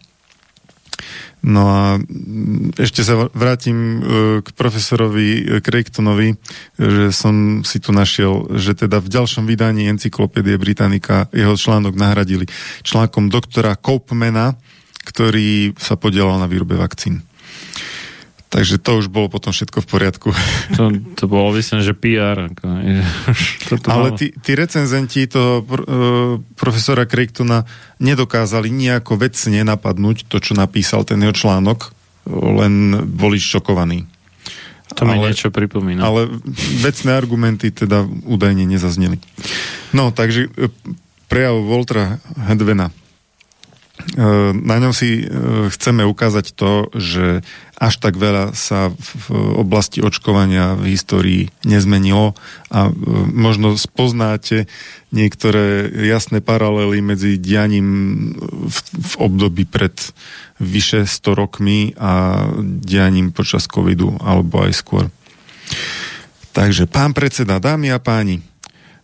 No a mm, ešte sa vrátim e, k profesorovi Craigtonovi, že som si tu našiel, že teda v ďalšom vydaní Encyklopédie Britannica jeho článok nahradili článkom doktora Coupmana, ktorý sa podielal na výrobe vakcín. Takže to už bolo potom všetko v poriadku. To, to bolo, myslím, že PR. Ako, toto Ale tí, tí recenzenti toho pr- e, profesora Craigtona nedokázali nejako vecne napadnúť to, čo napísal ten jeho článok, len boli šokovaní. To mi ale- niečo pripomína. Ale vecné argumenty teda údajne nezazneli. No, takže e, prejav Voltra Hedvena. E, Na ňom si e, chceme ukázať to, že až tak veľa sa v oblasti očkovania v histórii nezmenilo a e, možno spoznáte niektoré jasné paralely medzi dianím v, v období pred vyše 100 rokmi a dianím počas covidu alebo aj skôr. Takže, pán predseda, dámy a páni,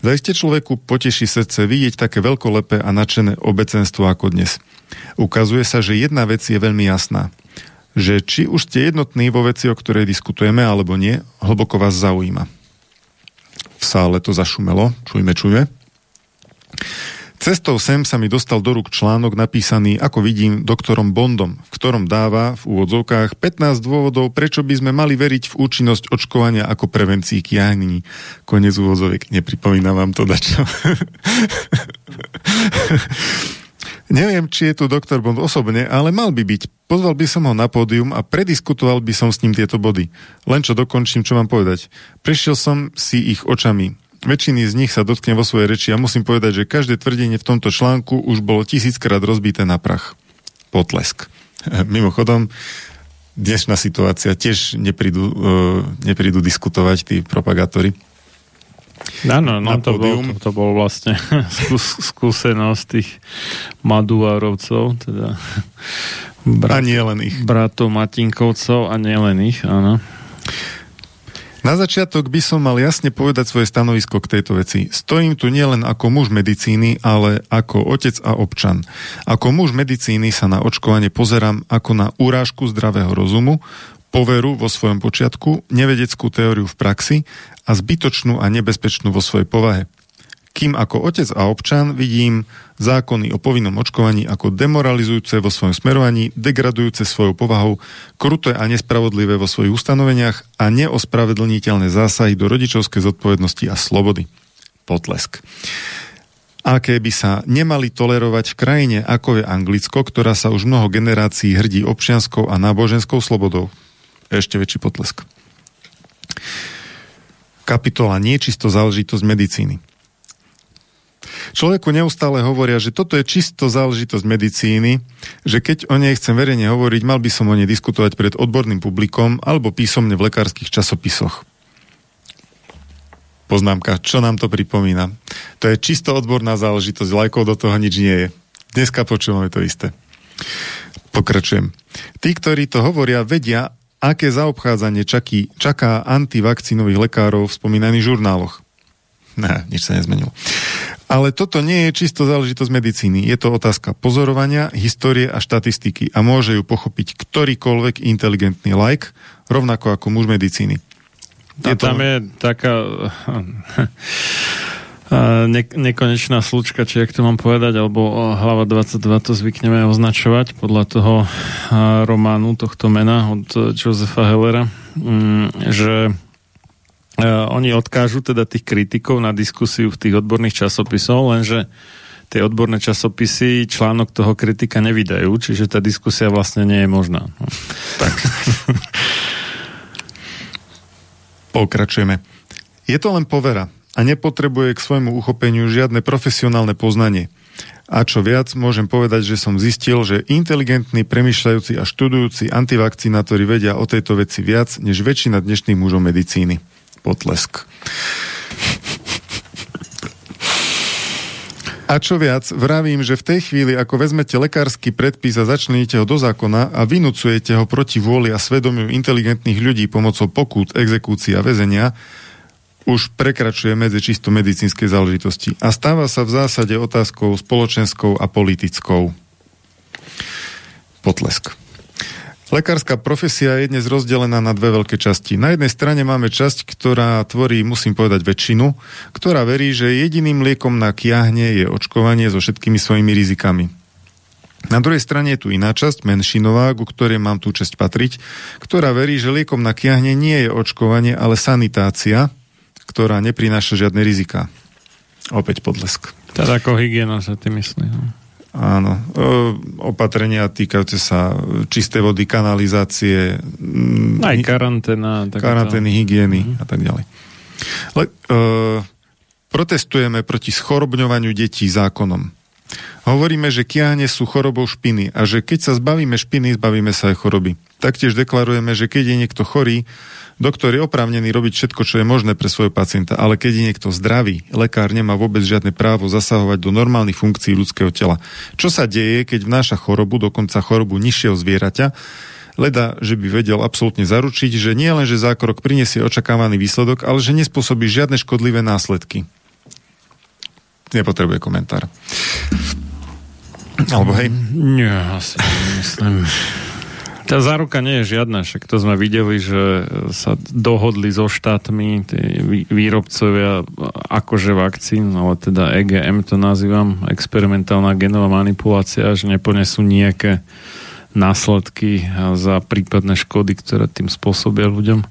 Zajiste človeku poteší srdce vidieť také veľkolepé a nadšené obecenstvo ako dnes. Ukazuje sa, že jedna vec je veľmi jasná. Že či už ste jednotní vo veci, o ktorej diskutujeme, alebo nie, hlboko vás zaujíma. V sále to zašumelo, čujme, čujme. Cestou sem sa mi dostal do rúk článok napísaný, ako vidím, doktorom Bondom, v ktorom dáva v úvodzovkách 15 dôvodov, prečo by sme mali veriť v účinnosť očkovania ako prevencii kiahní. Konec úvodzoviek, nepripomínam vám to dačo. Neviem, či je tu doktor Bond osobne, ale mal by byť. Pozval by som ho na pódium a prediskutoval by som s ním tieto body. Len čo dokončím, čo mám povedať. Prešiel som si ich očami. Väčšiny z nich sa dotkne vo svojej reči a musím povedať, že každé tvrdenie v tomto článku už bolo tisíckrát rozbité na prach. Potlesk. Mimochodom, dnešná situácia tiež neprídu, uh, neprídu diskutovať tí propagátori. Áno, no to, bol, pódium. to, to bol vlastne skús, skúsenosť tých Maduárovcov, teda A brat, nie len ich. bratov Matinkovcov a nielen ich, áno. Na začiatok by som mal jasne povedať svoje stanovisko k tejto veci. Stojím tu nielen ako muž medicíny, ale ako otec a občan. Ako muž medicíny sa na očkovanie pozerám ako na urážku zdravého rozumu, poveru vo svojom počiatku, nevedeckú teóriu v praxi a zbytočnú a nebezpečnú vo svojej povahe. Kým ako otec a občan vidím zákony o povinnom očkovaní ako demoralizujúce vo svojom smerovaní, degradujúce svojou povahou, kruté a nespravodlivé vo svojich ustanoveniach a neospravedlniteľné zásahy do rodičovskej zodpovednosti a slobody. Potlesk. Aké by sa nemali tolerovať v krajine, ako je Anglicko, ktorá sa už mnoho generácií hrdí občianskou a náboženskou slobodou. Ešte väčší potlesk. Kapitola nie je čisto záležitosť medicíny. Človeku neustále hovoria, že toto je čisto záležitosť medicíny, že keď o nej chcem verejne hovoriť, mal by som o nej diskutovať pred odborným publikom alebo písomne v lekárskych časopisoch. Poznámka, čo nám to pripomína? To je čisto odborná záležitosť, lajkov do toho nič nie je. Dneska počúvame to isté. Pokračujem. Tí, ktorí to hovoria, vedia, aké zaobchádzanie čakí, čaká antivakcínových lekárov v spomínaných žurnáloch. Ne, nič sa nezmenilo. Ale toto nie je čisto záležitosť medicíny. Je to otázka pozorovania, histórie a štatistiky a môže ju pochopiť ktorýkoľvek inteligentný like, rovnako ako muž medicíny. Je a tam to... je taká ne, nekonečná slučka, či jak to mám povedať, alebo hlava 22 to zvykneme označovať podľa toho románu tohto mena od Josefa Hellera, mm, že oni odkážu teda tých kritikov na diskusiu v tých odborných časopisov, lenže tie odborné časopisy článok toho kritika nevydajú, čiže tá diskusia vlastne nie je možná. No. Tak. Pokračujeme. Je to len povera a nepotrebuje k svojmu uchopeniu žiadne profesionálne poznanie. A čo viac, môžem povedať, že som zistil, že inteligentní, premyšľajúci a študujúci antivakcinátori vedia o tejto veci viac, než väčšina dnešných mužov medicíny. Potlesk. A čo viac, vravím, že v tej chvíli, ako vezmete lekársky predpis a začleníte ho do zákona a vynúcujete ho proti vôli a svedomiu inteligentných ľudí pomocou pokút, exekúcií a väzenia, už prekračuje medzi čisto medicínskej záležitosti a stáva sa v zásade otázkou spoločenskou a politickou. Potlesk. Lekárska profesia je dnes rozdelená na dve veľké časti. Na jednej strane máme časť, ktorá tvorí, musím povedať, väčšinu, ktorá verí, že jediným liekom na kiahne je očkovanie so všetkými svojimi rizikami. Na druhej strane je tu iná časť, menšinová, ku ktorej mám tú časť patriť, ktorá verí, že liekom na kiahne nie je očkovanie, ale sanitácia, ktorá neprináša žiadne rizika. Opäť podlesk. Teda ako hygiena sa ty myslí. No? Áno. Opatrenia týkajúce sa čistej vody, kanalizácie. Aj karanténa. Karantény, hygieny uh-huh. a tak ďalej. Le, uh, protestujeme proti schorobňovaniu detí zákonom. Hovoríme, že kiahne sú chorobou špiny a že keď sa zbavíme špiny, zbavíme sa aj choroby. Taktiež deklarujeme, že keď je niekto chorý, Doktor je oprávnený robiť všetko, čo je možné pre svojho pacienta, ale keď je niekto zdravý, lekár nemá vôbec žiadne právo zasahovať do normálnych funkcií ľudského tela. Čo sa deje, keď vnáša chorobu, dokonca chorobu nižšieho zvieraťa, leda, že by vedel absolútne zaručiť, že nie len, že zákrok prinesie očakávaný výsledok, ale že nespôsobí žiadne škodlivé následky. Nepotrebuje komentár. Alebo hej? Nie, asi myslím. Tá záruka nie je žiadna, však to sme videli, že sa dohodli so štátmi tí výrobcovia akože vakcín, ale teda EGM to nazývam, experimentálna genová manipulácia, že neponesú nejaké následky za prípadné škody, ktoré tým spôsobia ľuďom.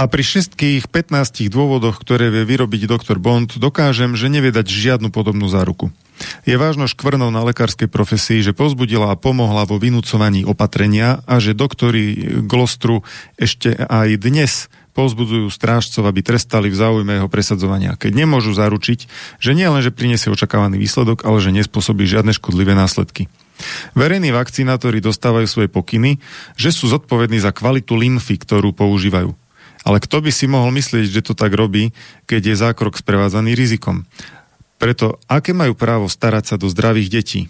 A pri všetkých 15 dôvodoch, ktoré vie vyrobiť doktor Bond, dokážem, že nevie dať žiadnu podobnú záruku. Je vážno škvrnou na lekárskej profesii, že pozbudila a pomohla vo vynúcovaní opatrenia a že doktori Glostru ešte aj dnes pozbudzujú strážcov, aby trestali v záujme jeho presadzovania, keď nemôžu zaručiť, že nie len, že priniesie očakávaný výsledok, ale že nespôsobí žiadne škodlivé následky. Verejní vakcinátori dostávajú svoje pokyny, že sú zodpovední za kvalitu lymfy, ktorú používajú. Ale kto by si mohol myslieť, že to tak robí, keď je zákrok sprevádzaný rizikom? Preto, aké majú právo starať sa do zdravých detí?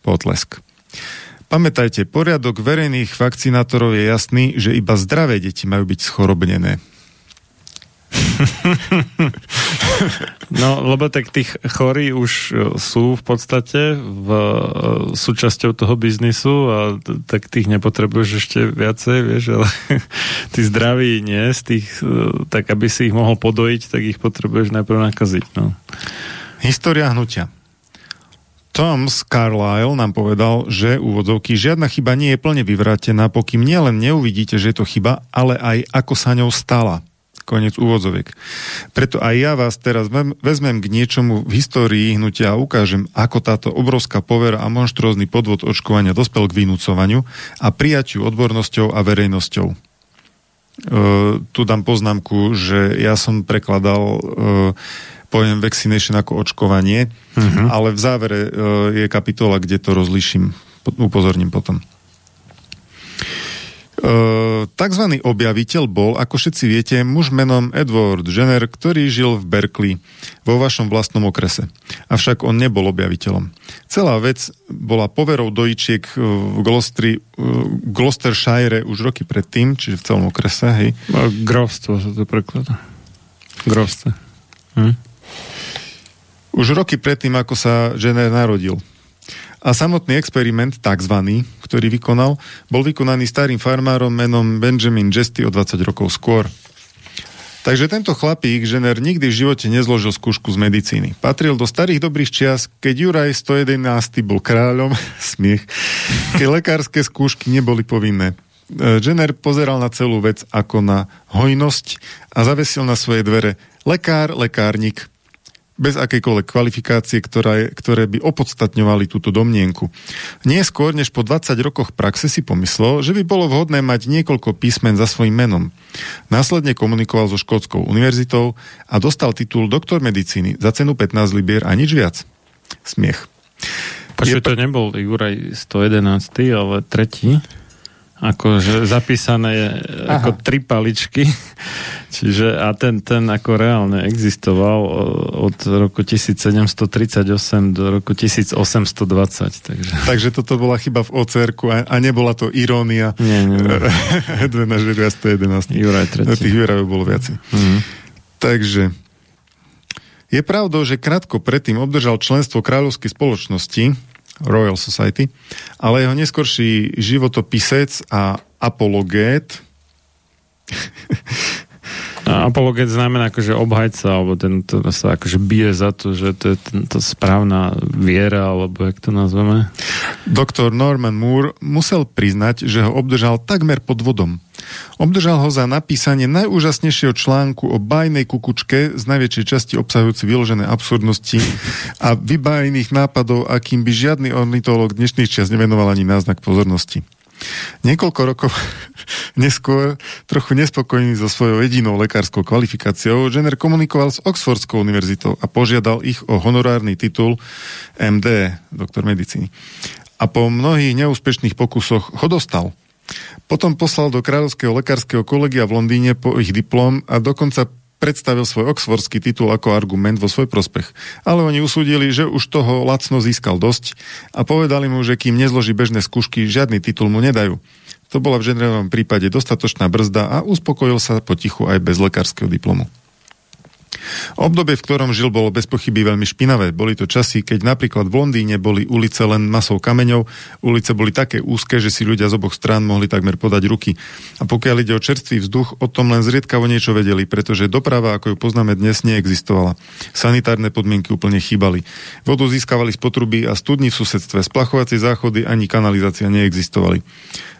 Potlesk. Pamätajte, poriadok verejných vakcinátorov je jasný, že iba zdravé deti majú byť schorobnené. No, lebo tak tých chorí už e, sú v podstate v, e, súčasťou toho biznisu a tak tých nepotrebuješ ešte viacej, vieš, ale tí zdraví nie, z tých, e, tak aby si ich mohol podojiť, tak ich potrebuješ najprv nakaziť, no. História hnutia. Thomas Carlyle nám povedal, že úvodzovky žiadna chyba nie je plne vyvrátená, pokým nielen neuvidíte, že je to chyba, ale aj ako sa ňou stala. Konec úvodzoviek. Preto aj ja vás teraz vezmem k niečomu v histórii hnutia a ukážem, ako táto obrovská povera a monštrózny podvod očkovania dospel k vynúcovaniu a prijaťu odbornosťou a verejnosťou. tu dám poznámku, že ja som prekladal uh, pojem vaccination ako očkovanie, uh-huh. ale v závere uh, je kapitola, kde to rozliším. Upozorním potom. Takzvaný objaviteľ bol, ako všetci viete, muž menom Edward Jenner, ktorý žil v Berkeley vo vašom vlastnom okrese. Avšak on nebol objaviteľom. Celá vec bola poverou dojičiek v Glostri, Gloucestershire už roky predtým, čiže v celom okrese, hej. Grovstvo sa to prekladá. Grovstvo. Hm? Už roky predtým, ako sa Jenner narodil. A samotný experiment, takzvaný, ktorý vykonal, bol vykonaný starým farmárom menom Benjamin Jesty o 20 rokov skôr. Takže tento chlapík, žener, nikdy v živote nezložil skúšku z medicíny. Patril do starých dobrých čias, keď Juraj 111 bol kráľom, smiech, keď lekárske skúšky neboli povinné. Jenner pozeral na celú vec ako na hojnosť a zavesil na svoje dvere lekár, lekárnik, bez akejkoľvek kvalifikácie, ktoré, ktoré by opodstatňovali túto domnienku. Nie skôr než po 20 rokoch praxe si pomyslel, že by bolo vhodné mať niekoľko písmen za svojim menom. Následne komunikoval so Škótskou univerzitou a dostal titul doktor medicíny za cenu 15 libier a nič viac. Smiech. Počuť, to nebol Juraj 111, ale tretí akože zapísané je Aha. ako tri paličky. Čiže a ten, ten ako reálne existoval od roku 1738 do roku 1820. Takže, takže toto bola chyba v ocr a, a nebola to irónia. Nie, nie. Edvena Žiria 111. Juraj tretí. No, tých Jurajov bolo viac. Mm-hmm. Takže je pravdou, že krátko predtým obdržal členstvo kráľovskej spoločnosti, Royal Society, ale jeho neskorší životopisec a apologét apologet znamená akože obhajca, alebo ten, to sa akože bije za to, že to je to správna viera, alebo jak to nazveme? Doktor Norman Moore musel priznať, že ho obdržal takmer pod vodom. Obdržal ho za napísanie najúžasnejšieho článku o bajnej kukučke z najväčšej časti obsahujúci vyložené absurdnosti a vybájených nápadov, akým by žiadny ornitolog dnešných čas nevenoval ani náznak pozornosti. Niekoľko rokov neskôr, trochu nespokojný so svojou jedinou lekárskou kvalifikáciou, Jenner komunikoval s Oxfordskou univerzitou a požiadal ich o honorárny titul MD, doktor medicíny. A po mnohých neúspešných pokusoch ho dostal. Potom poslal do Kráľovského lekárskeho kolegia v Londýne po ich diplom a dokonca predstavil svoj oxfordský titul ako argument vo svoj prospech. Ale oni usúdili, že už toho lacno získal dosť a povedali mu, že kým nezloží bežné skúšky, žiadny titul mu nedajú. To bola v ženerovom prípade dostatočná brzda a uspokojil sa potichu aj bez lekárskeho diplomu. Obdobie, v ktorom žil, bolo bez pochyby veľmi špinavé. Boli to časy, keď napríklad v Londýne boli ulice len masou kameňov, ulice boli také úzke, že si ľudia z oboch strán mohli takmer podať ruky. A pokiaľ ide o čerstvý vzduch, o tom len zriedkavo niečo vedeli, pretože doprava, ako ju poznáme dnes, neexistovala. Sanitárne podmienky úplne chýbali. Vodu získavali z potruby a studni v susedstve, splachovacie záchody ani kanalizácia neexistovali.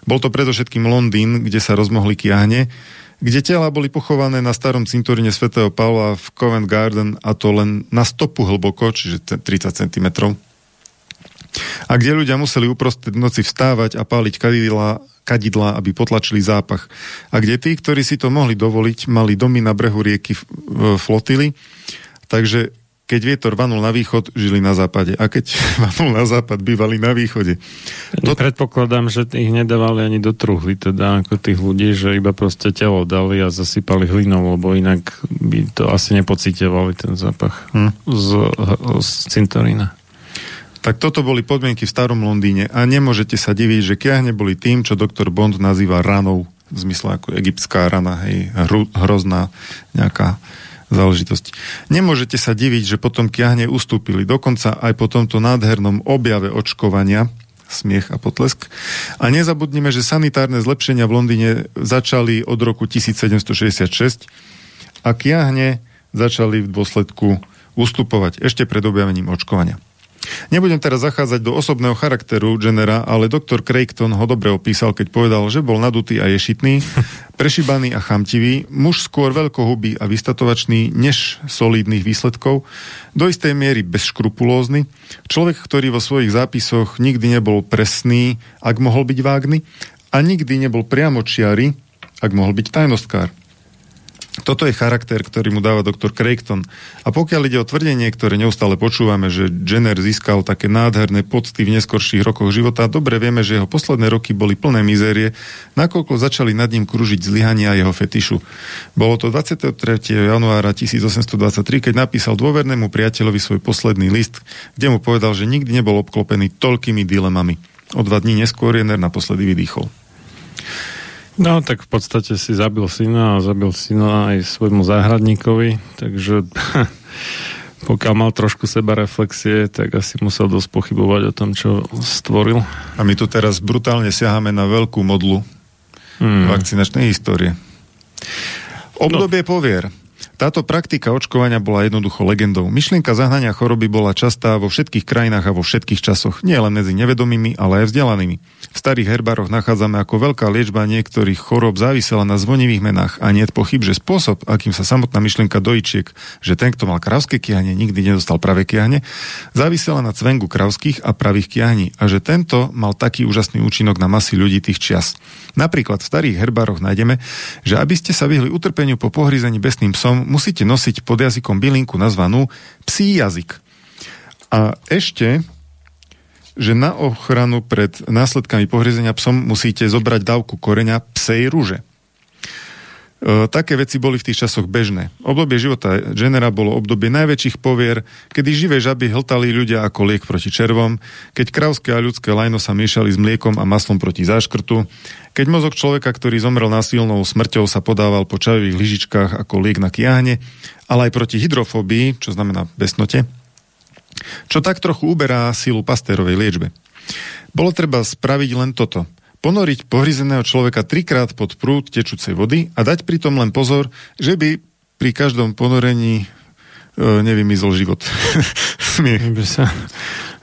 Bol to predovšetkým Londýn, kde sa rozmohli kiahne, kde tela boli pochované na starom cintoríne svätého Pavla v Covent Garden a to len na stopu hlboko, čiže 30 cm. A kde ľudia museli uprostred noci vstávať a páliť kadidla, kadidla, aby potlačili zápach. A kde tí, ktorí si to mohli dovoliť, mali domy na brehu rieky flotily, takže keď vietor vanul na východ, žili na západe. A keď vanul na západ, bývali na východe. To... Predpokladám, že ich nedávali ani do truhly, teda ako tých ľudí, že iba proste telo dali a zasypali hlinou, lebo inak by to asi nepocitovali ten zápach hm. z, z cintorína. Tak toto boli podmienky v starom Londýne a nemôžete sa diviť, že kiahne boli tým, čo doktor Bond nazýva ranou, v zmysle ako egyptská rana, hej, hru, hrozná nejaká záležitosť. Nemôžete sa diviť, že potom kiahne ustúpili. Dokonca aj po tomto nádhernom objave očkovania, smiech a potlesk. A nezabudnime, že sanitárne zlepšenia v Londýne začali od roku 1766 a kiahne začali v dôsledku ustupovať ešte pred objavením očkovania. Nebudem teraz zachádzať do osobného charakteru Jennera, ale doktor Craigton ho dobre opísal, keď povedal, že bol nadutý a ješitný, prešibaný a chamtivý, muž skôr veľkohubý a vystatovačný než solidných výsledkov, do istej miery bezškrupulózny, človek, ktorý vo svojich zápisoch nikdy nebol presný, ak mohol byť vágny, a nikdy nebol priamočiary, ak mohol byť tajnostkár. Toto je charakter, ktorý mu dáva doktor Craigton. A pokiaľ ide o tvrdenie, ktoré neustále počúvame, že Jenner získal také nádherné pocty v neskorších rokoch života, dobre vieme, že jeho posledné roky boli plné mizérie, nakoľko začali nad ním kružiť zlyhania jeho fetišu. Bolo to 23. januára 1823, keď napísal dôvernému priateľovi svoj posledný list, kde mu povedal, že nikdy nebol obklopený toľkými dilemami. O dva dní neskôr Jenner naposledy vydýchol. No, tak v podstate si zabil syna a zabil syna aj svojmu záhradníkovi, takže pokiaľ mal trošku seba reflexie, tak asi musel dosť pochybovať o tom, čo stvoril. A my tu teraz brutálne siahame na veľkú modlu Hmm. vakcinačnej histórie. Obdobie povier. Táto praktika očkovania bola jednoducho legendou. Myšlienka zahnania choroby bola častá vo všetkých krajinách a vo všetkých časoch, nie len medzi nevedomými, ale aj vzdelanými. V starých herbároch nachádzame ako veľká liečba niektorých chorób závisela na zvonivých menách a nie je pochyb, že spôsob, akým sa samotná myšlienka dojčiek, že ten, kto mal kravské kiahne, nikdy nedostal pravé kiahne, závisela na cvengu kravských a pravých kiahní a že tento mal taký úžasný účinok na masy ľudí tých čias. Napríklad v starých herbároch nájdeme, že aby ste sa vyhli utrpeniu po pohryzení besným psom, musíte nosiť pod jazykom bylinku nazvanú psí jazyk. A ešte, že na ochranu pred následkami pohryzenia psom musíte zobrať dávku koreňa psej rúže. E, také veci boli v tých časoch bežné. Obdobie života Jennera bolo obdobie najväčších povier, kedy živé žaby hltali ľudia ako liek proti červom, keď kravské a ľudské lajno sa miešali s mliekom a maslom proti záškrtu, keď mozog človeka, ktorý zomrel násilnou smrťou, sa podával po čajových lyžičkách ako liek na kiahne, ale aj proti hydrofóbii, čo znamená besnote, čo tak trochu uberá silu pastérovej liečbe. Bolo treba spraviť len toto – ponoriť pohryzeného človeka trikrát pod prúd tečúcej vody a dať pritom len pozor, že by pri každom ponorení e, nevymizol život. Smiech. By sa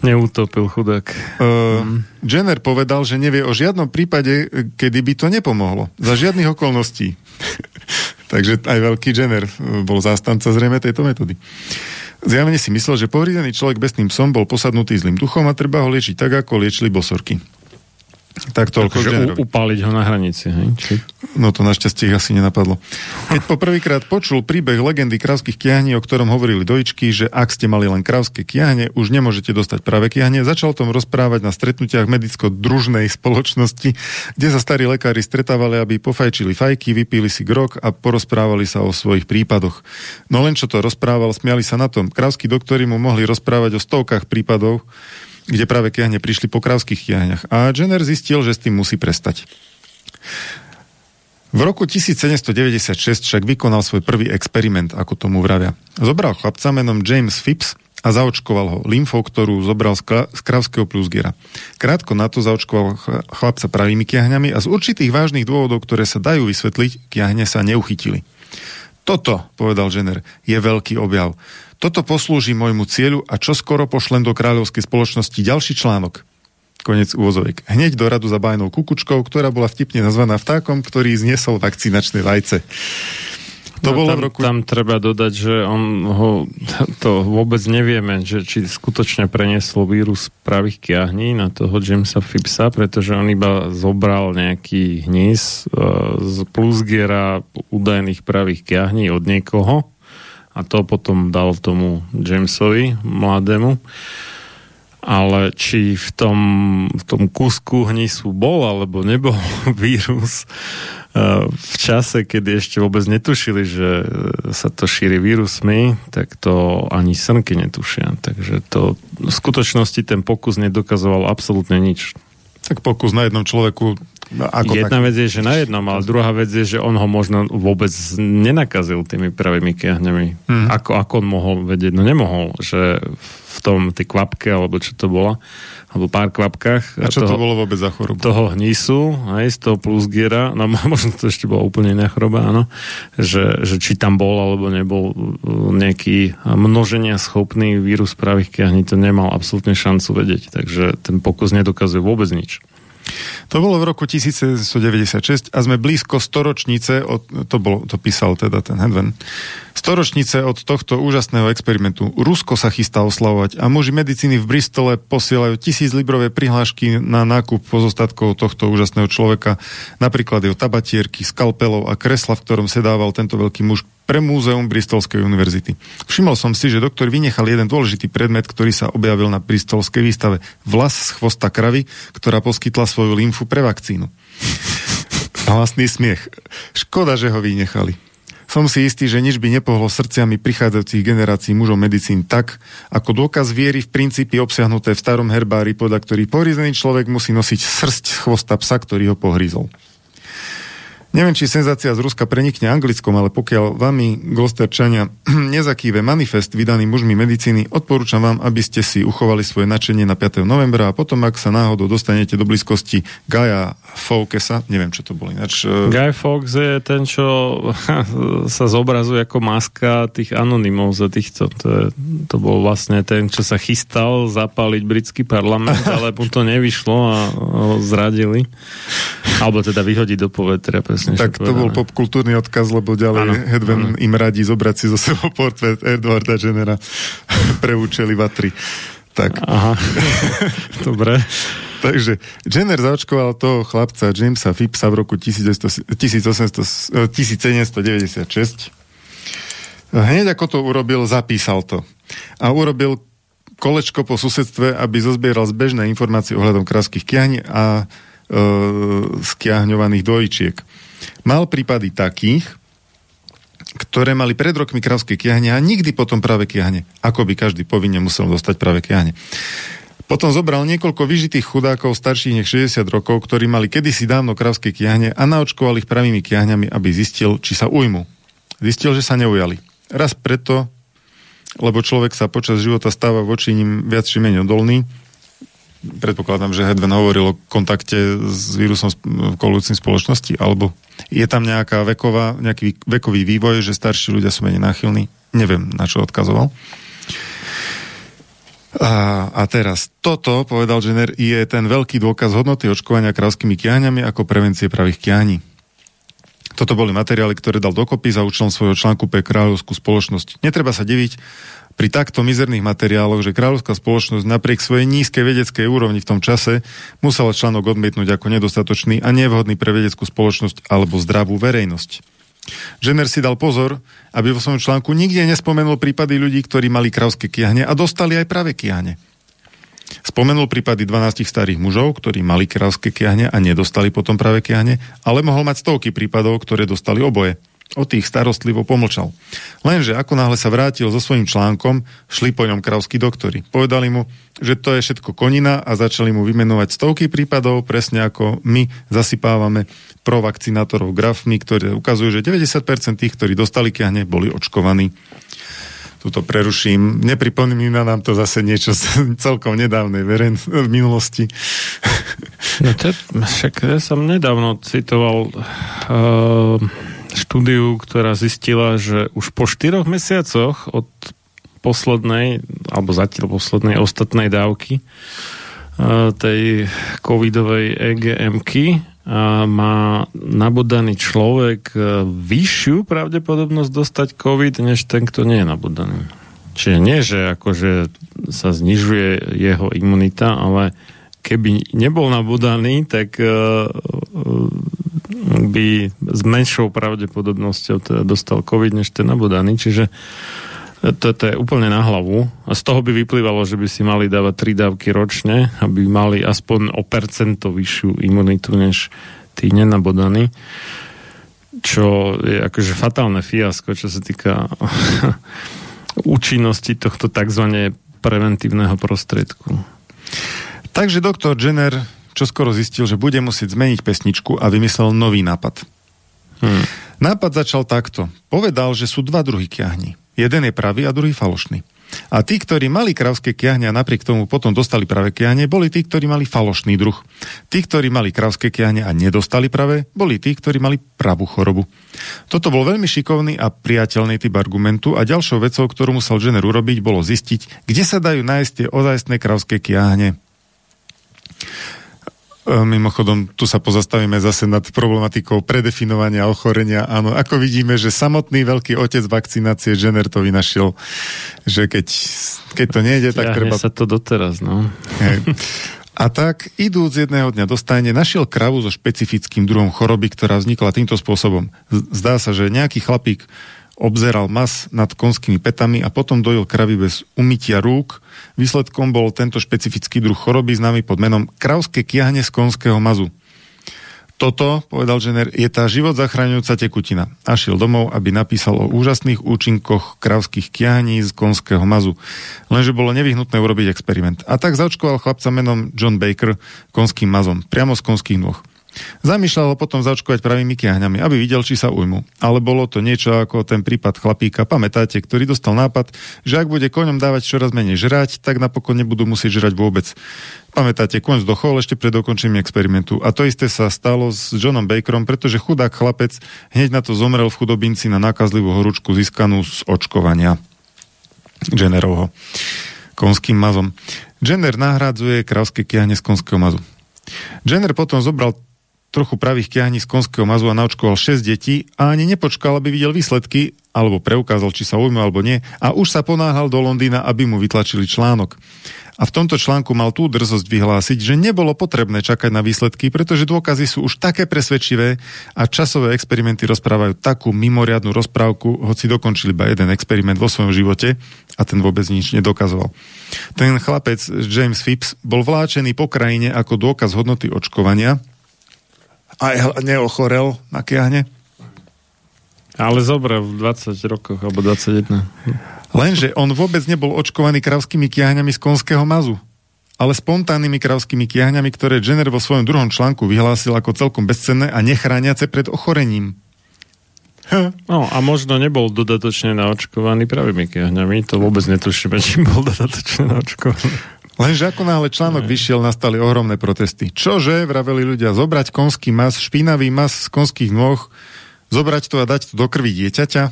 neutopil chudák. Uh, Jenner povedal, že nevie o žiadnom prípade, kedy by to nepomohlo. Za žiadnych okolností. Takže aj veľký Jenner e, bol zástanca zrejme tejto metódy. Zjavne si myslel, že pohrízený človek besným psom bol posadnutý zlým duchom a treba ho liečiť tak, ako liečili bosorky. Tak toľko Takže u, upáliť ho na hranici, hej? Či... No to našťastie ich asi nenapadlo. Keď poprvýkrát počul príbeh legendy kravských kiahní, o ktorom hovorili dojčky, že ak ste mali len kravské kiahne, už nemôžete dostať práve kiahne, začal tom rozprávať na stretnutiach medicko-družnej spoločnosti, kde sa starí lekári stretávali, aby pofajčili fajky, vypili si grok a porozprávali sa o svojich prípadoch. No len čo to rozprával, smiali sa na tom. Kravskí doktori mu mohli rozprávať o stovkách prípadov, kde práve kiahne prišli po kravských kiahňach. A Jenner zistil, že s tým musí prestať. V roku 1796 však vykonal svoj prvý experiment, ako tomu vravia. Zobral chlapca menom James Phipps a zaočkoval ho lymfou, ktorú zobral z, kravského plusgiera. Krátko na to zaočkoval ch- chlapca pravými kiahňami a z určitých vážnych dôvodov, ktoré sa dajú vysvetliť, kiahne sa neuchytili. Toto, povedal Jenner, je veľký objav. Toto poslúži môjmu cieľu a čo skoro pošlem do kráľovskej spoločnosti ďalší článok. Konec úvozovek. Hneď do radu za bajnou kukučkou, ktorá bola vtipne nazvaná vtákom, ktorý zniesol vakcinačné vajce. To no, bolo tam, v roku... tam treba dodať, že on ho, to vôbec nevieme, že či skutočne preniesol vírus pravých kiahní na toho Jamesa Phippsa, pretože on iba zobral nejaký hníz uh, z plusgiera údajných pravých kiahní od niekoho a to potom dal tomu Jamesovi, mladému. Ale či v tom, v tom kusku hnisu bol alebo nebol vírus uh, v čase, kedy ešte vôbec netušili, že sa to šíri vírusmi, tak to ani srnky netušia. Takže to v skutočnosti ten pokus nedokazoval absolútne nič. Tak pokus na jednom človeku ako Jedna tak... vec je, že na jednom, ale druhá vec je, že on ho možno vôbec nenakazil tými pravými kiahňami. Mhm. Ako, ako on mohol vedieť? No nemohol, že v tom, tej kvapke, alebo čo to bola, alebo pár kvapkách A čo toho, to bolo vôbec za chorobu? toho hnisu, aj z toho plusgiera, no možno to ešte bola úplne iná choroba, áno, že, že či tam bol alebo nebol uh, nejaký množenia schopný vírus pravých kiahní, to nemal absolútne šancu vedieť, takže ten pokus nedokazuje vôbec nič. To bolo v roku 1796 a sme blízko storočnice, od, to, bol, to písal teda ten Hedven, Storočnice od tohto úžasného experimentu. Rusko sa chystá oslavovať a muži medicíny v Bristole posielajú tisíc librové prihlášky na nákup pozostatkov tohto úžasného človeka. Napríklad jeho tabatierky, skalpelov a kresla, v ktorom sedával tento veľký muž pre múzeum Bristolskej univerzity. Všimol som si, že doktor vynechal jeden dôležitý predmet, ktorý sa objavil na Bristolskej výstave. Vlas z chvosta kravy, ktorá poskytla svoju lymfu pre vakcínu. Hlasný smiech. Škoda, že ho vynechali. Som si istý, že nič by nepohlo srdciami prichádzajúcich generácií mužov medicín tak, ako dôkaz viery v princípy obsiahnuté v starom herbári, podľa ktorý porízený človek musí nosiť srst z chvosta psa, ktorý ho pohrízol. Neviem, či senzácia z Ruska prenikne anglickom, ale pokiaľ vami, Glosterčania, nezakýve manifest vydaný mužmi medicíny, odporúčam vám, aby ste si uchovali svoje načenie na 5. novembra a potom, ak sa náhodou dostanete do blízkosti Gaja Fawkesa, neviem, čo to bol ináč. e, Guy Fawkes je ten, čo sa zobrazuje ako maska tých anonymov za týchto. To, je, to bol vlastne ten, čo sa chystal zapáliť britský parlament, ale mu to nevyšlo a ho zradili. Alebo teda vyhodiť do povetria, presne. Tak to bol popkultúrny odkaz, lebo ďalej Áno, Hedven áno. im radí zobrať si zo sebou portrét Edwarda Jennera pre účely vatry. Tak. Aha, dobre. Takže Jenner zaočkoval toho chlapca Jamesa Phippsa v roku 1800 1800 eh, 1796. Hneď ako to urobil, zapísal to. A urobil kolečko po susedstve, aby zozbieral zbežné informácie ohľadom krávskych kiahní a e, skiahňovaných dvojčiek. Mal prípady takých, ktoré mali pred rokmi krávské kiahne a nikdy potom práve kiahne. Ako by každý povinne musel dostať práve kiahne. Potom zobral niekoľko vyžitých chudákov starších než 60 rokov, ktorí mali kedysi dávno krávské kiahne a naočkoval ich pravými kiahňami, aby zistil, či sa ujmu. Zistil, že sa neujali. Raz preto, lebo človek sa počas života stáva voči ním viac či menej odolný. Predpokladám, že Hedven hovoril o kontakte s vírusom kolujúcim spoločnosti, alebo je tam nejaká veková, nejaký vekový vývoj, že starší ľudia sú menej náchylní. Neviem, na čo odkazoval. A, a teraz, toto, povedal Jenner, je ten veľký dôkaz hodnoty očkovania krávskými kiahňami ako prevencie pravých kiahní. Toto boli materiály, ktoré dal dokopy za účelom svojho článku pre kráľovskú spoločnosť. Netreba sa diviť pri takto mizerných materiáloch, že kráľovská spoločnosť napriek svojej nízkej vedeckej úrovni v tom čase musela článok odmietnúť ako nedostatočný a nevhodný pre vedeckú spoločnosť alebo zdravú verejnosť. Jenner si dal pozor, aby vo svojom článku nikde nespomenul prípady ľudí, ktorí mali krávské kiahne a dostali aj práve kiahne. Spomenul prípady 12 starých mužov, ktorí mali krávské kiahne a nedostali potom práve kiahne, ale mohol mať stovky prípadov, ktoré dostali oboje. O tých starostlivo pomlčal. Lenže ako náhle sa vrátil so svojím článkom, šli po ňom krávskí doktori. Povedali mu, že to je všetko konina a začali mu vymenovať stovky prípadov, presne ako my zasypávame provakcinátorov grafmi, ktoré ukazujú, že 90% tých, ktorí dostali kiahne, boli očkovaní tuto preruším. Nepripomína nám to zase niečo z celkom nedávnej veren v minulosti. No to, však ja som nedávno citoval uh, štúdiu, ktorá zistila, že už po štyroch mesiacoch od poslednej, alebo zatiaľ poslednej ostatnej dávky uh, tej covidovej EGM-ky a má nabodaný človek e, vyššiu pravdepodobnosť dostať COVID, než ten, kto nie je nabodaný. Čiže nie, že akože sa znižuje jeho imunita, ale keby nebol nabodaný, tak uh, by s menšou pravdepodobnosťou teda dostal COVID, než ten nabodaný. Čiže to, to je úplne na hlavu. A z toho by vyplývalo, že by si mali dávať tri dávky ročne, aby mali aspoň o percento vyššiu imunitu, než tí nenabodaní. Čo je akože fatálne fiasko, čo sa týka účinnosti tohto tzv. preventívneho prostriedku. Takže doktor Jenner čo skoro zistil, že bude musieť zmeniť pesničku a vymyslel nový nápad. Hmm. Nápad začal takto. Povedal, že sú dva druhy kiahní. Jeden je pravý a druhý falošný. A tí, ktorí mali krávské kiahne a napriek tomu potom dostali pravé kiahne, boli tí, ktorí mali falošný druh. Tí, ktorí mali krávské kiahne a nedostali pravé, boli tí, ktorí mali pravú chorobu. Toto bol veľmi šikovný a priateľný typ argumentu a ďalšou vecou, ktorú musel Jenner urobiť, bolo zistiť, kde sa dajú nájsť tie ozajstné krávské kiahne. E, Mimochodom, tu sa pozastavíme zase nad problematikou predefinovania ochorenia. Áno, ako vidíme, že samotný veľký otec vakcinácie Jenner to vynašiel, že keď, keď to nejde, tak Ťahne treba... sa to doteraz, no. Hej. A tak, idúc jedného dňa do stajne, našiel kravu so špecifickým druhom choroby, ktorá vznikla týmto spôsobom. Zdá sa, že nejaký chlapík obzeral mas nad konskými petami a potom dojil kravy bez umytia rúk. Výsledkom bol tento špecifický druh choroby známy pod menom kravské kiahne z konského mazu. Toto, povedal Jenner, je tá život zachraňujúca tekutina. A šiel domov, aby napísal o úžasných účinkoch kravských kiahní z konského mazu. Lenže bolo nevyhnutné urobiť experiment. A tak zaočkoval chlapca menom John Baker konským mazom, priamo z konských nôh. Zamýšľal ho potom zaočkovať pravými kiahňami, aby videl, či sa ujmu. Ale bolo to niečo ako ten prípad chlapíka, pamätáte, ktorý dostal nápad, že ak bude koňom dávať čoraz menej žrať, tak napokon nebudú musieť žrať vôbec. Pamätáte, koň zdochol ešte pred dokončením experimentu. A to isté sa stalo s Johnom Bakerom, pretože chudák chlapec hneď na to zomrel v chudobinci na nákazlivú horúčku získanú z očkovania. Jennerovho konským mazom. Jenner nahradzuje krávské kiahne z konského mazu. Jenner potom zobral trochu pravých kiahní z konského mazu a naočkoval 6 detí a ani nepočkal, aby videl výsledky, alebo preukázal, či sa ujme alebo nie, a už sa ponáhal do Londýna, aby mu vytlačili článok. A v tomto článku mal tú drzosť vyhlásiť, že nebolo potrebné čakať na výsledky, pretože dôkazy sú už také presvedčivé a časové experimenty rozprávajú takú mimoriadnu rozprávku, hoci dokončili iba jeden experiment vo svojom živote a ten vôbec nič nedokazoval. Ten chlapec James Phipps bol vláčený po krajine ako dôkaz hodnoty očkovania a neochorel na kiahne. Ale zobral v 20 rokoch, alebo 21. Lenže on vôbec nebol očkovaný kravskými kiahňami z konského mazu, ale spontánnymi kravskými kiahňami, ktoré Jenner vo svojom druhom článku vyhlásil ako celkom bezcenné a nechrániace pred ochorením. No a možno nebol dodatočne naočkovaný pravými kiahňami, to vôbec netušíme, či bol dodatočne naočkovaný. Lenže ako náhle článok vyšiel, nastali ohromné protesty. Čože, vraveli ľudia, zobrať konský mas, špinavý mas z konských nôh, zobrať to a dať to do krvi dieťaťa?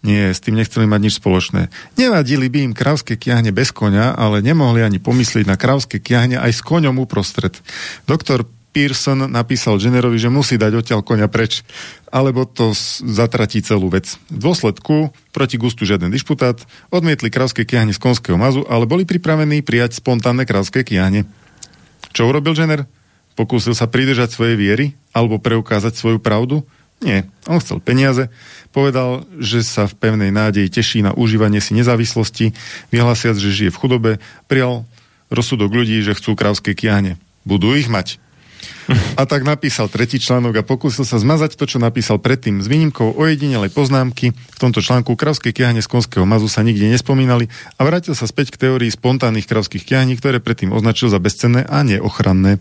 Nie, s tým nechceli mať nič spoločné. Nevadili by im kravské kiahne bez konia, ale nemohli ani pomyslieť na kravské kiahne aj s koňom uprostred. Doktor Pearson napísal Jennerovi, že musí dať odtiaľ konia preč, alebo to zatratí celú vec. V dôsledku, proti gustu žiaden disputát, odmietli kravské kiahne z konského mazu, ale boli pripravení prijať spontánne kravské kiahne. Čo urobil Jenner? Pokúsil sa pridržať svojej viery alebo preukázať svoju pravdu? Nie, on chcel peniaze, povedal, že sa v pevnej nádeji teší na užívanie si nezávislosti, vyhlasiac, že žije v chudobe, prijal rozsudok ľudí, že chcú krávské kiahne. Budú ich mať. A tak napísal tretí článok a pokúsil sa zmazať to, čo napísal predtým s výnimkou ojedinelej poznámky. V tomto článku kravské kiahne z konského mazu sa nikde nespomínali a vrátil sa späť k teórii spontánnych kravských kiahní, ktoré predtým označil za bezcenné a neochranné.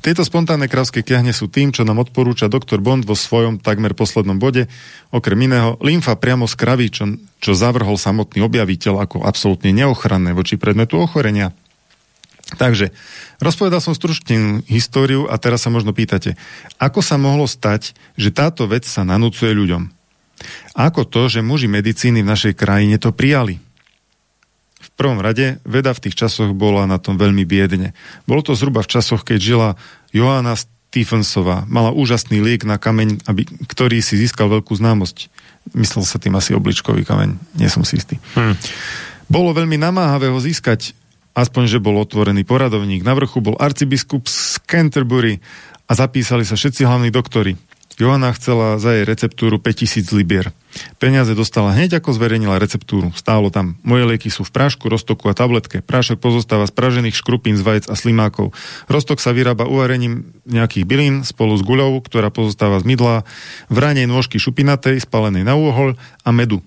Tieto spontánne kravské kiahne sú tým, čo nám odporúča doktor Bond vo svojom takmer poslednom bode. Okrem iného, lymfa priamo z kravy, čo, čo zavrhol samotný objaviteľ ako absolútne neochranné voči predmetu ochorenia. Takže, rozpovedal som stručnú históriu a teraz sa možno pýtate, ako sa mohlo stať, že táto vec sa nanúcuje ľuďom? Ako to, že muži medicíny v našej krajine to prijali? V prvom rade, veda v tých časoch bola na tom veľmi biedne. Bolo to zhruba v časoch, keď žila Johanna Stephensová. Mala úžasný liek na kameň, aby, ktorý si získal veľkú známosť. Myslel sa tým asi obličkový kameň, nie som si istý. Hm. Bolo veľmi namáhavé ho získať, aspoň, že bol otvorený poradovník. Na vrchu bol arcibiskup z Canterbury a zapísali sa všetci hlavní doktori. Johana chcela za jej receptúru 5000 libier. Peniaze dostala hneď ako zverejnila receptúru. Stálo tam. Moje lieky sú v prášku, roztoku a tabletke. Prášok pozostáva z pražených škrupín z vajec a slimákov. Roztok sa vyrába uvarením nejakých bylín spolu s guľou, ktorá pozostáva z mydla, vranej nôžky šupinatej, spalenej na úhol a medu.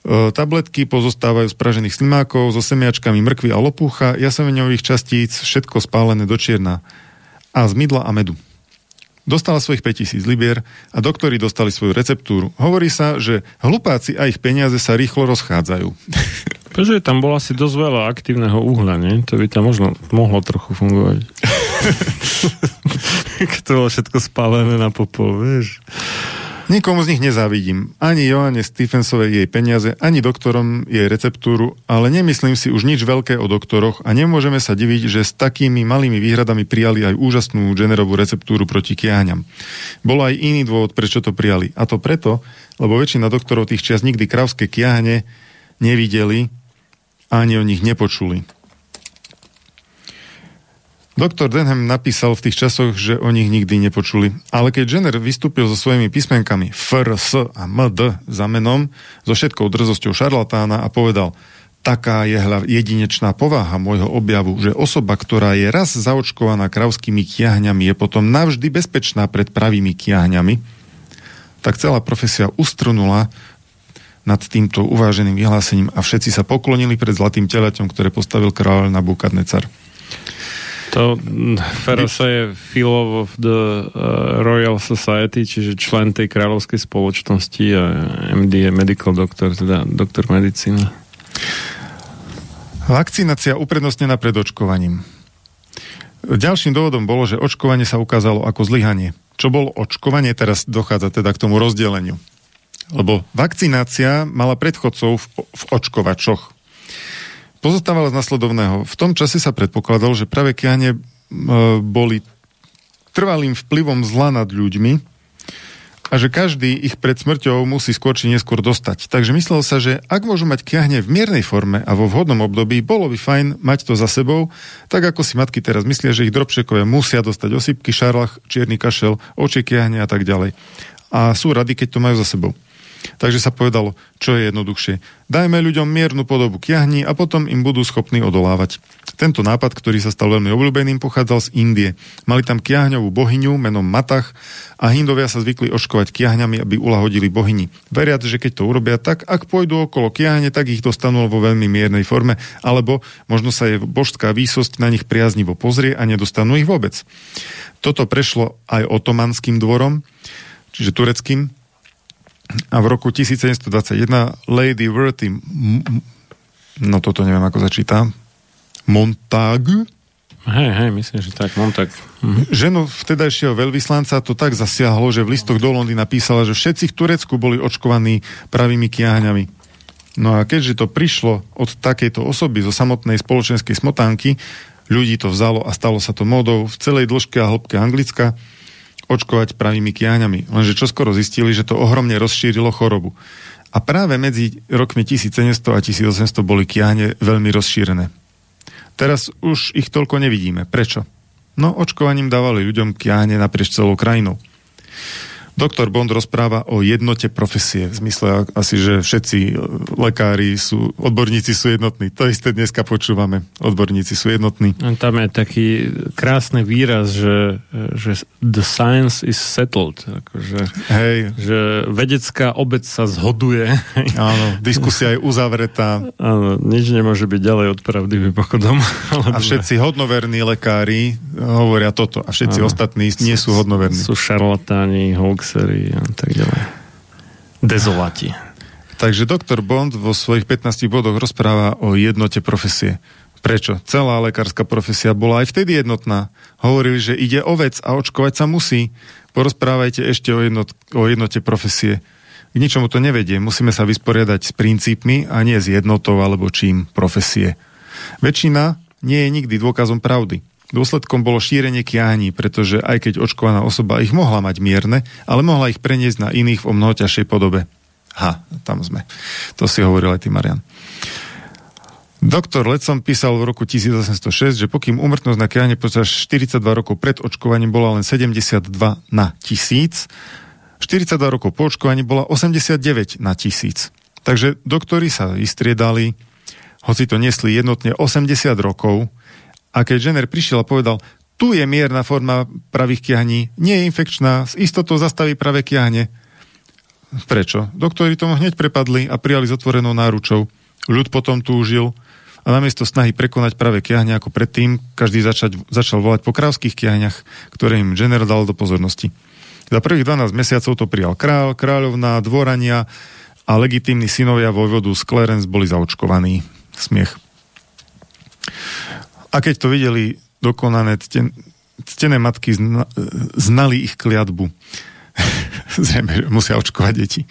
E, tabletky pozostávajú z pražených slimákov so semiačkami mrkvy a lopúcha, jasemeňových častíc, všetko spálené do čierna a z mydla a medu. Dostala svojich 5000 libier a doktori dostali svoju receptúru. Hovorí sa, že hlupáci a ich peniaze sa rýchlo rozchádzajú. Pretože tam bolo asi dosť veľa aktívneho uhla, nie? To by tam možno mohlo trochu fungovať. To bolo všetko spálené na popol, vieš. Nikomu z nich nezávidím. Ani Joanne Stephensovej jej peniaze, ani doktorom jej receptúru, ale nemyslím si už nič veľké o doktoroch a nemôžeme sa diviť, že s takými malými výhradami prijali aj úžasnú generovú receptúru proti kiahňam. Bol aj iný dôvod, prečo to prijali. A to preto, lebo väčšina doktorov tých čias nikdy kravské kiahne nevideli ani o nich nepočuli. Doktor Denham napísal v tých časoch, že o nich nikdy nepočuli. Ale keď Jenner vystúpil so svojimi písmenkami FR, S a MD za menom, so všetkou drzosťou šarlatána a povedal, taká je jedinečná povaha môjho objavu, že osoba, ktorá je raz zaočkovaná kravskými kiahňami, je potom navždy bezpečná pred pravými kiahňami, tak celá profesia ustrnula nad týmto uváženým vyhlásením a všetci sa poklonili pred zlatým teleťom, ktoré postavil kráľ Nabukadnecar. To Ferosa je Fellow of the uh, Royal Society, čiže člen tej kráľovskej spoločnosti a MD je medical doctor, teda doktor medicíny. Vakcinácia uprednostnená pred očkovaním. Ďalším dôvodom bolo, že očkovanie sa ukázalo ako zlyhanie. Čo bolo očkovanie, teraz dochádza teda k tomu rozdeleniu. Lebo vakcinácia mala predchodcov v, v očkovačoch pozostávala z nasledovného. V tom čase sa predpokladalo, že práve kiahne e, boli trvalým vplyvom zla nad ľuďmi a že každý ich pred smrťou musí skôr či neskôr dostať. Takže myslel sa, že ak môžu mať kiahne v miernej forme a vo vhodnom období, bolo by fajn mať to za sebou, tak ako si matky teraz myslia, že ich drobčekovia musia dostať osypky, šarlach, čierny kašel, oči kiahne a tak ďalej. A sú rady, keď to majú za sebou. Takže sa povedalo, čo je jednoduchšie. Dajme ľuďom miernu podobu kiahni a potom im budú schopní odolávať. Tento nápad, ktorý sa stal veľmi obľúbeným, pochádzal z Indie. Mali tam kiahňovú bohyňu menom Matach a Hindovia sa zvykli oškovať kiahňami, aby ulahodili bohyni. Veriac, že keď to urobia tak, ak pôjdu okolo kiahne, tak ich dostanú vo veľmi miernej forme, alebo možno sa je božská výsosť na nich priaznivo pozrie a nedostanú ich vôbec. Toto prešlo aj otomanským dvorom, čiže tureckým, a v roku 1721 Lady Worthy no toto neviem ako začíta Montagu Hej, hej, myslím, že tak, Montag. Mhm. Ženu vtedajšieho veľvyslanca to tak zasiahlo, že v listoch do Londýna písala, že všetci v Turecku boli očkovaní pravými kiahňami. No a keďže to prišlo od takejto osoby zo samotnej spoločenskej smotánky, ľudí to vzalo a stalo sa to módou v celej dĺžke a hĺbke Anglicka, očkovať pravými kiahňami. Lenže čo skoro zistili, že to ohromne rozšírilo chorobu. A práve medzi rokmi 1700 a 1800 boli kiahne veľmi rozšírené. Teraz už ich toľko nevidíme. Prečo? No, očkovaním dávali ľuďom kiahne naprieč celou krajinou. Doktor Bond rozpráva o jednote profesie. V zmysle asi, že všetci lekári sú, odborníci sú jednotní. To isté dneska počúvame. Odborníci sú jednotní. Tam je taký krásny výraz, že, že the science is settled. Akože, Hej. Že vedecká obec sa zhoduje. Áno, diskusia je uzavretá. Áno, nič nemôže byť ďalej od pravdy mimochodom. A všetci hodnoverní lekári hovoria toto a všetci áno. ostatní nie sú hodnoverní. Sú šarlatáni, hoax boxery a tak ďalej. Dezolati. Takže doktor Bond vo svojich 15 bodoch rozpráva o jednote profesie. Prečo? Celá lekárska profesia bola aj vtedy jednotná. Hovorili, že ide o vec a očkovať sa musí. Porozprávajte ešte o, jednot, o jednote profesie. K ničomu to nevedie. Musíme sa vysporiadať s princípmi a nie s jednotou alebo čím profesie. Väčšina nie je nikdy dôkazom pravdy. Dôsledkom bolo šírenie kiahní, pretože aj keď očkovaná osoba ich mohla mať mierne, ale mohla ich preniesť na iných v o mnoho ťažšej podobe. Ha, tam sme. To si hovoril aj ty, Marian. Doktor Lecom písal v roku 1806, že pokým umrtnosť na kiahne počas 42 rokov pred očkovaním bola len 72 na tisíc, 42 rokov po očkovaní bola 89 na tisíc. Takže doktori sa vystriedali, hoci to nesli jednotne 80 rokov, a keď Jenner prišiel a povedal, tu je mierna forma pravých kiahní, nie je infekčná, s istotou zastaví pravé kiahne. Prečo? Doktori tomu hneď prepadli a prijali s otvorenou náručou. Ľud potom túžil a namiesto snahy prekonať pravé kiahne ako predtým, každý začať, začal volať po krávských kiahňach, ktoré im Jenner dal do pozornosti. Za prvých 12 mesiacov to prijal král, kráľovná, dvorania a legitímni synovia vojvodu z Clarence boli zaočkovaní. Smiech. A keď to videli dokonané, cten, ctené matky zna, znali ich kliatbu. Zrejme, že musia očkovať deti.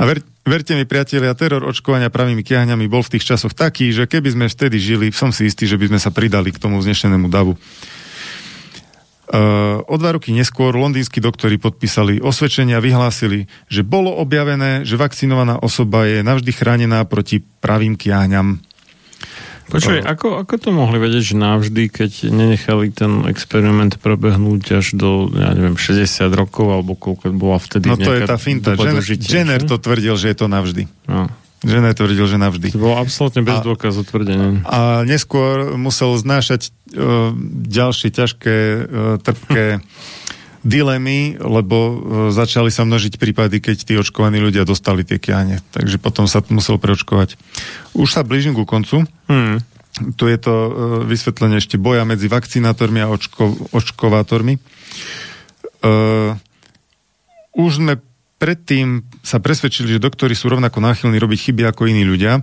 A ver, verte mi, priatelia, teror očkovania pravými kiahňami bol v tých časoch taký, že keby sme vtedy žili, som si istý, že by sme sa pridali k tomu znešenému davu. Uh, o dva roky neskôr londýnsky doktori podpísali osvedčenia a vyhlásili, že bolo objavené, že vakcinovaná osoba je navždy chránená proti pravým kiahňam. Počuj, ako, ako to mohli vedieť, že navždy, keď nenechali ten experiment prebehnúť až do, ja neviem, 60 rokov, alebo koľko bola vtedy No to je tá finta. Jenner, Jenner to tvrdil, že je to navždy. No. Jenner tvrdil, že navždy. To bolo absolútne bez A- dôkazu tvrdenie. A neskôr musel znášať uh, ďalšie ťažké, uh, trpké dilemy, lebo uh, začali sa množiť prípady, keď tí očkovaní ľudia dostali tie kiahne. Takže potom sa musel preočkovať. Už sa blížim ku koncu. Hmm. Tu je to uh, vysvetlenie ešte boja medzi vakcinátormi a očko, očkovátormi. Uh, už sme predtým sa presvedčili, že doktori sú rovnako náchylní robiť chyby ako iní ľudia.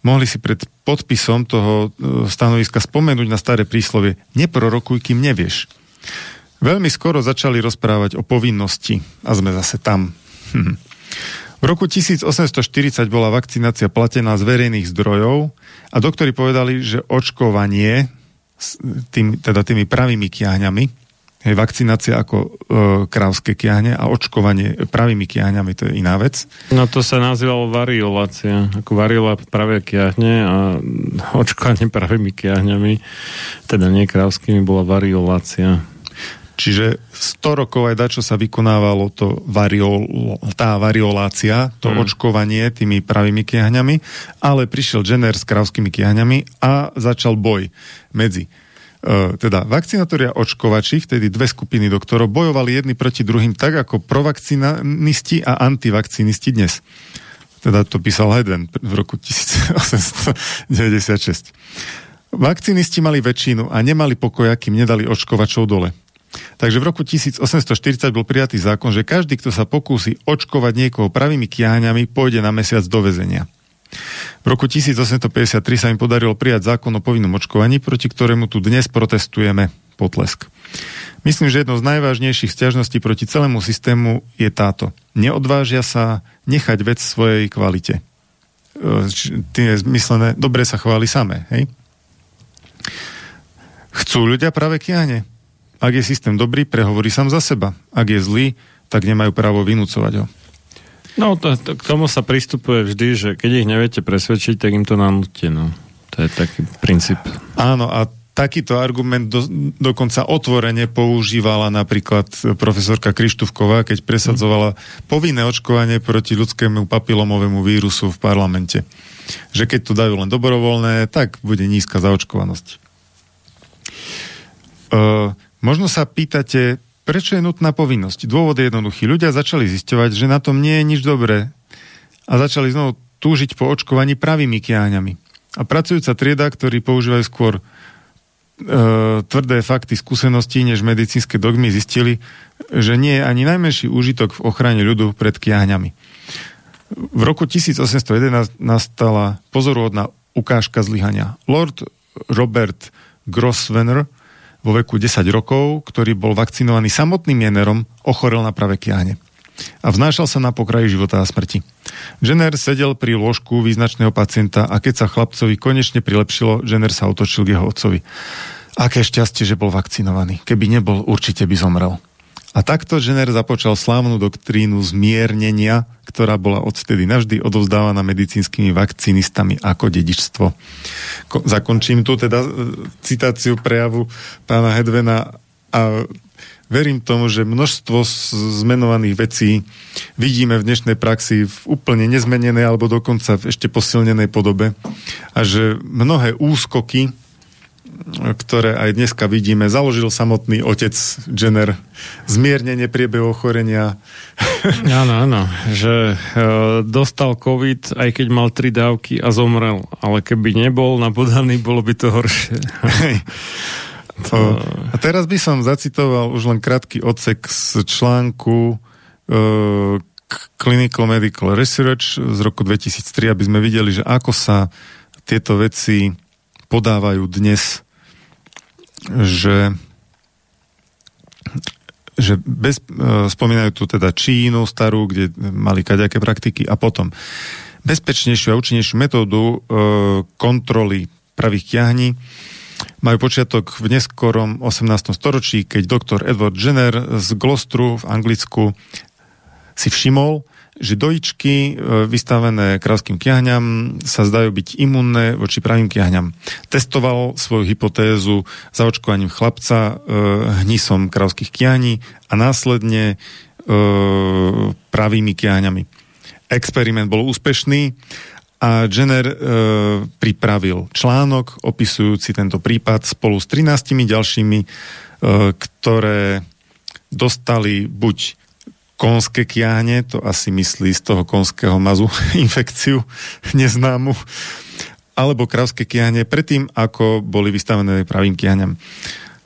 Mohli si pred podpisom toho e, stanoviska spomenúť na staré príslovie neprorokuj, kým nevieš. Veľmi skoro začali rozprávať o povinnosti a sme zase tam. V roku 1840 bola vakcinácia platená z verejných zdrojov a doktori povedali, že očkovanie tým, teda tými pravými kiahňami Hej, vakcinácia ako e, krávské kiahne a očkovanie pravými kiahňami, to je iná vec. No to sa nazývalo variolácia. Ako variola práve kiahne a očkovanie pravými kiahňami, teda nie krávskymi, bola variolácia. Čiže 100 rokov aj dačo sa vykonávalo to variol, tá variolácia, to Hmm. očkovanie tými pravými kiahňami, ale prišiel Jenner s krávskymi kiahňami a začal boj medzi Uh, teda vakcinátori a očkovači, vtedy dve skupiny doktorov, bojovali jedni proti druhým tak ako provakcinanisti a antivakcinisti dnes. Teda to písal Hedden v roku 1896. Vakcinisti mali väčšinu a nemali pokoja, kým nedali očkovačov dole. Takže v roku 1840 bol prijatý zákon, že každý, kto sa pokúsi očkovať niekoho pravými kiahňami, pôjde na mesiac do väzenia. V roku 1853 sa im podarilo prijať zákon o povinnom očkovaní, proti ktorému tu dnes protestujeme. Potlesk. Myslím, že jednou z najvážnejších stiažností proti celému systému je táto. Neodvážia sa nechať vec svojej kvalite. Tým je myslené, dobre sa chváli samé, hej? Chcú ľudia práve kiahne? Ak je systém dobrý, prehovorí sám za seba. Ak je zlý, tak nemajú právo vynúcovať ho. No, to, to, k tomu sa pristupuje vždy, že keď ich neviete presvedčiť, tak im to nanúte, no. To je taký princíp. Áno, a takýto argument do, dokonca otvorene používala napríklad profesorka Krištúvková, keď presadzovala povinné očkovanie proti ľudskému papilomovému vírusu v parlamente. Že keď to dajú len dobrovoľné, tak bude nízka zaočkovanosť. Uh, možno sa pýtate, prečo je nutná povinnosť? Dôvod je jednoduchý. Ľudia začali zisťovať, že na tom nie je nič dobré a začali znovu túžiť po očkovaní pravými kiahňami. A pracujúca trieda, ktorí používajú skôr e, tvrdé fakty, skúsenosti než medicínske dogmy, zistili, že nie je ani najmenší úžitok v ochrane ľudu pred kiahňami. V roku 1811 nastala pozoruhodná ukážka zlyhania. Lord Robert Grosvenor vo veku 10 rokov, ktorý bol vakcinovaný samotným jenerom, ochorel na pravé kiahne a vznášal sa na pokraji života a smrti. Jenner sedel pri lôžku význačného pacienta a keď sa chlapcovi konečne prilepšilo, Jenner sa otočil k jeho otcovi. Aké šťastie, že bol vakcinovaný. Keby nebol, určite by zomrel. A takto Jenner započal slávnu doktrínu zmiernenia, ktorá bola odvtedy navždy odovzdávaná medicínskymi vakcinistami ako dedičstvo. Ko- zakončím tu teda e, citáciu prejavu pána Hedvena a verím tomu, že množstvo zmenovaných vecí vidíme v dnešnej praxi v úplne nezmenenej alebo dokonca v ešte posilnenej podobe a že mnohé úskoky ktoré aj dneska vidíme, založil samotný otec Jenner. Zmiernenie priebehu ochorenia. Áno, áno, že e, dostal COVID, aj keď mal tri dávky a zomrel. Ale keby nebol napodaný, bolo by to horšie. Hej. O, a teraz by som zacitoval už len krátky odsek z článku uh, Clinical Medical Research z roku 2003, aby sme videli, že ako sa tieto veci podávajú dnes, že že bez, e, spomínajú tu teda Čínu starú, kde mali kaďaké praktiky a potom bezpečnejšiu a účinnejšiu metódu e, kontroly pravých kiahní majú počiatok v neskorom 18. storočí, keď doktor Edward Jenner z Glostru v Anglicku si všimol, že dojičky e, vystavené krávským kiahňam sa zdajú byť imunné voči pravým kiahňam. Testoval svoju hypotézu zaočkovaním chlapca e, hnisom krávských kiahní a následne e, pravými kiahňami. Experiment bol úspešný a Jenner e, pripravil článok opisujúci tento prípad spolu s 13 ďalšími, e, ktoré dostali buď konské kiahne, to asi myslí z toho konského mazu infekciu neznámu, alebo kravské kiahne predtým, ako boli vystavené pravým kiahňam.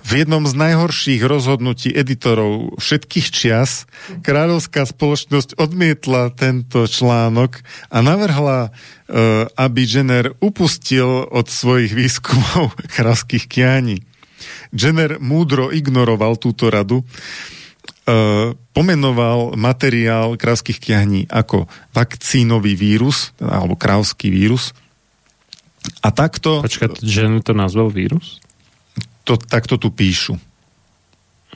V jednom z najhorších rozhodnutí editorov všetkých čias kráľovská spoločnosť odmietla tento článok a navrhla, e, aby Jenner upustil od svojich výskumov kravských kiahní. Jenner múdro ignoroval túto radu pomenoval materiál krávských kiahní ako vakcínový vírus, alebo krávský vírus. A takto... Počkaj, že to nazval vírus? To, takto tu píšu.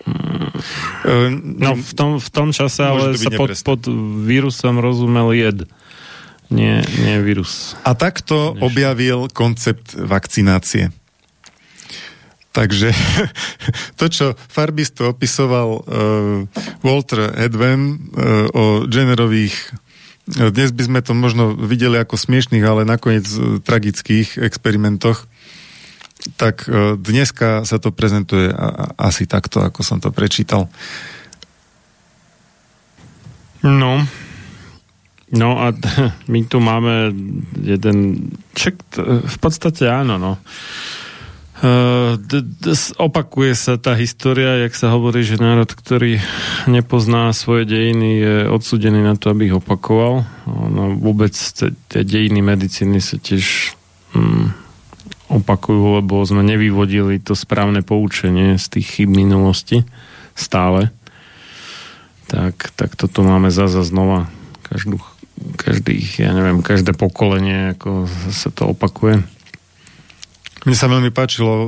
Hmm. No v tom, v tom čase ale sa pod, pod vírusom rozumel jed. Nie, nie vírus. A takto Dnešný. objavil koncept vakcinácie. Takže to, čo farbisto opisoval uh, Walter Edwin uh, o Jennerových uh, dnes by sme to možno videli ako smiešných, ale nakoniec tragických experimentoch, tak dneska sa to prezentuje asi takto, ako som to prečítal. No, no a my tu máme jeden, čak, v podstate áno, no. Uh, d- d- opakuje sa tá história, jak sa hovorí, že národ, ktorý nepozná svoje dejiny, je odsudený na to, aby ich opakoval. No, vôbec tie dejiny medicíny sa tiež um, opakujú, lebo sme nevyvodili to správne poučenie z tých chyb minulosti stále. Tak, tak toto máme zase znova. Každú, každých, ja neviem, každé pokolenie, ako sa to opakuje. Mne sa veľmi páčilo, uh,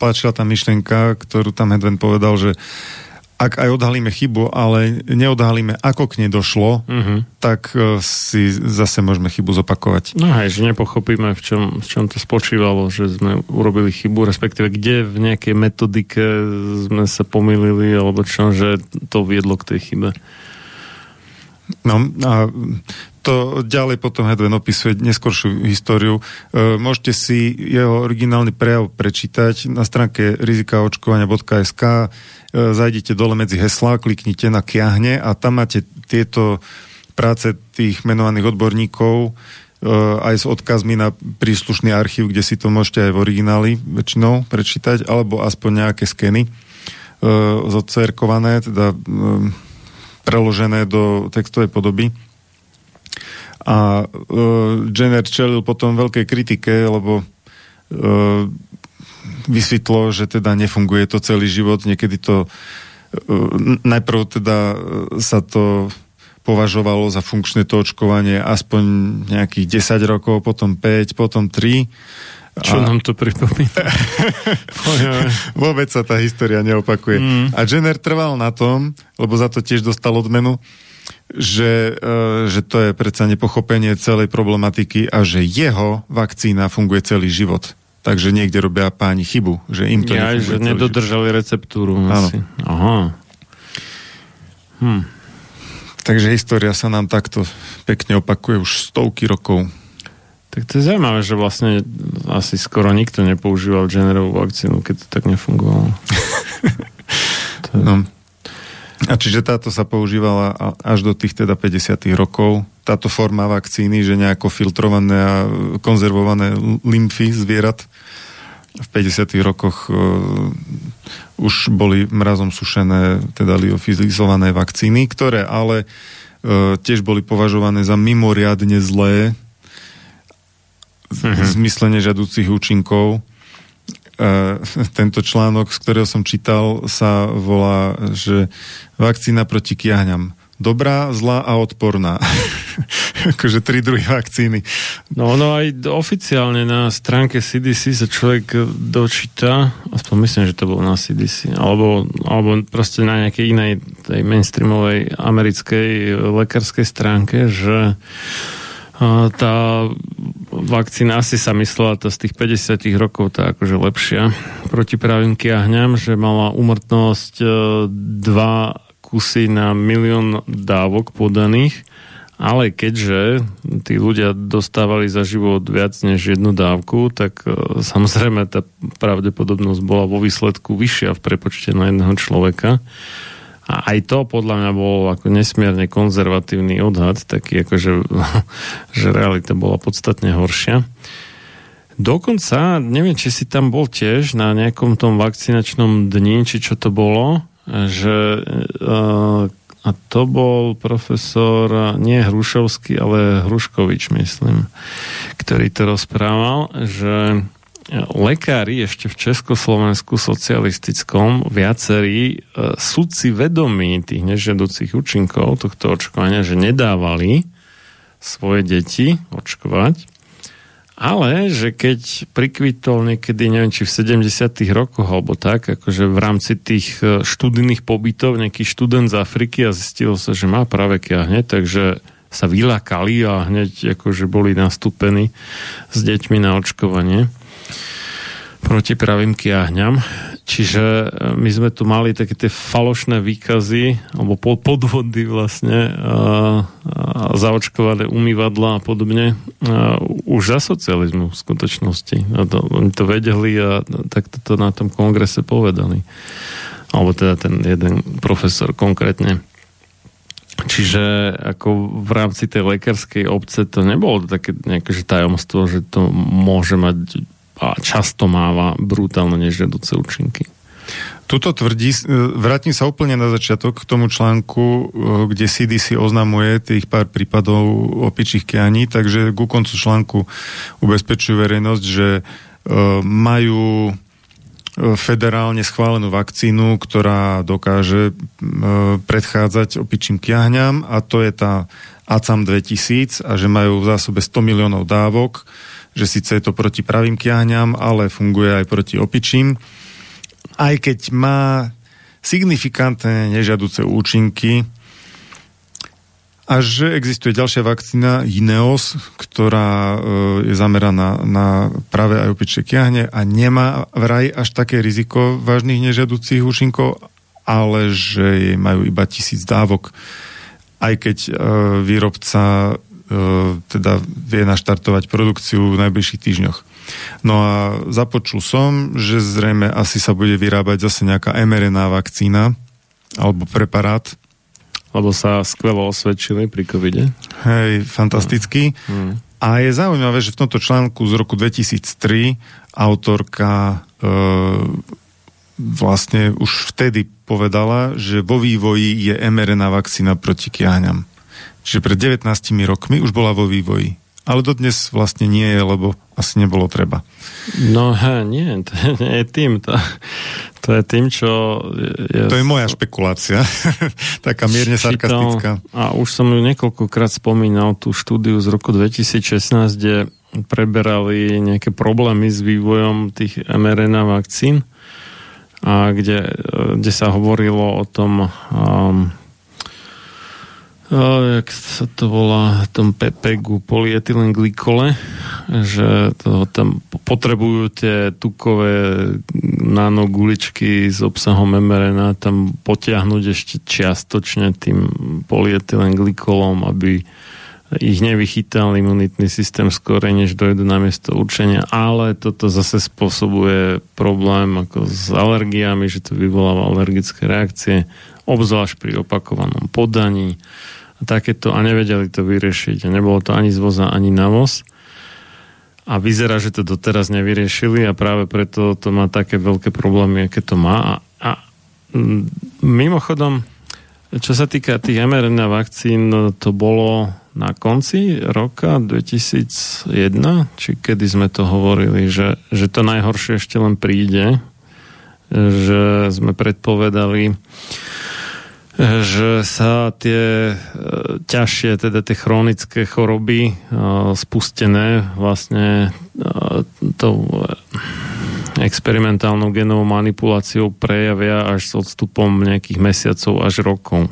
páčila tá myšlienka, ktorú tam Hedven povedal, že ak aj odhalíme chybu, ale neodhalíme, ako k nej došlo, uh-huh. tak uh, si zase môžeme chybu zopakovať. No aj, že nepochopíme, v čom, v čom to spočívalo, že sme urobili chybu, respektíve kde v nejakej metodike sme sa pomýlili, alebo čo, že to viedlo k tej chybe. No a to ďalej potom Hedven opisuje neskoršiu históriu. E, môžete si jeho originálny prejav prečítať na stránke rizikaočkovania.sk e, zajdite dole medzi heslá, kliknite na kiahne a tam máte tieto práce tých menovaných odborníkov e, aj s odkazmi na príslušný archív, kde si to môžete aj v origináli väčšinou prečítať, alebo aspoň nejaké skeny e, zocerkované, teda e, preložené do textovej podoby a uh, Jenner čelil potom veľkej kritike, lebo uh, vysvetlo, že teda nefunguje to celý život. Niekedy to uh, najprv teda sa to považovalo za funkčné to očkovanie aspoň nejakých 10 rokov, potom 5, potom 3. Čo a... nám to pripomína? Vôbec sa tá história neopakuje. Mm. A Jenner trval na tom, lebo za to tiež dostal odmenu, že, e, že to je predsa nepochopenie celej problematiky a že jeho vakcína funguje celý život. Takže niekde robia páni chybu, že im to ja, že nedodržali život. receptúru. Asi. Aha. Hm. Takže história sa nám takto pekne opakuje už stovky rokov. Tak to je zaujímavé, že vlastne asi skoro nikto nepoužíval generovú vakcínu, keď to tak nefungovalo. to je... no. A čiže táto sa používala až do tých teda 50 rokov. Táto forma vakcíny, že nejako filtrované a konzervované lymfy zvierat v 50 rokoch uh, už boli mrazom sušené, teda liofilizované vakcíny, ktoré ale uh, tiež boli považované za mimoriadne zlé mm-hmm. zmysle nežadúcich účinkov tento článok, z ktorého som čítal, sa volá, že vakcína proti kiahňam dobrá, zlá a odporná. akože tri druhy vakcíny. No no aj oficiálne na stránke CDC sa človek dočíta, aspoň myslím, že to bolo na CDC, alebo, alebo proste na nejakej inej tej mainstreamovej americkej lekárskej stránke, že tá vakcína asi sa myslela to z tých 50 rokov tá akože lepšia proti pravým kiahňam, že mala umrtnosť 2 kusy na milión dávok podaných, ale keďže tí ľudia dostávali za život viac než jednu dávku, tak e, samozrejme tá pravdepodobnosť bola vo výsledku vyššia v prepočte na jedného človeka. A aj to podľa mňa bol ako nesmierne konzervatívny odhad, taký ako, že, realita bola podstatne horšia. Dokonca, neviem, či si tam bol tiež na nejakom tom vakcinačnom dni, či čo to bolo, že uh, a to bol profesor nie Hrušovský, ale Hruškovič, myslím, ktorý to rozprával, že lekári ešte v Československu socialistickom viacerí uh, sudci vedomí tých nežiaducich účinkov tohto očkovania, že nedávali svoje deti očkovať ale, že keď prikvitol niekedy, neviem, či v 70 rokoch alebo tak, akože v rámci tých e, študijných pobytov nejaký študent z Afriky a zistilo sa, že má práve kiahne, takže sa vylakali a hneď akože boli nastúpení s deťmi na očkovanie proti pravým kiahňam. Čiže e, my sme tu mali také tie falošné výkazy alebo podvody vlastne a, a zaočkované umývadla a podobne a už za socializmu v skutočnosti. A to, oni to vedeli a tak to na tom kongrese povedali. Alebo teda ten jeden profesor konkrétne. Čiže ako v rámci tej lekárskej obce to nebolo také nejaké že tajomstvo, že to môže mať a často máva brutálne nežiaduce účinky. Tuto tvrdí, e, vrátim sa úplne na začiatok k tomu článku, e, kde CDC oznamuje tých pár prípadov opičích kianí, takže ku koncu článku ubezpečujú verejnosť, že e, majú federálne schválenú vakcínu, ktorá dokáže predchádzať opičím kiahňam a to je tá ACAM 2000 a že majú v zásobe 100 miliónov dávok že síce je to proti pravým kiahňam, ale funguje aj proti opičím. Aj keď má signifikantné nežiaduce účinky, a že existuje ďalšia vakcína Ineos, ktorá e, je zameraná na práve aj opičie kiahne a nemá vraj až také riziko vážnych nežiaducich účinkov, ale že majú iba tisíc dávok. Aj keď e, výrobca teda vie naštartovať produkciu v najbližších týždňoch. No a započul som, že zrejme asi sa bude vyrábať zase nejaká mRNA vakcína alebo preparát. Lebo sa skvelo osvedčili pri covide. Hej, fantastický. Hmm. A je zaujímavé, že v tomto článku z roku 2003 autorka e, vlastne už vtedy povedala, že vo vývoji je mRNA vakcína proti kiahňam. Čiže pred 19 rokmi už bola vo vývoji. Ale dodnes vlastne nie je, lebo asi nebolo treba. No nie, to nie je tým. To, to je tým, čo... Je, to je moja špekulácia. Taká mierne sarkastická. A už som ju niekoľkokrát spomínal, tú štúdiu z roku 2016, kde preberali nejaké problémy s vývojom tých mRNA vakcín a kde, kde sa hovorilo o tom um, jak sa to volá, tom PPG, polyetylenglykole, že to tam potrebujú tie tukové nanoguličky s obsahom mRNA tam potiahnuť ešte čiastočne tým polyetylenglykolom, aby ich nevychytal imunitný systém skôr, než dojde na miesto určenia, ale toto zase spôsobuje problém ako s alergiami, že to vyvoláva alergické reakcie, obzvlášť pri opakovanom podaní takéto a nevedeli to vyriešiť. A nebolo to ani z voza, ani na voz. A vyzerá, že to doteraz nevyriešili a práve preto to má také veľké problémy, aké to má. A, a mimochodom, čo sa týka tých mRNA vakcín, to bolo na konci roka 2001, či kedy sme to hovorili, že, že to najhoršie ešte len príde, že sme predpovedali, že sa tie e, ťažšie, teda tie chronické choroby e, spustené vlastne e, tou experimentálnou genovou manipuláciou prejavia až s odstupom nejakých mesiacov až rokov.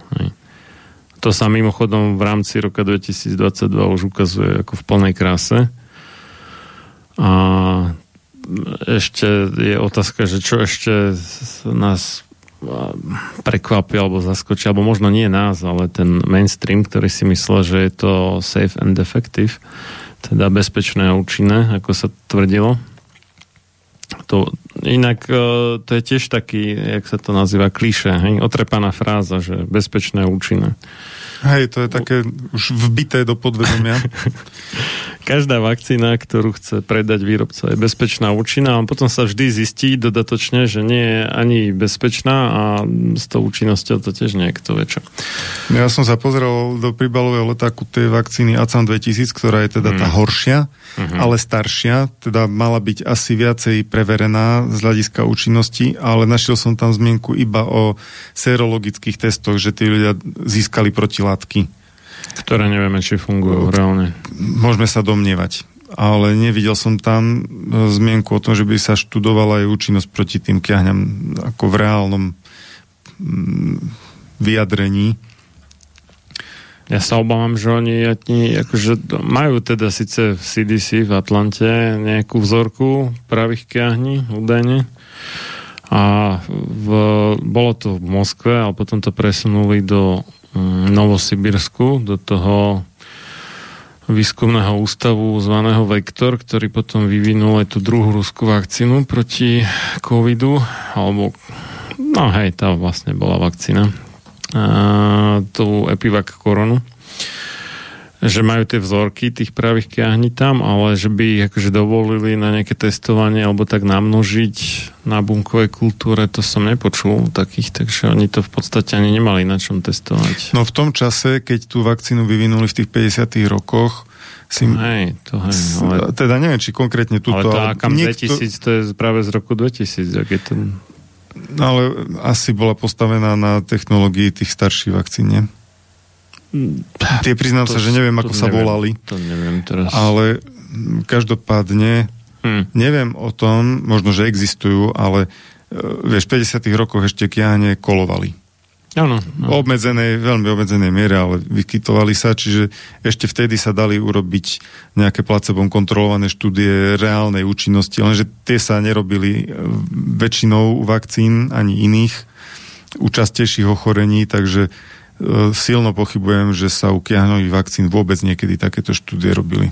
To sa mimochodom v rámci roka 2022 už ukazuje ako v plnej kráse. A ešte je otázka, že čo ešte nás prekvapí alebo zaskočí, alebo možno nie nás, ale ten mainstream, ktorý si myslel, že je to safe and effective, teda bezpečné a účinné, ako sa tvrdilo. To, inak e, to je tiež taký, jak sa to nazýva, kliše, hej? otrepaná fráza, že bezpečné a účinné. Hej, to je také už vbité do podvedomia. Každá vakcína, ktorú chce predať výrobca, je bezpečná účinná a potom sa vždy zistí dodatočne, že nie je ani bezpečná a s tou účinnosťou to tiež niekto vie čo. Ja som sa pozrel do príbalového letáku tej vakcíny ACAM 2000, ktorá je teda mm. tá mhm. horšia, mm-hmm. ale staršia, teda mala byť asi viacej preverená z hľadiska účinnosti, ale našiel som tam zmienku iba o serologických testoch, že tí ľudia získali protilátky látky. Ktoré nevieme, či fungujú reálne. Môžeme sa domnievať. Ale nevidel som tam e, zmienku o tom, že by sa študovala aj účinnosť proti tým kiahňam ako v reálnom mm, vyjadrení. Ja sa obávam, že oni akože majú teda síce v CDC v Atlante nejakú vzorku pravých kiahní, údajne. A v, bolo to v Moskve, ale potom to presunuli do Novosibirsku, do toho výskumného ústavu zvaného Vektor, ktorý potom vyvinul aj tú druhú ruskú vakcínu proti covidu, alebo no hej, tá vlastne bola vakcína, a, tú Epivac koronu že majú tie vzorky tých pravých kiahní tam, ale že by ich akože dovolili na nejaké testovanie alebo tak namnožiť na bunkovej kultúre, to som nepočul takých, takže oni to v podstate ani nemali na čom testovať. No v tom čase, keď tú vakcínu vyvinuli v tých 50 rokoch, si... Hej, to hej, ale... Teda neviem, či konkrétne túto... Ale tá kam niekto... 2000, to je práve z roku 2000, ak je to... No ale asi bola postavená na technológii tých starších vakcín, nie? Tie priznám to, sa, že neviem, ako sa neviem, volali. To neviem teraz. Ale každopádne hmm. neviem o tom, možno, že existujú, ale e, vieš, v 50 rokoch ešte kiahne kolovali. Áno. No. Obmedzenej, veľmi obmedzenej miere, ale vykytovali sa, čiže ešte vtedy sa dali urobiť nejaké placebom kontrolované štúdie reálnej účinnosti, lenže tie sa nerobili e, väčšinou vakcín ani iných účastejších ochorení, takže silno pochybujem, že sa u kiahnových vakcín vôbec niekedy takéto štúdie robili.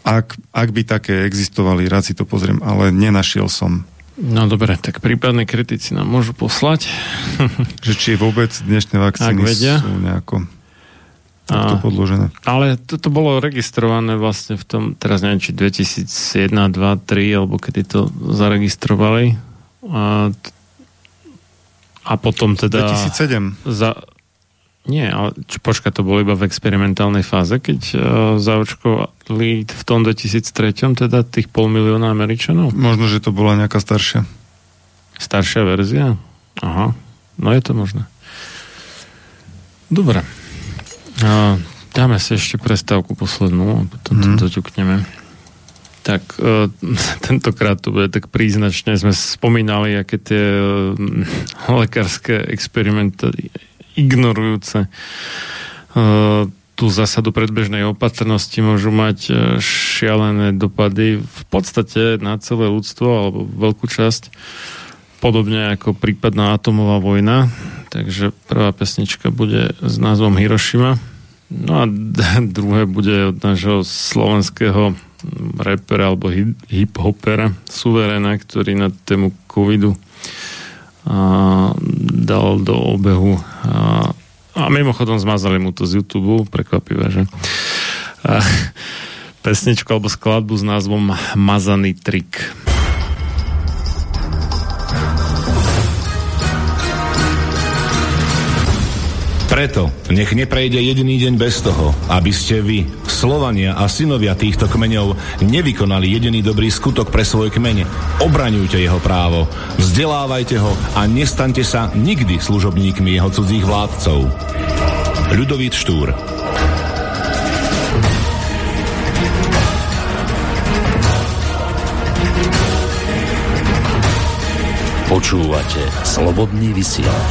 Ak, ak by také existovali, rád si to pozriem, ale nenašiel som. No dobre, tak prípadne kritici nám môžu poslať. že či vôbec dnešné vakcíny sú nejako takto podložené. Ale toto bolo registrované vlastne v tom, teraz neviem, či 2001, 2, 3, alebo kedy to zaregistrovali. A, a potom teda... 2007. Za, nie, ale čo, počka, to bolo iba v experimentálnej fáze, keď uh, zaočkovali v tom 2003 teda tých pol milióna Američanov? Možno, že to bola nejaká staršia. Staršia verzia? Aha, no je to možné. Dobre. Uh, dáme si ešte prestávku poslednú a potom mm. to mhm. doťukneme. Tak uh, tentokrát to bude tak príznačne. Sme spomínali, aké tie lekárske experimenty ignorujúce uh, tú zásadu predbežnej opatrnosti môžu mať uh, šialené dopady v podstate na celé ľudstvo alebo veľkú časť podobne ako prípadná atomová vojna. Takže prvá pesnička bude s názvom Hiroshima. No a druhé bude od nášho slovenského repera alebo hip-hopera Suverena, ktorý na tému covidu dal do obehu a, a mimochodom zmazali mu to z YouTube, prekvapivé, že? A, pesničku alebo skladbu s názvom Mazaný trik. Preto nech neprejde jediný deň bez toho, aby ste vy, Slovania a synovia týchto kmeňov, nevykonali jediný dobrý skutok pre svoj kmeň. Obraňujte jeho právo, vzdelávajte ho a nestaňte sa nikdy služobníkmi jeho cudzích vládcov. Ľudovít Štúr Počúvate Slobodný vysielač.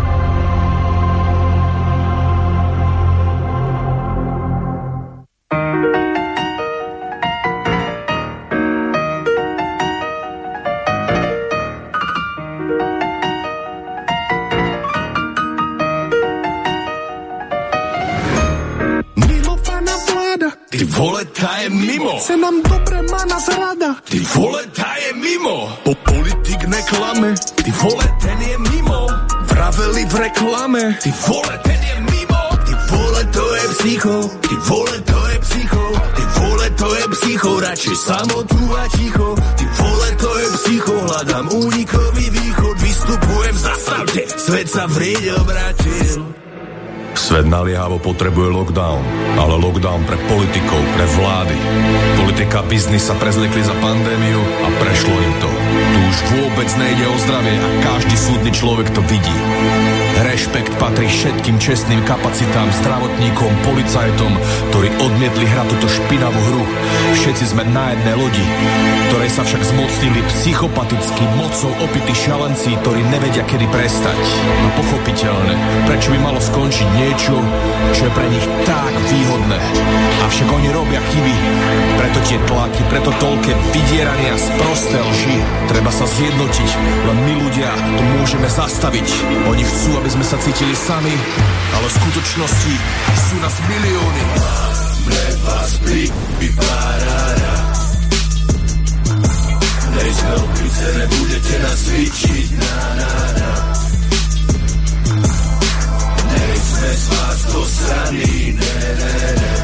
Se nám dobre má nás naliehavo potrebuje lockdown, ale lockdown pre politikov, pre vlády. Politika a biznis sa prezliekli za pandémiu a prešlo im to. Tu už vôbec nejde o zdravie a každý súdny človek to vidí. Rešpekt patrí všetkým čestným kapacitám, zdravotníkom, policajtom, ktorí odmietli hrať túto špinavú hru. Všetci sme na jednej lodi, ktorej sa však zmocnili psychopatickí, mocou opití šalenci, ktorí nevedia kedy prestať. No pochopiteľne, prečo by malo skončiť niečo, čo je pre nich tak výhodné. Avšak oni robia chyby, preto tie tlaky, preto toľké vydierania z prosté lži. Treba sa zjednotiť, len my ľudia to môžeme zastaviť. Oni chcú, aby sme sa cítili sami, ale v skutočnosti sú nás milióny. Pre vás pri vypárára. Nejsme opice, nebudete nás cvičiť, na, na, na. Nejsme z vás posraní, ne, ne, ne.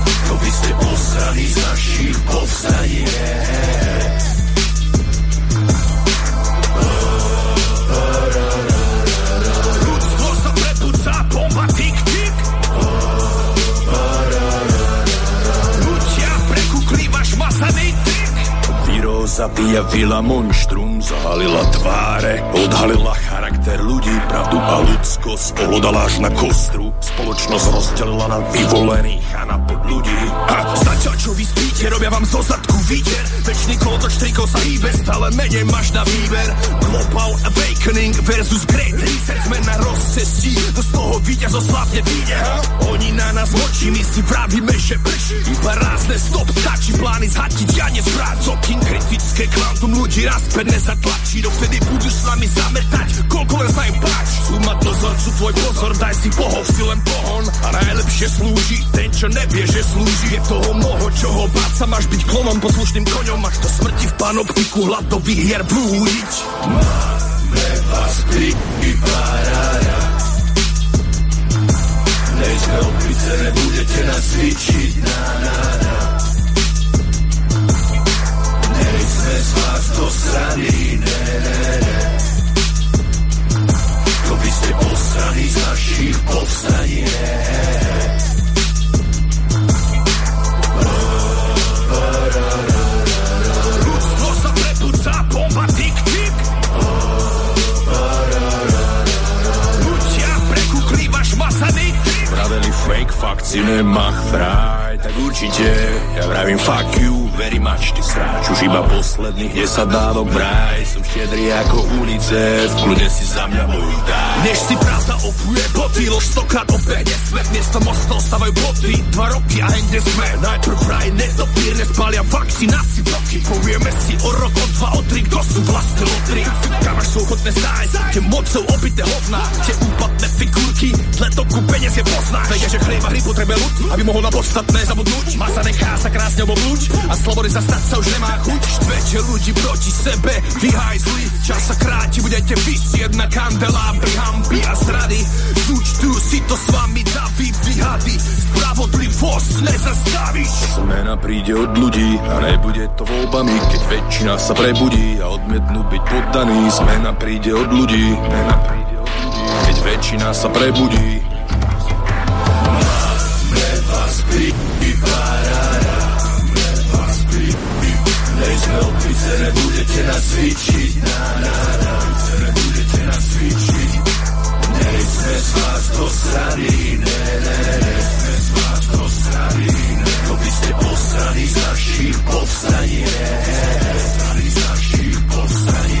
To vy ste posraní z našich povstaní, ne. Výroza vyjavila monštrum, zahalila tváre, odhalila charakter ľudí, pravdu a ľudskosť ohlodala až na kostru. Spoločnosť rozdelila na vyvolených a na pod ľudí. A zatiaľ čo vy spíte, robia vám zo zadku výter. Večný kolotoč trikov sa hýbe, stále menej máš na výber. Global Awakening versus Great Reset, sme na rozcestí, to z toho víťazo slavne vyjde. Oni na nás močí, my si vravíme, že prší. Iba rázne stop, stačí plány zhatiť, ja nezbrať. Zokin kritické kvantum ľudí raz pevne zatlačí, dovtedy budú s nami zametať, koľko len sa im páči. Sú ma dozorcu, tvoj pozor, daj si bohov si len pohon. A najlepšie slúži ten, čo nevie, že slúži. Je toho mnoho, čoho báť sa, máš byť klonom, poslušným koňom, máš to smrti v panoptiku, hladových hier blúdiť. Máme vás pri vypárára. Nejsme opice, nebudete nás cvičiť, na, na, na. Nejsme z vás dosraní, ne, ne, ne. To vy ste posraní z našich povstaní. Ľudstvo sa prepúca, bomba, tik, tik. Ľudia prekukli váš masaný tik. Vraveli fake fakci, nemach fraj, tak určite ja vravím fuck you, very much ty sráč. Už iba posledných 10 dávok vraj, som štedrý ako UNICEF, kľudne si za mňa môj daj. Než si pravda opuje boty, lož stokrát obehne svet, miesto mostov stavajú boty, dva roky a hende sme. Najprv vraj netopírne spália vakcináci bloky, povieme si o rok, o dva, o tri, kto sú vlastne lotry. Kam až sú ochotné stájsť, tie mocou opité hovná, tie úpadné figurky, tle toku peniaz je poznáš. Vedia, že chlieba hry potrebuje ľud, aby mohol na podstatné zabudnúť. Masa nechá sa krásne obobnúť a slobody sa stať sa už nemá chuť. Štvete ľudí proti sebe, vyhajzli, čas sa kráti, budete vysieť na kandelábri, hamby a zrady. Z účtu si to s vami daví vyhady, spravodlivosť nezastavíš. Zmena príde od ľudí a nebude to voľbami, keď väčšina sa prebudí a odmietnú byť poddaný. Zmena príde od ľudí, zmena príde keď väčšina sa prebudí. Máme vás pri Nejsme opice, nebudete nás cvičiť, na, nebudete nás cvičiť. Nejsme z vás do ne, ne, ne, sme z vás ste posrali z našich povstaní, povstaní,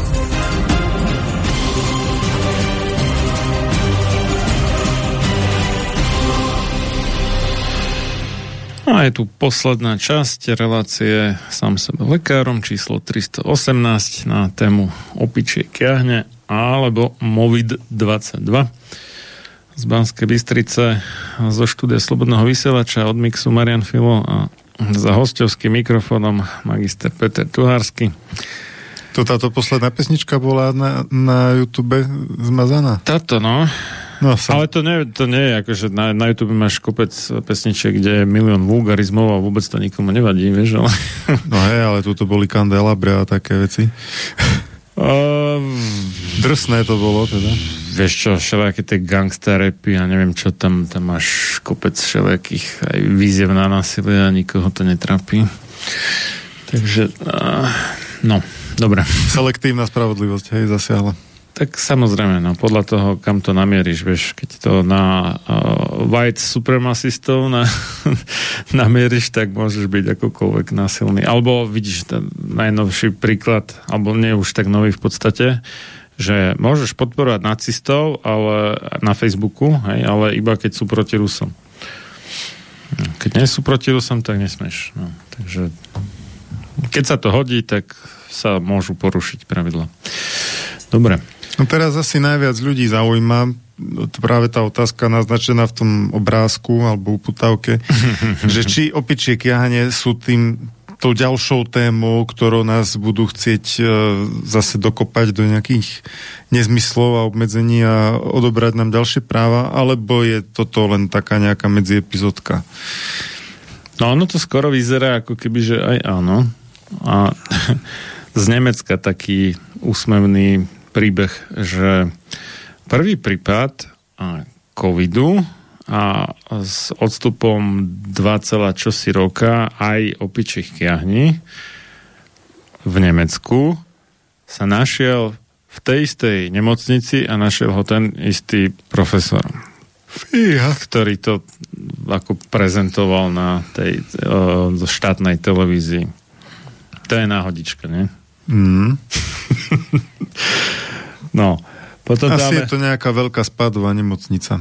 A je tu posledná časť relácie sám sebe lekárom číslo 318 na tému opičie kiahne alebo MOVID-22 z Banskej Bystrice zo štúdia Slobodného vysielača od Mixu Marian Filo a za hostovským mikrofónom magister Peter Tuhársky. To táto posledná pesnička bola na, na YouTube zmazaná? Táto, no. No, Ale to nie, to nie je ako, že na, na YouTube máš kopec pesničiek, kde je milión vulgarizmov a vôbec to nikomu nevadí, vieš, ale... No hej, ale tu to boli kandelabre a také veci. Uh, Drsné to bolo teda. Vieš čo, všelijaké tie gangster rapy a neviem čo, tam, tam máš kopec všelijakých aj výziev na násilie a nikoho to netrapí. Takže, uh, no, dobre. Selektívna spravodlivosť, hej, zasiahla. Tak samozrejme, no, podľa toho, kam to namieríš, vieš, keď to na uh, white supremacistov na, namieríš, tak môžeš byť akokoľvek násilný. Alebo vidíš ten najnovší príklad, alebo nie už tak nový v podstate, že môžeš podporovať nacistov ale, na Facebooku, hej, ale iba keď sú proti Rusom. Keď nie sú proti Rusom, tak nesmeš. No, takže keď sa to hodí, tak sa môžu porušiť pravidla. Dobre. No teraz asi najviac ľudí zaujíma práve tá otázka naznačená v tom obrázku alebo uputavke, že či opičie kiahanie sú tým tou ďalšou témou, ktorou nás budú chcieť e, zase dokopať do nejakých nezmyslov a obmedzení a odobrať nám ďalšie práva, alebo je toto len taká nejaká medziepizódka? No ono to skoro vyzerá ako keby, že aj áno. A z Nemecka taký úsmevný príbeh, že prvý prípad covidu a s odstupom 2, čosi roka aj opičích kiahní v Nemecku sa našiel v tej istej nemocnici a našiel ho ten istý profesor. Fíha. Ktorý to ako prezentoval na tej uh, štátnej televízii. To je náhodička, nie? Mm. no, potom Asi dáme... je to nejaká veľká spádová nemocnica.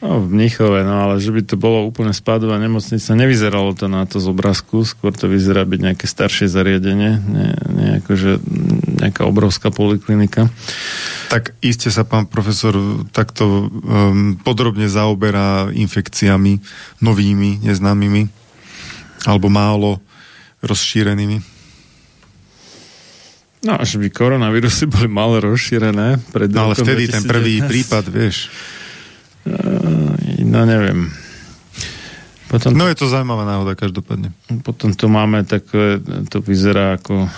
No, v Mnichove, no ale že by to bolo úplne spádová nemocnica, nevyzeralo to na to z obrázku, skôr to vyzerá byť nejaké staršie zariadenie, nie, nie akože nejaká obrovská poliklinika. Tak iste sa pán profesor takto um, podrobne zaoberá infekciami novými, neznámymi, alebo málo rozšírenými. No, až by koronavírusy boli málo rozšírené. Pred no ale vtedy 2019. ten prvý prípad, vieš. No neviem. Potom no je to zaujímavá náhoda každopádne. Potom tu máme také, to vyzerá ako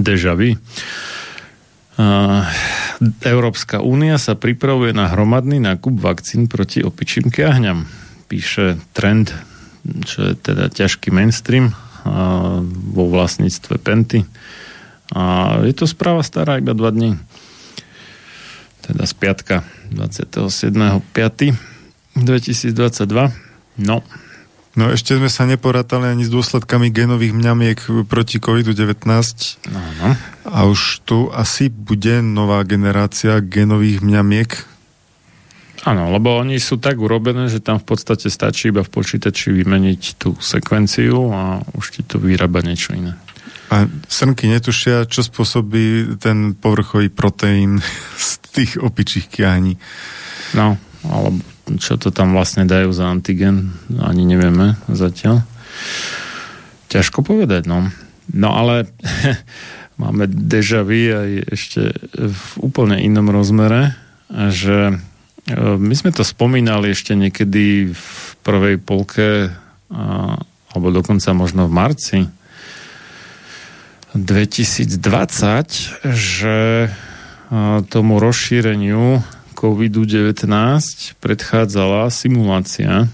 deja vu. Uh, Európska únia sa pripravuje na hromadný nákup vakcín proti opičím kiahňam. Píše Trend, čo je teda ťažký mainstream vo vlastníctve Penty. A je to správa stará iba dva dní. Teda z piatka 27.5.2022. No. No ešte sme sa neporátali ani s dôsledkami genových mňamiek proti COVID-19. Áno. A už tu asi bude nová generácia genových mňamiek. Áno, lebo oni sú tak urobené, že tam v podstate stačí iba v počítači vymeniť tú sekvenciu a už ti to vyrába niečo iné. A srnky netušia, čo spôsobí ten povrchový proteín z tých opičích kiahní. No, alebo čo to tam vlastne dajú za antigen, ani nevieme zatiaľ. Ťažko povedať, no. No ale máme deja vu aj ešte v úplne inom rozmere, že my sme to spomínali ešte niekedy v prvej polke alebo dokonca možno v marci 2020, že tomu rozšíreniu COVID-19 predchádzala simulácia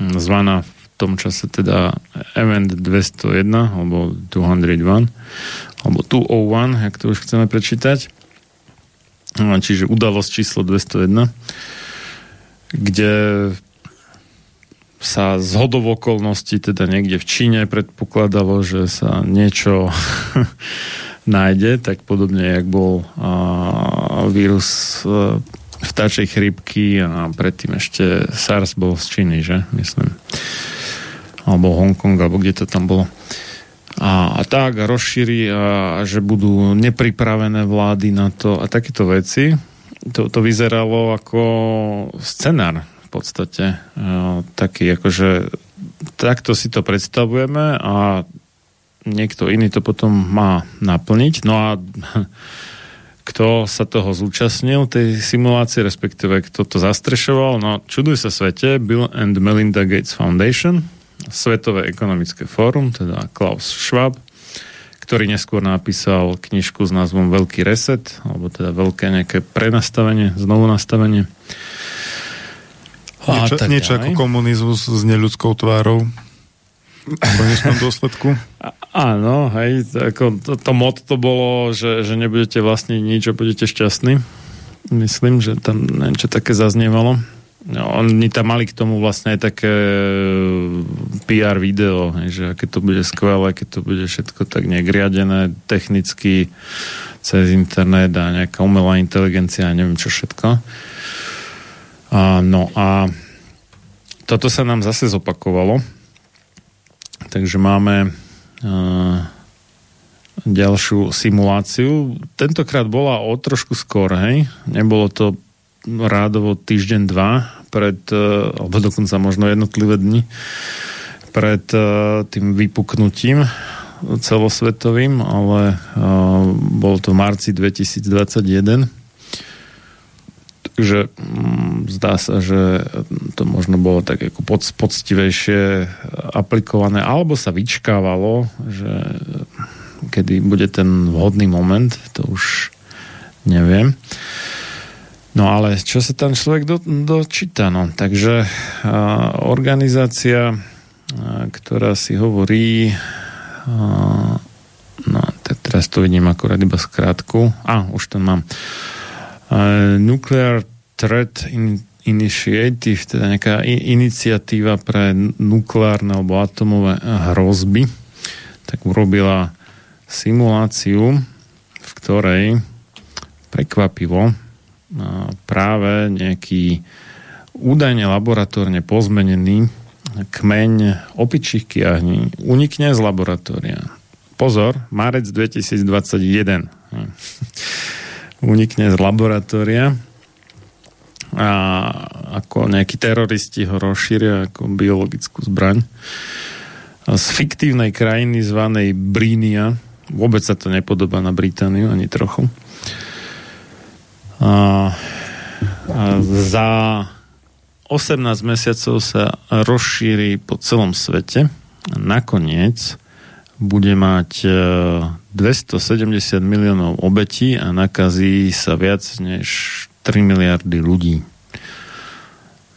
zvaná v tom čase teda Event 201 alebo 201 alebo 201, jak to už chceme prečítať. Čiže udalosť číslo 201, kde sa z hodov okolností teda niekde v Číne predpokladalo, že sa niečo nájde, tak podobne, jak bol a, vírus a, e, vtáčej chrípky a predtým ešte SARS bol z Číny, že? Myslím. Alebo Hongkong, alebo kde to tam bolo. A, a tak rozšíri, a, a že budú nepripravené vlády na to a takéto veci. To, to vyzeralo ako scenár v podstate. A, taký akože takto si to predstavujeme a niekto iný to potom má naplniť. No a kto sa toho zúčastnil, tej simulácie, respektíve kto to zastrešoval. No, čuduj sa svete, Bill and Melinda Gates Foundation, Svetové ekonomické fórum, teda Klaus Schwab, ktorý neskôr napísal knižku s názvom Veľký reset, alebo teda veľké nejaké prenastavenie, znovu nastavenie. A niečo, niečo ako komunizmus s neľudskou tvárou v konečnom dôsledku. Áno, hej, ako to, to mod to bolo, že, že nebudete vlastniť nič a budete šťastní. Myslím, že tam niečo také zaznievalo. No, oni tam mali k tomu vlastne aj také e, PR video, že aké to bude skvelé, keď to bude všetko tak nejak riadené technicky cez internet a nejaká umelá inteligencia a neviem čo všetko. A, no a toto sa nám zase zopakovalo. Takže máme ďalšiu simuláciu. Tentokrát bola o trošku skôr, hej? Nebolo to rádovo týždeň, dva pred, e, alebo dokonca možno jednotlivé dni pred e, tým vypuknutím celosvetovým, ale e, bolo to v marci 2021 Takže mm, zdá sa, že to možno bolo tak ako poctivejšie aplikované, alebo sa vyčkávalo, že kedy bude ten vhodný moment, to už neviem. No ale čo sa tam človek do, dočíta? No? Takže a, organizácia, a, ktorá si hovorí a, no, teraz to vidím akorát iba skrátku. A, už to mám. Nuclear Threat Initiative, teda nejaká iniciatíva pre nukleárne alebo atomové hrozby, tak urobila simuláciu, v ktorej prekvapivo práve nejaký údajne laboratórne pozmenený kmeň opičích kiahní unikne z laboratória. Pozor, marec 2021 unikne z laboratória a ako nejakí teroristi ho rozšíria ako biologickú zbraň z fiktívnej krajiny zvanej Brínia. Vôbec sa to nepodobá na Britániu, ani trochu. Za 18 mesiacov sa rozšíri po celom svete. Nakoniec bude mať 270 miliónov obetí a nakazí sa viac než 3 miliardy ľudí.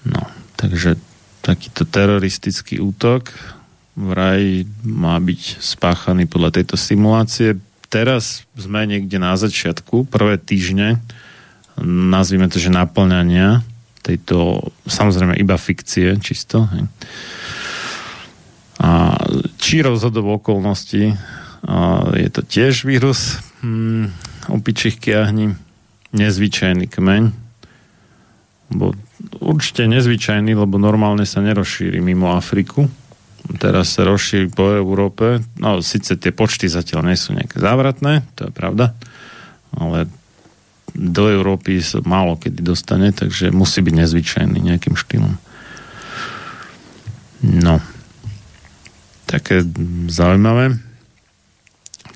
No, takže takýto teroristický útok vraj má byť spáchaný podľa tejto simulácie. Teraz sme niekde na začiatku, prvé týždne, nazvime to, že naplňania tejto, samozrejme iba fikcie, čisto. Hej. A či rozhodov okolností je to tiež vírus hm, opičích kiahní, nezvyčajný kmeň, bo určite nezvyčajný, lebo normálne sa nerozšíri mimo Afriku. Teraz sa rozšíri po Európe. No, síce tie počty zatiaľ nie sú nejaké závratné, to je pravda, ale do Európy sa málo kedy dostane, takže musí byť nezvyčajný nejakým štýlom. No. Také zaujímavé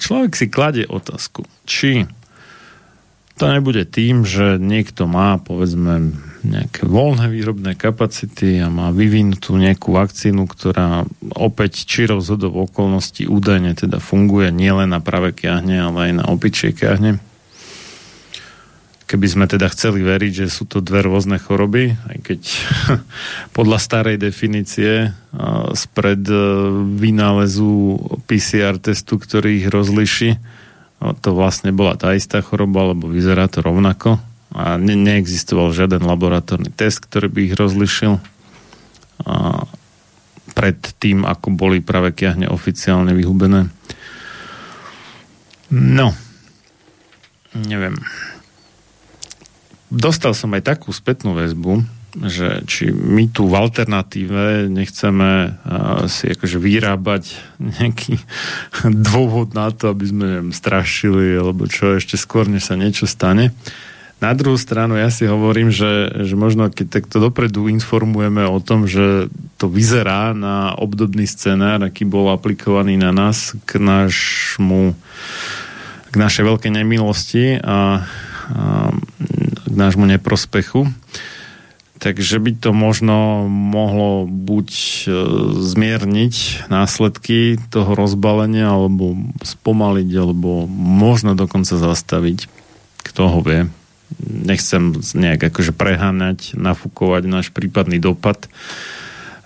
človek si kladie otázku, či to nebude tým, že niekto má, povedzme, nejaké voľné výrobné kapacity a má vyvinutú nejakú vakcínu, ktorá opäť či rozhodov okolností údajne teda funguje nielen na pravé kiahne, ale aj na opičie kiahne. Keby sme teda chceli veriť, že sú to dve rôzne choroby, aj keď podľa starej definície spred e, vynálezu PCR testu, ktorý ich rozliši, to vlastne bola tá istá choroba, alebo vyzerá to rovnako a ne- neexistoval žiaden laboratórny test, ktorý by ich rozlišil a pred tým, ako boli práve kiahne oficiálne vyhubené. No, neviem dostal som aj takú spätnú väzbu, že či my tu v alternatíve nechceme uh, si akože vyrábať nejaký dôvod na to, aby sme neviem, strašili, alebo čo ešte skôr, než sa niečo stane. Na druhú stranu ja si hovorím, že, že možno keď takto dopredu informujeme o tom, že to vyzerá na obdobný scenár, aký bol aplikovaný na nás k nášmu k našej veľkej nemilosti a, a k nášmu neprospechu. Takže by to možno mohlo buď e, zmierniť následky toho rozbalenia, alebo spomaliť, alebo možno dokonca zastaviť. Kto ho vie. Nechcem nejak akože preháňať, nafúkovať náš prípadný dopad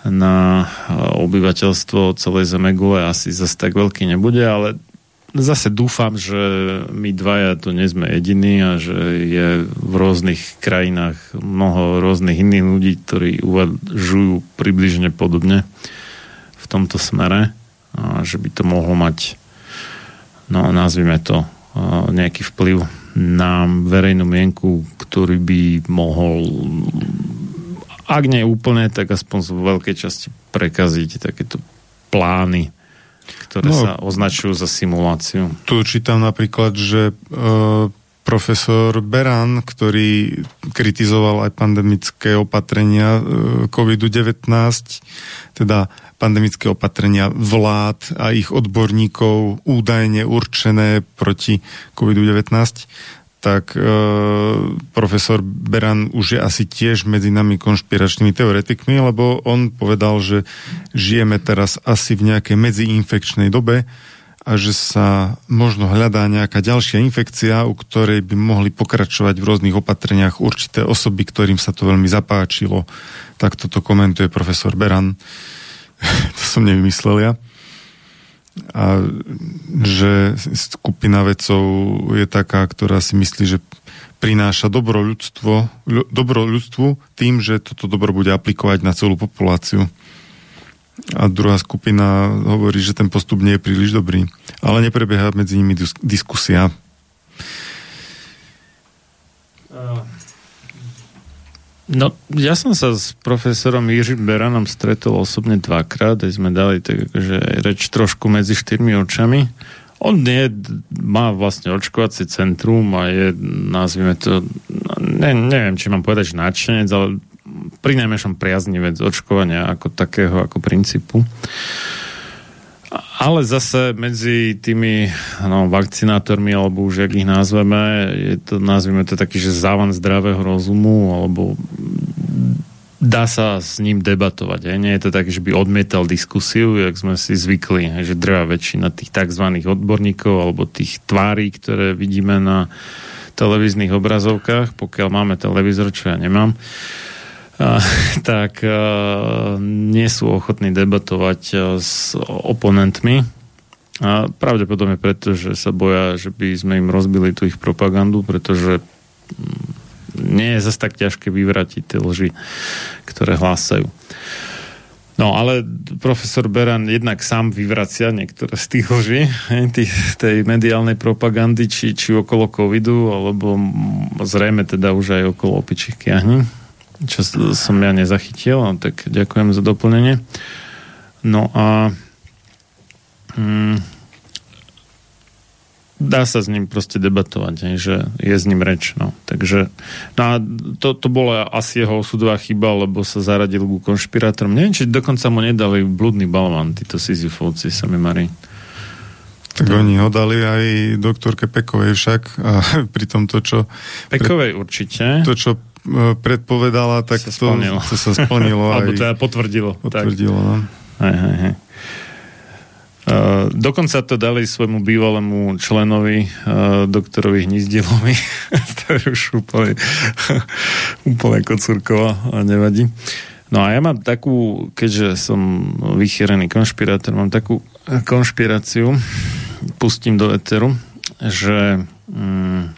na e, obyvateľstvo celej Zemegule asi zase tak veľký nebude, ale zase dúfam, že my dvaja tu nie sme jediní a že je v rôznych krajinách mnoho rôznych iných ľudí, ktorí uvažujú približne podobne v tomto smere a že by to mohlo mať no nazvime to nejaký vplyv na verejnú mienku, ktorý by mohol ak nie úplne, tak aspoň z veľkej časti prekaziť takéto plány ktoré no, sa označujú za simuláciu. Tu čítam napríklad, že e, profesor Beran, ktorý kritizoval aj pandemické opatrenia e, COVID-19, teda pandemické opatrenia vlád a ich odborníkov údajne určené proti COVID-19, tak e, profesor Beran už je asi tiež medzi nami konšpiračnými teoretikmi, lebo on povedal, že žijeme teraz asi v nejakej medziinfekčnej dobe a že sa možno hľadá nejaká ďalšia infekcia, u ktorej by mohli pokračovať v rôznych opatreniach určité osoby, ktorým sa to veľmi zapáčilo. Tak toto komentuje profesor Beran. to som nevymyslel ja a že skupina vedcov je taká, ktorá si myslí, že prináša dobro, ľudstvo, dobro ľudstvu tým, že toto dobro bude aplikovať na celú populáciu. A druhá skupina hovorí, že ten postup nie je príliš dobrý. Ale neprebieha medzi nimi diskusia. No, ja som sa s profesorom Jiřím Beranom stretol osobne dvakrát, aj sme dali tak, že reč trošku medzi štyrmi očami. On nie, má vlastne očkovacie centrum a je, nazvime to, ne, neviem, či mám povedať, že nadšenec, ale pri najmenšom priaznivec očkovania ako takého, ako princípu. Ale zase medzi tými no, vakcinátormi, alebo už jak ich nazveme, je to, nazvime to taký, že závan zdravého rozumu, alebo dá sa s ním debatovať. Aj? Nie je to tak, že by odmietal diskusiu, jak sme si zvykli, že drvá väčšina tých tzv. odborníkov alebo tých tvári, ktoré vidíme na televíznych obrazovkách, pokiaľ máme televízor, čo ja nemám, tak nie sú ochotní debatovať s oponentmi. A pravdepodobne preto, že sa boja, že by sme im rozbili tú ich propagandu, pretože mm, nie je zase tak ťažké vyvratiť tie lži, ktoré hlásajú. No ale profesor Beran jednak sám vyvracia niektoré z tých lží, tých, tej mediálnej propagandy, či, či okolo covidu, alebo zrejme teda už aj okolo opičích kiahní čo som ja nezachytil, tak ďakujem za doplnenie. No a mm, dá sa s ním proste debatovať, že je s ním reč. No. Takže no a to, to bola asi jeho osudová chyba, lebo sa zaradil ku konšpirátorom. Neviem, či dokonca mu nedali blúdny balván, títo Sisyfovci, sa mi marí. Tak oni ho dali aj doktorke Pekovej však a pri tomto, čo... Pekovej určite. To, čo predpovedala, tak sa to, to sa splnilo. Alebo teda potvrdilo. Potvrdilo, tak. no. Hej, hej, hej. Uh, dokonca to dali svojmu bývalému členovi, uh, doktorovi Hnízdilovi, to je už úplne, úplne kocúrkovo a nevadí. No a ja mám takú, keďže som vychýrený konšpirátor, mám takú konšpiráciu, pustím do eteru, že mm,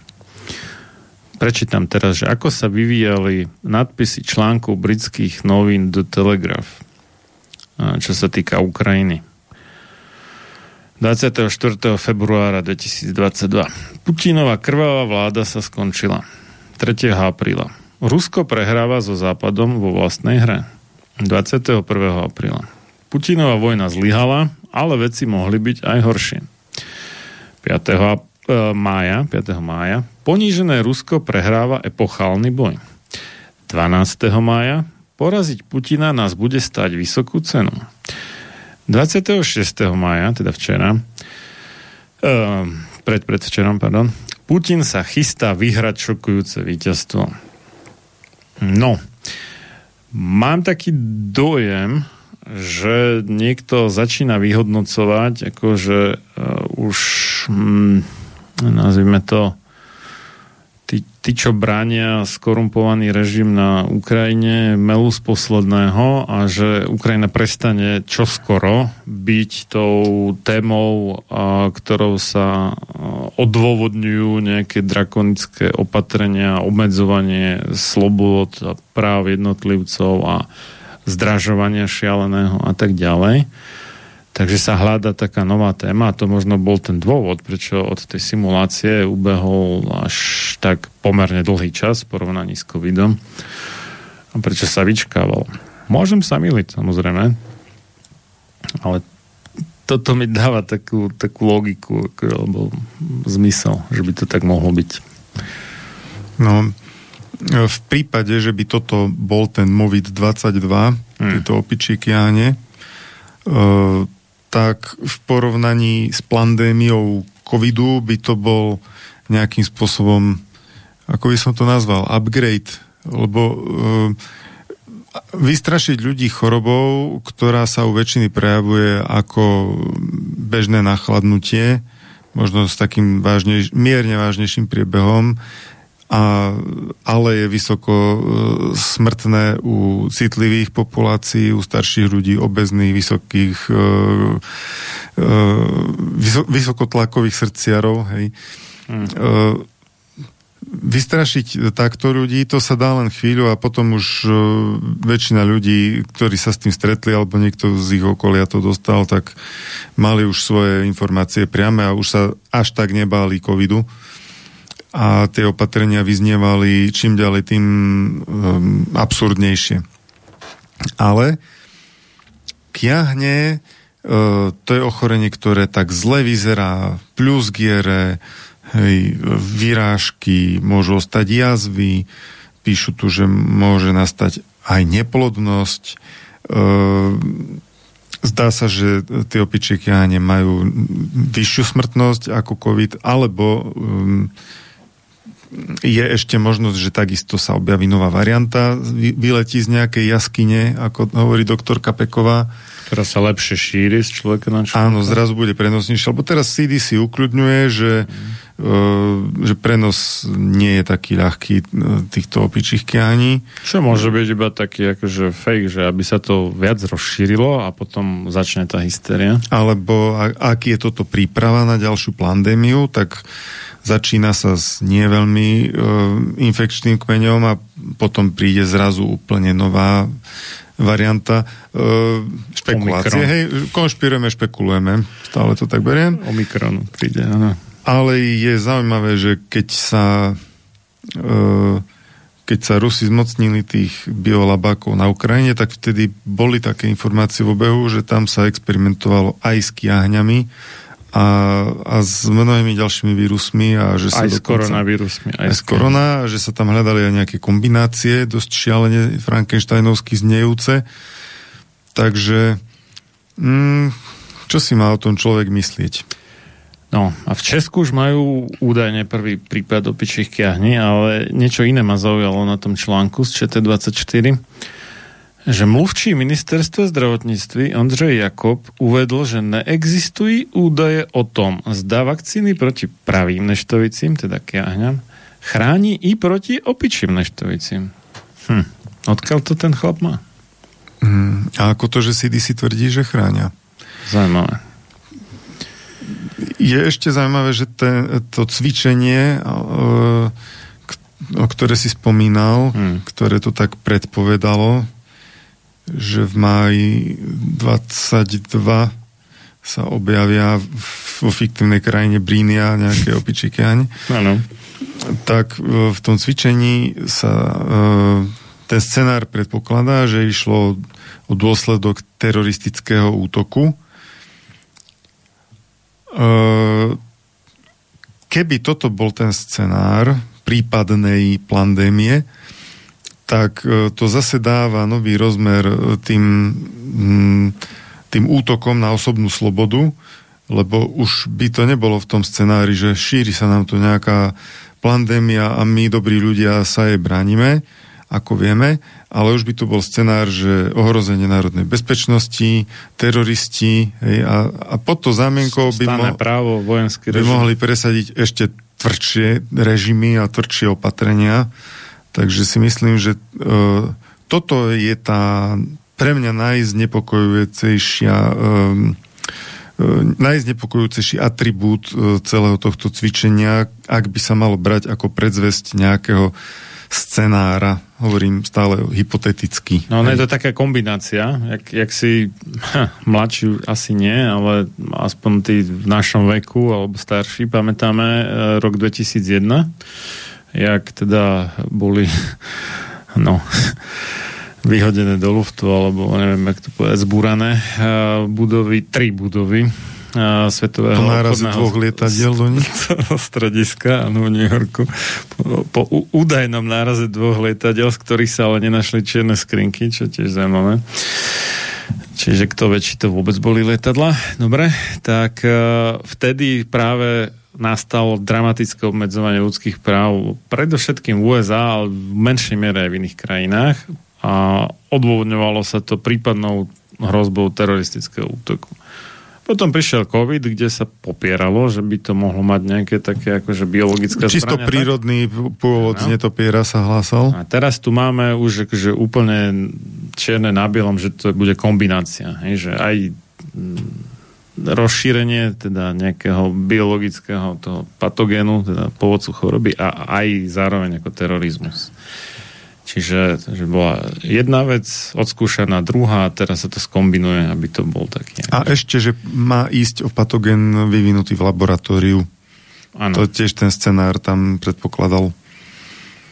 prečítam teraz, že ako sa vyvíjali nadpisy článkov britských novín do Telegraph, čo sa týka Ukrajiny. 24. februára 2022. Putinová krvavá vláda sa skončila. 3. apríla. Rusko prehráva so Západom vo vlastnej hre. 21. apríla. Putinová vojna zlyhala, ale veci mohli byť aj horšie. 5. E, mája, 5. mája ponížené Rusko prehráva epochálny boj. 12. mája poraziť Putina nás bude stať vysokú cenu. 26. maja, teda včera, uh, pred, predvčerom, pardon, Putin sa chystá vyhrať šokujúce víťazstvo. No, mám taký dojem, že niekto začína vyhodnocovať, akože uh, už, hm, nazvime to, tí, tí, čo bránia skorumpovaný režim na Ukrajine, melú z posledného a že Ukrajina prestane čoskoro byť tou témou, a, ktorou sa odôvodňujú nejaké drakonické opatrenia, obmedzovanie slobod a práv jednotlivcov a zdražovania šialeného a tak ďalej. Takže sa hľada taká nová téma a to možno bol ten dôvod, prečo od tej simulácie ubehol až tak pomerne dlhý čas v porovnaní s covidom a prečo sa vyčkával. Môžem sa miliť, samozrejme, ale toto mi dáva takú, takú logiku alebo zmysel, že by to tak mohlo byť. No, v prípade, že by toto bol ten Movit 22, hmm. tieto opičíky áne, uh, tak v porovnaní s pandémiou covidu by to bol nejakým spôsobom, ako by som to nazval, upgrade, lebo e, vystrašiť ľudí chorobou, ktorá sa u väčšiny prejavuje ako bežné nachladnutie, možno s takým vážnejš- mierne vážnejším priebehom, a, ale je vysoko e, smrtné u citlivých populácií, u starších ľudí, obezných, vysokých e, e, vysokotlakových srdciarov, hej. Hmm. Vystrašiť takto ľudí, to sa dá len chvíľu a potom už väčšina ľudí, ktorí sa s tým stretli alebo niekto z ich okolia to dostal, tak mali už svoje informácie priame a už sa až tak nebáli covidu a tie opatrenia vyznievali čím ďalej tým um, absurdnejšie. Ale kiahne, uh, to je ochorenie, ktoré tak zle vyzerá, plus giere, hej, vyrážky, môžu ostať jazvy, píšu tu, že môže nastať aj neplodnosť. Uh, zdá sa, že tie opičie kiahne majú vyššiu smrtnosť ako COVID, alebo um, je ešte možnosť, že takisto sa objaví nová varianta, vyletí z nejakej jaskyne, ako hovorí doktorka Peková. Ktorá sa lepšie šíri z človeka na človeka. Áno, zrazu bude prenosnejšie, lebo teraz CDC ukľudňuje, že, mm. uh, že prenos nie je taký ľahký uh, týchto opičích kiahní. Čo môže byť iba taký akože fake, že aby sa to viac rozšírilo a potom začne tá hysteria? Alebo ak je toto príprava na ďalšiu pandémiu, tak začína sa s nie veľmi e, infekčným kmeňom a potom príde zrazu úplne nová varianta. E, špekulácie, Omikron. hej, konšpirujeme, špekulujeme, stále to tak beriem. Omikron príde, áno. Ale je zaujímavé, že keď sa e, keď sa Rusi zmocnili tých biolabákov na Ukrajine, tak vtedy boli také informácie v obehu, že tam sa experimentovalo aj s kiahňami a, a s mnohými ďalšími vírusmi a že sa aj dokonca, s koronavírusmi aj, aj s korona, že sa tam hľadali aj nejaké kombinácie dosť šialene frankensteinovsky znejúce. Takže mm, čo si má o tom človek myslieť? No a v Česku už majú údajne prvý prípad opičích kiahní, ale niečo iné ma zaujalo na tom článku z ČT24 že mluvčí ministerstva zdravotníctví Ondřej Jakob uvedl, že neexistují údaje o tom, zda vakcíny proti pravým neštovicím, teda kiahňam, chráni i proti opičím neštovicím. Hm. Odkiaľ to ten chlap má? Mm, a ako to, že CDC tvrdí, že chránia? Zaujímavé. Je ešte zaujímavé, že te, to cvičenie, e, o ktoré si spomínal, Hmm. ktoré to tak predpovedalo, že v máji 22 sa objavia vo fiktívnej krajine Brínia nejaké opičíky Áno. tak e, v tom cvičení sa e, ten scenár predpokladá, že išlo o dôsledok teroristického útoku. E, Keby toto bol ten scenár prípadnej pandémie, tak e, to zase dáva nový rozmer e, tým, mm, tým útokom na osobnú slobodu, lebo už by to nebolo v tom scenári, že šíri sa nám tu nejaká pandémia a my, dobrí ľudia, sa jej bránime, ako vieme, ale už by tu bol scenár, že ohrozenie národnej bezpečnosti, teroristi hej, a, a pod to zámienkou by, mo- právo, vojenský by mohli presadiť ešte tvrdšie režimy a tvrdšie opatrenia. Takže si myslím, že e, toto je tá pre mňa najznepokojujúcejšia e, e, najznepokojujúcejší atribút e, celého tohto cvičenia, ak by sa malo brať ako predzvesť nejakého scenára, hovorím stále hypoteticky. No, ono je to taká kombinácia, jak, jak si ha, mladší asi nie, ale aspoň tí v našom veku alebo starší pamätáme e, rok 2001, jak teda boli no, vyhodené do luftu, alebo neviem, jak to povedať, zbúrané e, budovy, tri budovy e, svetového Po náraze dvoch lietadiel do strediska áno, v New Yorku po, po údajnom náraze dvoch lietadiel, z ktorých sa ale nenašli čierne skrinky, čo tiež zaujímavé. Čiže kto vie, či to vôbec boli lietadla. Dobre, tak uh, vtedy práve nastalo dramatické obmedzovanie ľudských práv, predovšetkým v USA, ale v menšej miere aj v iných krajinách. A odôvodňovalo sa to prípadnou hrozbou teroristického útoku. Potom prišiel COVID, kde sa popieralo, že by to mohlo mať nejaké také akože biologické Čisto zbrania, tak? prírodný pôvod z netopiera sa hlásal. A teraz tu máme už akože úplne čierne na bielom, že to bude kombinácia. Hej, že aj mm, rozšírenie teda nejakého biologického toho patogénu, teda povodcu choroby a aj zároveň ako terorizmus. Čiže že bola jedna vec odskúšaná, druhá a teraz sa to skombinuje, aby to bol taký. A ešte, že má ísť o patogen vyvinutý v laboratóriu. Áno. To tiež ten scenár tam predpokladal.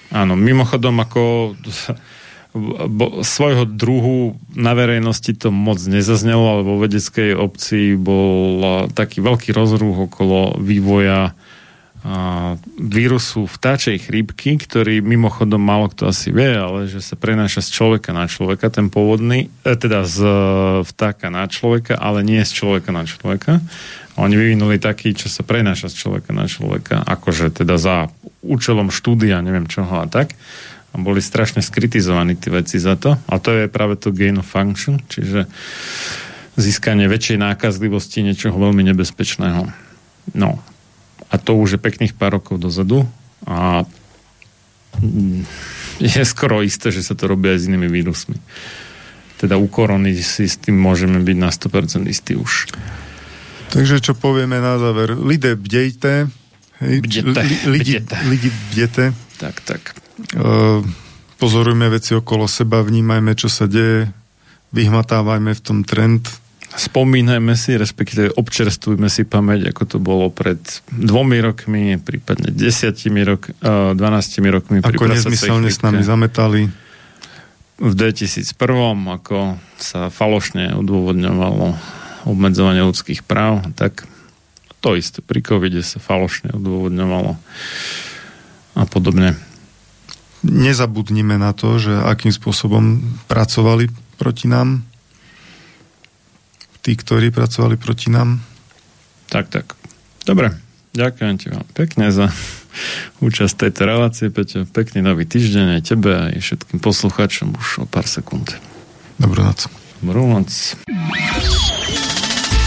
Áno, mimochodom ako bo, svojho druhu na verejnosti to moc nezaznelo, ale vo vedeckej obci bol taký veľký rozruch okolo vývoja vírusu vtáčej chrípky, ktorý mimochodom málo kto asi vie, ale že sa prenáša z človeka na človeka, ten pôvodný, e, teda z e, vtáka na človeka, ale nie z človeka na človeka. Oni vyvinuli taký, čo sa prenáša z človeka na človeka, akože teda za účelom štúdia, neviem čoho a tak. A boli strašne skritizovaní tí veci za to. A to je práve to gain of function, čiže získanie väčšej nákazlivosti niečoho veľmi nebezpečného. No. A to už je pekných pár rokov dozadu a mm, je skoro isté, že sa to robí aj s inými vírusmi. Teda u korony si s tým môžeme byť na 100% istí už. Takže čo povieme na záver? Lidé bdejte. Hej, Bdete, li, lidi, bdete. lidi bdete. Tak, tak. Uh, pozorujme veci okolo seba, vnímajme, čo sa deje, vyhmatávajme v tom trend. Spomínajme si, respektíve občerstvujme si pamäť, ako to bolo pred dvomi rokmi, prípadne desiatimi rok, uh, 12 rokmi. Ako nezmyselne s nami zametali. v 2001, ako sa falošne odôvodňovalo obmedzovanie ľudských práv, tak to isté. Pri covide sa falošne odôvodňovalo a podobne. Nezabudnime na to, že akým spôsobom pracovali proti nám. Tí, ktorí pracovali proti nám. Tak, tak. Dobre. Ďakujem ti vám pekne za účasť tejto relácie, Peťo. Pekný nový týždeň aj tebe, aj všetkým poslucháčom už o pár sekúnd. Dobrú noc. Dobrú noc.